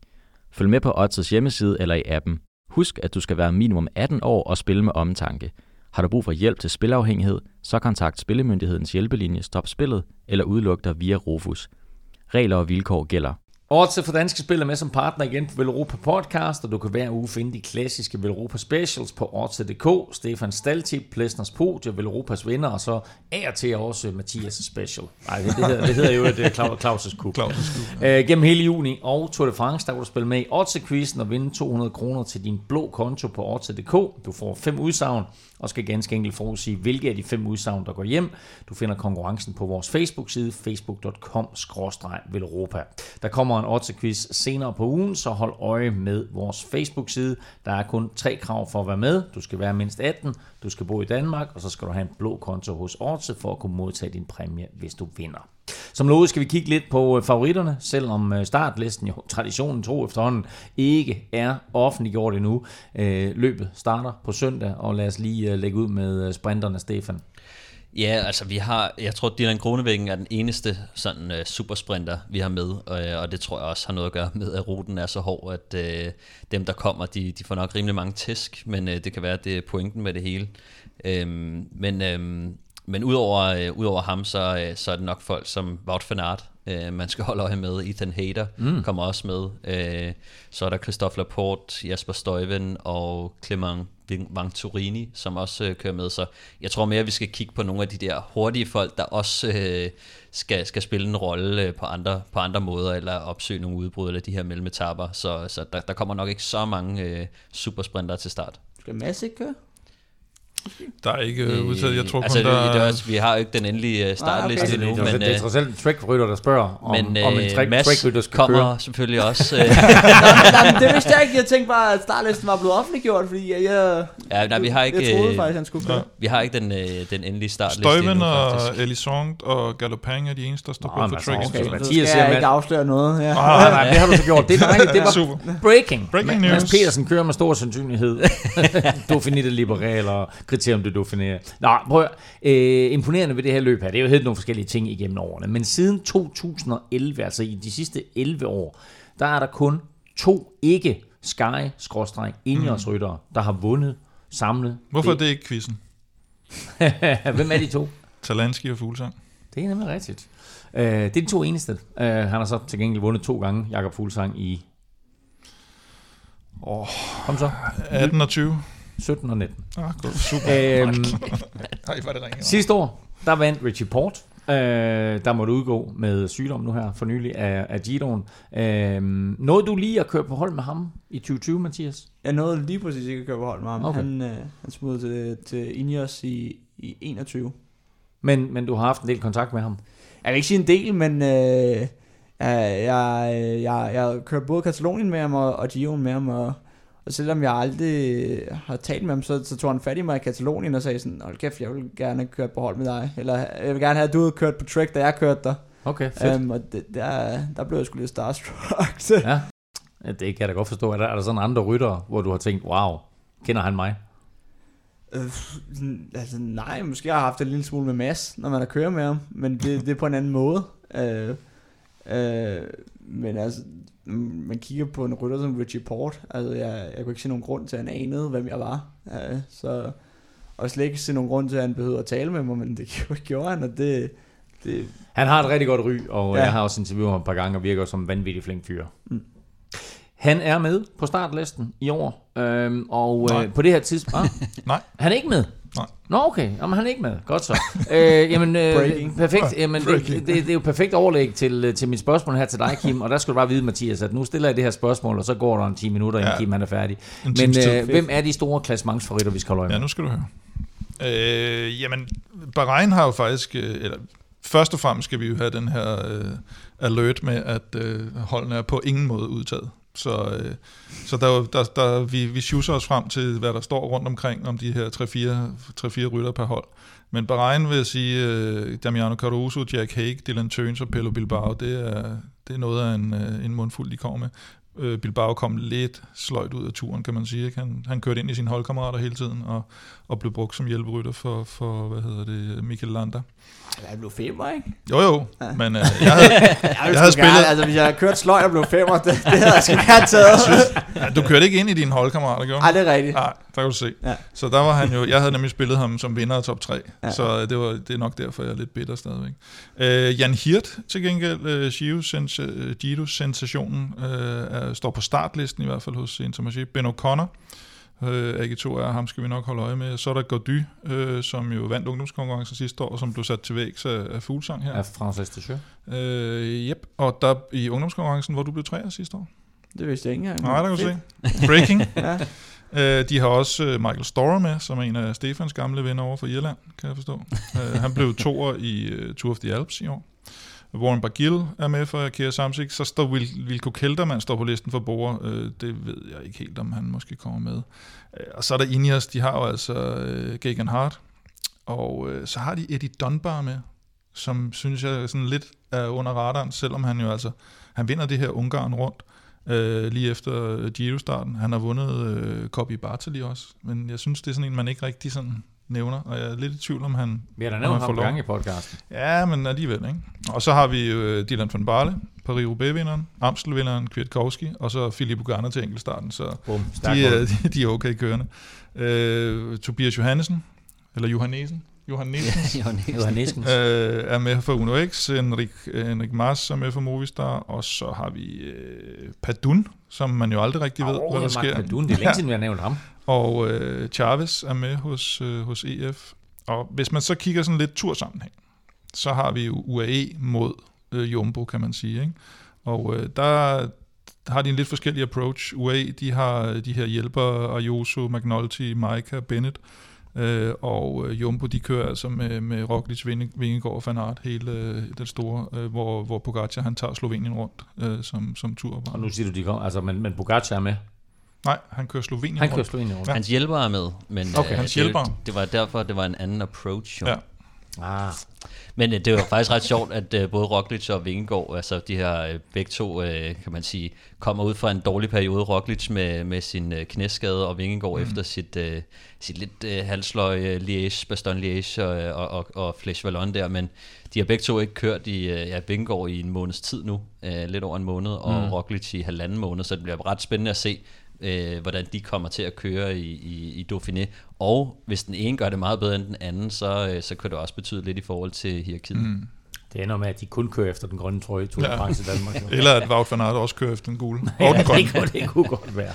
Følg med på Odsets hjemmeside eller i appen. Husk, at du skal være minimum 18 år og spille med omtanke. Har du brug for hjælp til spilafhængighed, så kontakt Spillemyndighedens hjælpelinje Stop Spillet eller udluk dig via Rufus. Regler og vilkår gælder. Odds for danske spil er med som partner igen på Velropa Podcast, og du kan hver uge finde de klassiske Velropa Specials på Odds.dk. Stefan Stalti, Plesners Podie, Velropas vinder, og så af og til også Mathias Special. Nej, det, det, hedder, det hedder jo et Claus' Cup. Claus'. Øh, gennem hele juni og Tour de France, der kan du spille med i Odds-quizzen og vinde 200 kroner til din blå konto på Odds.dk. Du får fem udsagn og skal ganske enkelt forudsige, hvilke af de fem udsagn, der går hjem. Du finder konkurrencen på vores Facebook-side, facebook.com-velropa. Der kommer en odds-quiz senere på ugen, så hold øje med vores Facebook-side. Der er kun tre krav for at være med. Du skal være mindst 18, du skal bo i Danmark, og så skal du have en blå konto hos Odds for at kunne modtage din præmie, hvis du vinder. Som lovet skal vi kigge lidt på øh, favoritterne, selvom øh, startlisten jo traditionen tro efterhånden ikke er offentliggjort endnu. Øh, løbet starter på søndag, og lad os lige lægge ud med sprinterne, Stefan. Ja, altså vi har, jeg tror Dylan Gronevæggen er den eneste sådan uh, supersprinter, vi har med, og, og det tror jeg også har noget at gøre med, at ruten er så hård, at uh, dem der kommer, de, de får nok rimelig mange tæsk, men uh, det kan være, at det er pointen med det hele. Um, men um, men udover, øh, udover ham, så, øh, så er det nok folk som Wout van Aert, øh, man skal holde øje med. Ethan Hader mm. kommer også med. Øh, så er der Christophe Laporte, Jasper Stuyven og Clement Vangturini, som også øh, kører med. Så jeg tror mere, at vi skal kigge på nogle af de der hurtige folk, der også øh, skal, skal spille en rolle øh, på, andre, på andre måder, eller opsøge nogle udbrud, eller de her mellemetapper. Så, så der, der kommer nok ikke så mange øh, supersprinter til start. Skal Mads ikke køre? Der er ikke øh, udtaget, jeg tror altså, kun, der... Det, er også, vi har jo ikke den endelige uh, startliste ah, okay. endnu. Det, men, det er trods alt en track-rytter, der spørger, om, men, om en track, Mads track skal kommer køre. selvfølgelig også. Nej, nej, det vidste jeg ikke. Jeg tænkte bare, at startlisten var blevet offentliggjort, fordi jeg... jeg ja, nej, vi har ikke, jeg troede faktisk, han skulle køre. Ja. Vi har ikke den, uh, den endelige startliste Støjven endnu, og Elisong og Galopang er de eneste, der står på for track. Okay, Mathias skal jeg ikke afsløre noget. Ja. Ah, nej, det har du så gjort. Det er dejligt. Det var Super. breaking. Breaking news. Mads Petersen kører med stor sandsynlighed. De Libéré eller Kriterium de Dauphiné. Nå, prøv at, øh, imponerende ved det her løb her, det er jo helt nogle forskellige ting igennem årene, men siden 2011, altså i de sidste 11 år, der er der kun to ikke sky skråstreg indjørsryttere, mm. der har vundet samlet. Hvorfor det. er det ikke quizzen? Hvem er de to? Talanski og Fuglsang. Det er nemlig rigtigt. Uh, det er de to eneste. Uh, han har så til gengæld vundet to gange, Jakob Fuglsang, i... Oh, Kom så. 18 og 20. 17 og 19. Ah, godt. Super. Øhm, Ej, var det ringe. sidste år, der vandt Richie Port. Øh, der måtte udgå med sygdom nu her for nylig af, af Giroen. Øh, nåede du lige at køre på hold med ham i 2020, Mathias? Jeg nåede lige præcis ikke at køre på hold med ham. Okay. Han, øh, han smuttede til, til Ineos i, i 21. Men, men du har haft en del kontakt med ham? Jeg vil ikke sige en del, men øh, jeg, jeg, jeg, jeg kørte både Katalonien med ham og, og Giroen med ham, og og selvom jeg aldrig har talt med ham, så, så tog han fat i mig i Katalonien og sagde sådan, hold kæft, jeg vil gerne køre på hold med dig. Eller jeg vil gerne have, at du havde kørt på track, da jeg kørte der. Okay, fedt. Um, og det, der, der blev jeg sgu lidt starstruck. ja, det kan jeg da godt forstå. Er der, er der sådan andre rytter, hvor du har tænkt, wow, kender han mig? Øh, altså nej, måske har jeg haft en lille smule med Mads, når man har kørt med ham, men det, det er på en anden måde. Øh, øh, men altså, man kigger på en rytter som Richie Port, altså jeg, jeg kunne ikke se nogen grund til, at han anede, hvem jeg var. Ja, så, og slet ikke se nogen grund til, at han behøvede at tale med mig, men det gjorde han, og det... det han har et rigtig godt ry, og ja. jeg har også interviewet ham et par gange, og virker som en vanvittig flink fyr. Mm. Han er med på startlisten i år, øhm, og Nej. øh, på det her tidspunkt... Ah, Nej. han er ikke med? Nej. Nå, okay. Jamen, han er ikke med. Godt så. øh, jamen, øh, Breaking. perfekt. Jamen, det, Breaking. det, det, det er jo perfekt overlæg til, øh, til mit spørgsmål her til dig, Kim. Og der skal du bare vide, Mathias, at nu stiller jeg det her spørgsmål, og så går der en 10 minutter, inden Ja. Kim han er færdig. En Men øh, hvem er de store klassementsfavoritter, vi skal holde øje med? Ja, nu skal du høre. Øh, jamen, Bahrain har jo faktisk, øh, eller først og fremmest skal vi jo have den her øh, alert med, at øh, holdene er på ingen måde udtaget. Så, øh, så der, der, der, vi, vi sjuser os frem til, hvad der står rundt omkring om de her 3-4 rytter per hold. Men Bahrain vil jeg sige, øh, Damiano Caruso, Jack Hague, Dylan Tøns og Pello Bilbao, det er, det er noget af en, øh, en mundfuld, de kommer med. Øh, Bilbao kom lidt sløjt ud af turen, kan man sige. Ikke? Han, han kørte ind i sine holdkammerater hele tiden, og, og blev brugt som hjælperytter for, for hvad hedder det, Michael Lander. Jeg blev femmer, ikke? Jo jo, ja. men øh, jeg havde, Jeg, jeg havde spillet... altså, hvis jeg havde kørt sløj og blev femmer, det, det havde jeg sgu gerne taget. Ja, du kørte ikke ind i dine holdkammerater, gjorde? Nej, det er rigtigt. Nej, der kan du se. Ja. Så der var han jo, jeg havde nemlig spillet ham som vinder af top 3, Ja. så øh, det, var, det er nok derfor, jeg er lidt bitter stadigvæk. Øh, Jan Hirt til gengæld, øh, Giro, sens, øh, Giro-sensationen, øh, er, står på startlisten i hvert fald hos Intermarché. Ben O'Connor, øh, AG2 er ham skal vi nok holde øje med. Så er der Gaudy, øh, som jo vandt ungdomskonkurrencen sidste år, som blev sat til vægs af, af Fuglsang her. Af Francis Deschamps. Øh, yep. Og der i ungdomskonkurrencen, hvor du blev træer sidste år. Det vidste jeg ikke engang. Nej, der kan du se. Breaking. Ja. Øh, de har også øh, Michael Storer med, som er en af Stefans gamle venner over for Irland, kan jeg forstå. Øh, han blev toer i øh, Tour of the Alps i år. Warren Bargill er med for Kira Samsik, Så står Vil- Vilko Kelderman står på listen for Bore. Øh, det ved jeg ikke helt, om han måske kommer med. Øh, og så er der Ineos, de har jo altså øh, Gagan Hart. Og øh, så har de Eddie Dunbar med, som synes jeg sådan lidt er under radaren, selvom han jo altså, han vinder det her Ungarn rundt øh, lige efter Giro-starten. Han har vundet øh, Bartali også, men jeg synes, det er sådan en, man ikke rigtig sådan nævner, og jeg er lidt i tvivl om han... Vi har da nævnt ham gang i podcasten. Ja, men alligevel, ikke? Og så har vi øh, Dylan van Barle, Paris-Roubaix-vinderen, Amstel-vinderen, Kwiatkowski, og så Philip Uganda til enkeltstarten, så Bum, de, er, hold. de, er okay kørende. Øh, Tobias Johannesen, eller Johannesen, Johannesen, Niskens. øh, er med for Uno X, Henrik, Henrik Mars er med for Movistar, og så har vi øh, Padun, som man jo aldrig rigtig ved, hvad der Mark sker. Padun, det er længe siden, vi har nævnt ham. Og øh, Chavez er med hos, øh, hos EF. Og hvis man så kigger sådan lidt tursammenhæng, så har vi jo UAE mod øh, Jumbo, kan man sige. Ikke? Og øh, der har de en lidt forskellig approach. UAE, de har øh, de her hjælpere, Ayuso, McNulty, Maika, Bennett, øh, og øh, Jumbo, de kører altså med, med Roglic, Vingegaard og Fanart, hele øh, den store, øh, hvor, hvor Pogacar, han tager Slovenien rundt øh, som, som tur. Og nu siger du, de kommer, altså, men, men Pogacar er med. Nej, han kører Slovenien Han kører rundt. Slovenien rundt. Ja. Hans hjælper er med, men Okay, øh, hans det, er hjælpere. det var derfor, det var en anden approach. Jo. Ja. Ah, Men øh, det var faktisk ret sjovt, at øh, både Roglic og Vingegaard, altså de her øh, begge to, øh, kan man sige, kommer ud fra en dårlig periode. Roglic med, med sin øh, knæskade, og Vingegaard mm. efter sit, øh, sit lidt øh, halsløg øh, Liège, Baston Liège og, og, og, og Flesh Wallon der, men de har begge to ikke kørt i, øh, ja, Vingegaard i en måneds tid nu, øh, lidt over en måned, og mm. Roglic i halvanden måned, så det bliver ret spændende at se, øh, hvordan de kommer til at køre i, i, i Dauphiné. Og hvis den ene gør det meget bedre end den anden, så, øh, så kan det også betyde lidt i forhold til hierarkiet. Mm det ender med, at de kun kører efter den grønne trøje i Tour de Ja. France i Danmark. Eller at Wout van Aert også kører efter den gule. Og Ja, den grønne. det, kunne, det kunne godt være.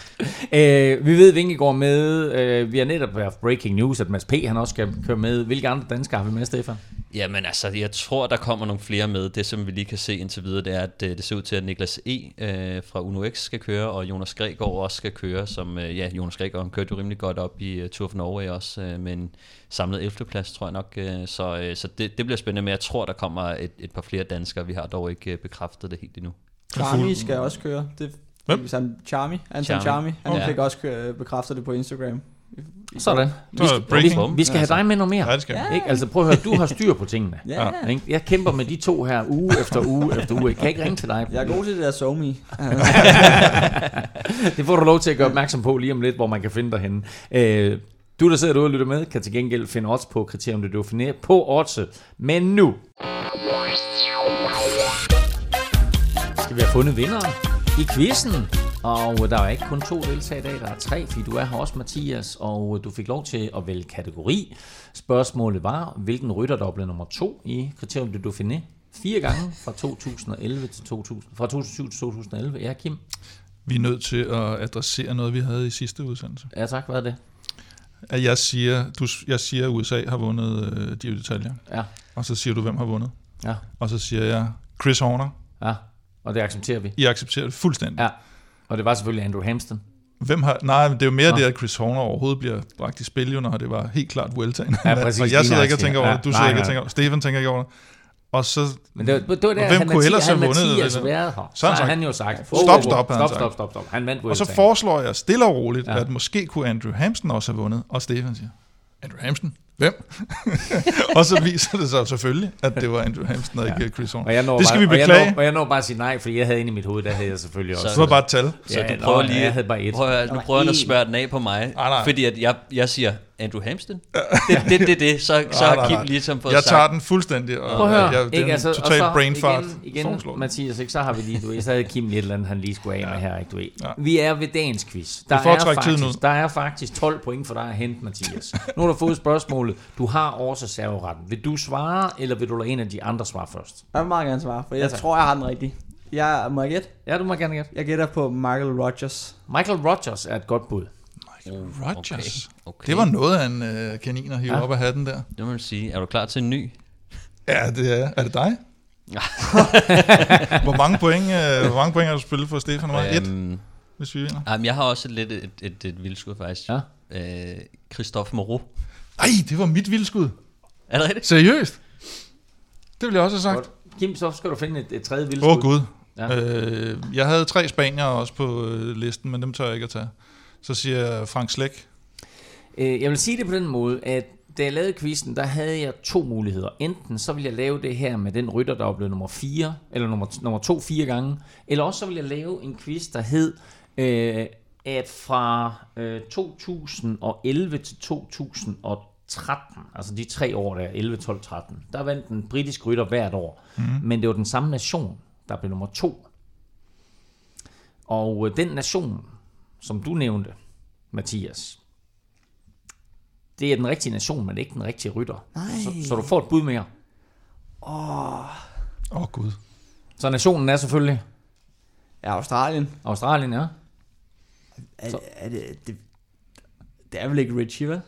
Øh, vi ved, Vingegaard med. Øh, vi har netop haft breaking news, at Mads P. han også skal køre med. Hvilke andre danskere har vi med, Stefan? Jamen altså, jeg tror, der kommer nogle flere med. Det, som vi lige kan se indtil videre, det er, at øh, det ser ud til, at Niklas E. Øh, fra Uno X skal køre, og Jonas Gregor også skal køre, som, øh, ja, Jonas Gregor, han kørte jo rimelig godt op i uh, Tour of Norway også, øh, med en samlet 11. plads, tror jeg nok. Øh, så øh, så det, det bliver spændende, men jeg tror, der kommer et, et par flere danskere. Vi har dog ikke øh, bekræftet det helt endnu. Charmy skal også køre. Det, Hvem? Hvis han, Charmy, Anton Charmy. Charmy, han Ja. fik også køre, bekræftet det på Instagram. Sådan. Så Vi skal, vi, vi skal have dig med noget mere. Ja, det skal vi. Ikke? Altså prøv at høre, du har styr på tingene. Ja, Ja. Ikke? Jeg kæmper med de to her uge efter uge efter uge. Jeg kan ikke ringe til dig. jeg er god til det der SoMe. Det får du lov til at gøre opmærksom på lige om lidt, hvor man kan finde dig henne. Øh, du, der sidder derude og lytter med, kan til gengæld finde odds på kriterium det Dauphiné på oddset. Men nu skal vi have fundet vinderen i quizzen. Og der er ikke kun to deltagere i dag, der er tre, fordi du er her også, Mathias, og du fik lov til at vælge kategori. Spørgsmålet var, hvilken rytter der blev nummer to i kriterium det Dauphiné? Fire gange fra 2011 til 2000, fra 2007 til 2011. Ja, Kim? vi er nødt til at adressere noget, vi havde i sidste udsendelse. Ja tak, hvad er det? At jeg siger, du, jeg siger, at USA har vundet øh, Giro d'Italia. Ja. Og så siger du, hvem har vundet. Ja. Og så siger jeg, Chris Horner. Ja, og det accepterer vi. I accepterer det fuldstændig. Ja, og det var selvfølgelig Andrew Hampton. Hvem har, nej, men det er jo mere Nå. det, at Chris Horner overhovedet bliver bragt i spil, jo, når det var helt klart Vueltaen. Ja, præcis, og jeg sidder ikke og tænker over Ja, det, du sidder ikke og tænker over det, Stefan tænker ikke over det. Og så, Men det var, det var der, hvem han kunne ellers have vundet? Mathias eller- været her. Så har han han jo sagt, stop, "Wow, stop, stop, sagt. stop, stop, stop. Han vandt Og så foreslår jeg stille og roligt, ja. at måske kunne Andrew Hampton også have vundet. Og Stefan siger, Andrew Hampton? Hvem? og så viser det sig selvfølgelig, at det var Andrew Hampton og ikke Chris Horner. Og jeg når Det skal bare, vi Og jeg, beklage. når, og jeg når bare at sige nej, fordi jeg havde inde i mit hoved, der havde jeg selvfølgelig også. Det var bare et tal. Så Ja, du nå, prøver lige, jeg havde bare et. Prøv, nu prøver han at smøre den af på mig, Nej, nej. fordi at jeg, jeg siger, Andrew Hampton? Det det, det, det, så, så har Kim ligesom fået Jeg sagt... tager den fuldstændig, og Prøv at høre, jeg, det er en altså, og total så brain fart. igen, igen. Mathias, ikke, så har vi lige, du ved, så havde Kim et eller andet, han lige skulle af med her, ikke, du ved. Ja. Vi er ved dagens quiz. Der er, faktisk, ud. der er faktisk 12 point for dig at hente, Mathias. Nu har du fået spørgsmålet. Du har også serveretten. Vil du svare, eller vil du lade en af de andre svare først? Jeg vil meget gerne svare, for jeg Ja, tror, jeg har den rigtige. Jeg, må jeg gætte? Ja, du må gerne gætte. Jeg gætter på Michael Rogers. Michael Rogers er et godt bud. Rogers. Okay, okay. Det var noget af en øh, kanin at hive Ja. op af hatten der. Det må man sige. Er du klar til en ny? Ja, det er. Er det dig? hvor mange point, øh, hvor mange point har du spillet for Stefan og mig? Et, Øhm, hvis vi vinder. jamen, jeg har også lidt et, et, et, et vildskud, faktisk. Ja. Øh, Christophe Moreau. Ej, det var mit vildskud. Er det rigtigt? Seriøst? Det ville jeg også have sagt. Godt. Kim, så skal du finde et, et tredje Åh vildskud. oh, gud. Ja. Øh, jeg havde tre spanier også på øh, listen, men dem tør jeg ikke at tage. Så siger Frank Slæk. Øh, Jeg vil sige det på den måde, at da jeg lavede quizzen, der havde jeg to muligheder. Enten så ville jeg lave det her med den rytter, der var blevet nummer 4, eller nummer, nummer 2 fire gange, eller også så ville jeg lave en quiz, der hed, øh, at fra øh, 2011 til 2013, altså de tre år der, 11, 12, 13, der vandt en britisk rytter hvert år. Mm. Men det var den samme nation, der blev nummer 2. Og øh, den nation, som du nævnte, Mathias, det er den rigtige nation, men ikke den rigtige rytter. Nej. Så, så du får et bud mere. Åh, Åh oh, gud. Så nationen er selvfølgelig ja, Australien. Australien, ja. Er, er det, det, det er vel ikke Richie, vel?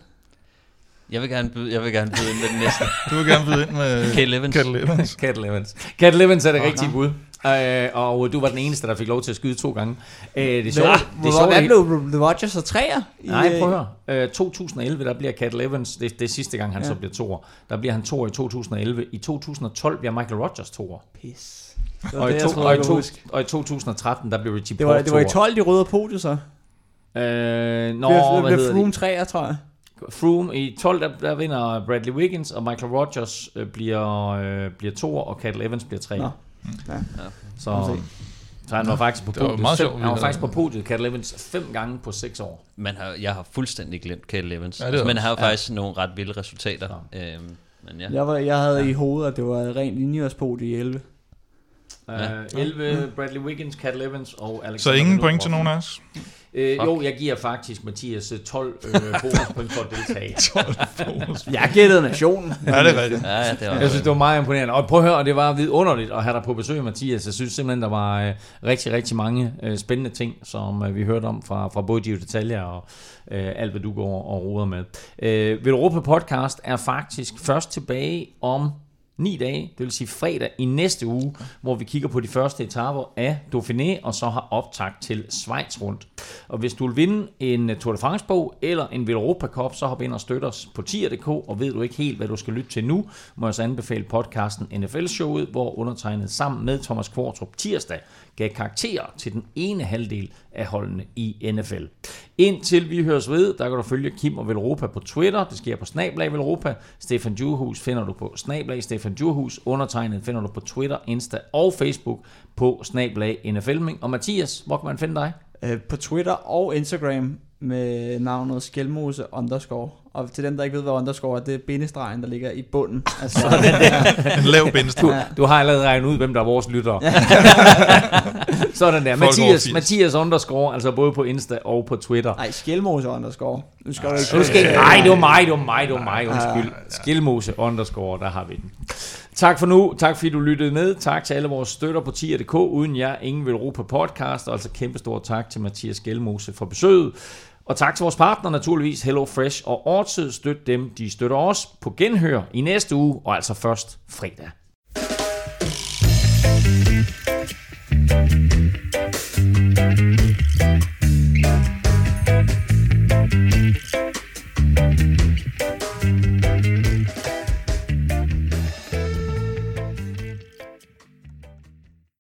Jeg vil gerne byde, jeg vil gerne byde ind med den næste. Du vil gerne byde ind med Kate Evans. Kate Evans. Cat Evans. Cat Evans er det rigtige bud. Øh, og du var den eneste, der fik lov til at skyde to gange. Øh, det sjove, Hvad, det hvor, sjove hvad er- blev Rogers så træer? Nej, øh, prøv at høre. Øh, 2011, der bliver Cat Evans, det, det er sidste gang, han ja. Ja. så bliver toer. Der bliver han toer i 2011. I 2012 bliver Michael Rogers toer. Pis. Det var Og, i det, to, troede, og, i to, og i 2013, der bliver Richie Det var, Porte det var i toer. 12, de røde podiet så. Øh, nå, Nå, hvad det hedder Froome de? 3, tror jeg. Froome i 12, der, der vinder Bradley Wiggins, og Michael Rogers øh, bliver, øh, bliver toer, og Cat Evans bliver tre. Nå. Ja. Så, så han var faktisk på Det var podiet. meget fem, sjovt, han var faktisk på podiet, Cat Evans, fem gange på seks år. Man har, jeg har fuldstændig glemt Kate Evans. Ja, Ja, er men har jo faktisk nogle ret vilde resultater. Øhm, men ja. Jeg, var, jeg havde ja. i hovedet, at det var et rent linjeårspodiet i 11. Ja. Uh, 11, Bradley Wiggins, Cat Evans og Alexander Så ingen point til nogen af os? Øh, jo, jeg giver faktisk Mathias øh, 12 øh, bonuspoint for at deltage. Jeg gættede nationen. Ja, det er rigtigt. Ja, ja, det var, Jeg synes, det var meget imponerende. Og prøv at høre, og det var vidunderligt at have dig på besøg, Mathias. Jeg synes simpelthen, der var øh, rigtig, rigtig mange øh, spændende ting, som øh, vi hørte om fra, fra både Gio Detaljer og øh, alt, hvad du går og roder med. Øh, Europa Podcast er faktisk først tilbage om ni dage, det vil sige fredag i næste uge, hvor vi kigger på de første etaper af Dauphiné, og så har optakt til Schweiz rundt. Og hvis du vil vinde en eh, Tour de France-bog eller en Europa Cup, så hop ind og støt os på tier.dk, og ved du ikke helt, hvad du skal lytte til nu, må jeg så anbefale podcasten NFL-showet, hvor undertegnet sammen med Thomas Kvartrup tirsdag gav karakterer til den ene halvdel af holdene i NFL. Indtil vi høres ved, der kan du følge Kim og Velropa på Twitter. Det sker på Snablag Velropa. Stefan Djurhus finder du på Snablag Stefan Djurhus. Undertegnet finder du på Twitter, Insta og Facebook på Snablag NFLming. Og Mathias, hvor kan man finde dig? Øh, på Twitter og Instagram med navnet Skelmose underscore. Og til dem, der ikke ved, hvad underscore er, det er bindestregen, der ligger i bunden. Altså, En lav bindestreg. Du, du har allerede regnet ud, hvem der er vores lyttere. Sådan der. Folk Mathias, 80. Mathias underscore, altså både på Insta og på Twitter. Nej, Skelmose underscore. Nu skal du ikke... Nu skal ikke, nej, det var mig, det var mig, det var mig, undskyld. Skilmose underscore, der har vi den. Tak for nu. Tak fordi du lyttede med. Tak til alle vores støtter på tier.dk. Uden jer, ingen vil ro på podcast. Og altså kæmpe stor tak til Mathias Gjelmose for besøget. Og tak til vores partner naturligvis HelloFresh og Ortsød. Støt dem, de støtter os på genhør i næste uge, og altså først fredag.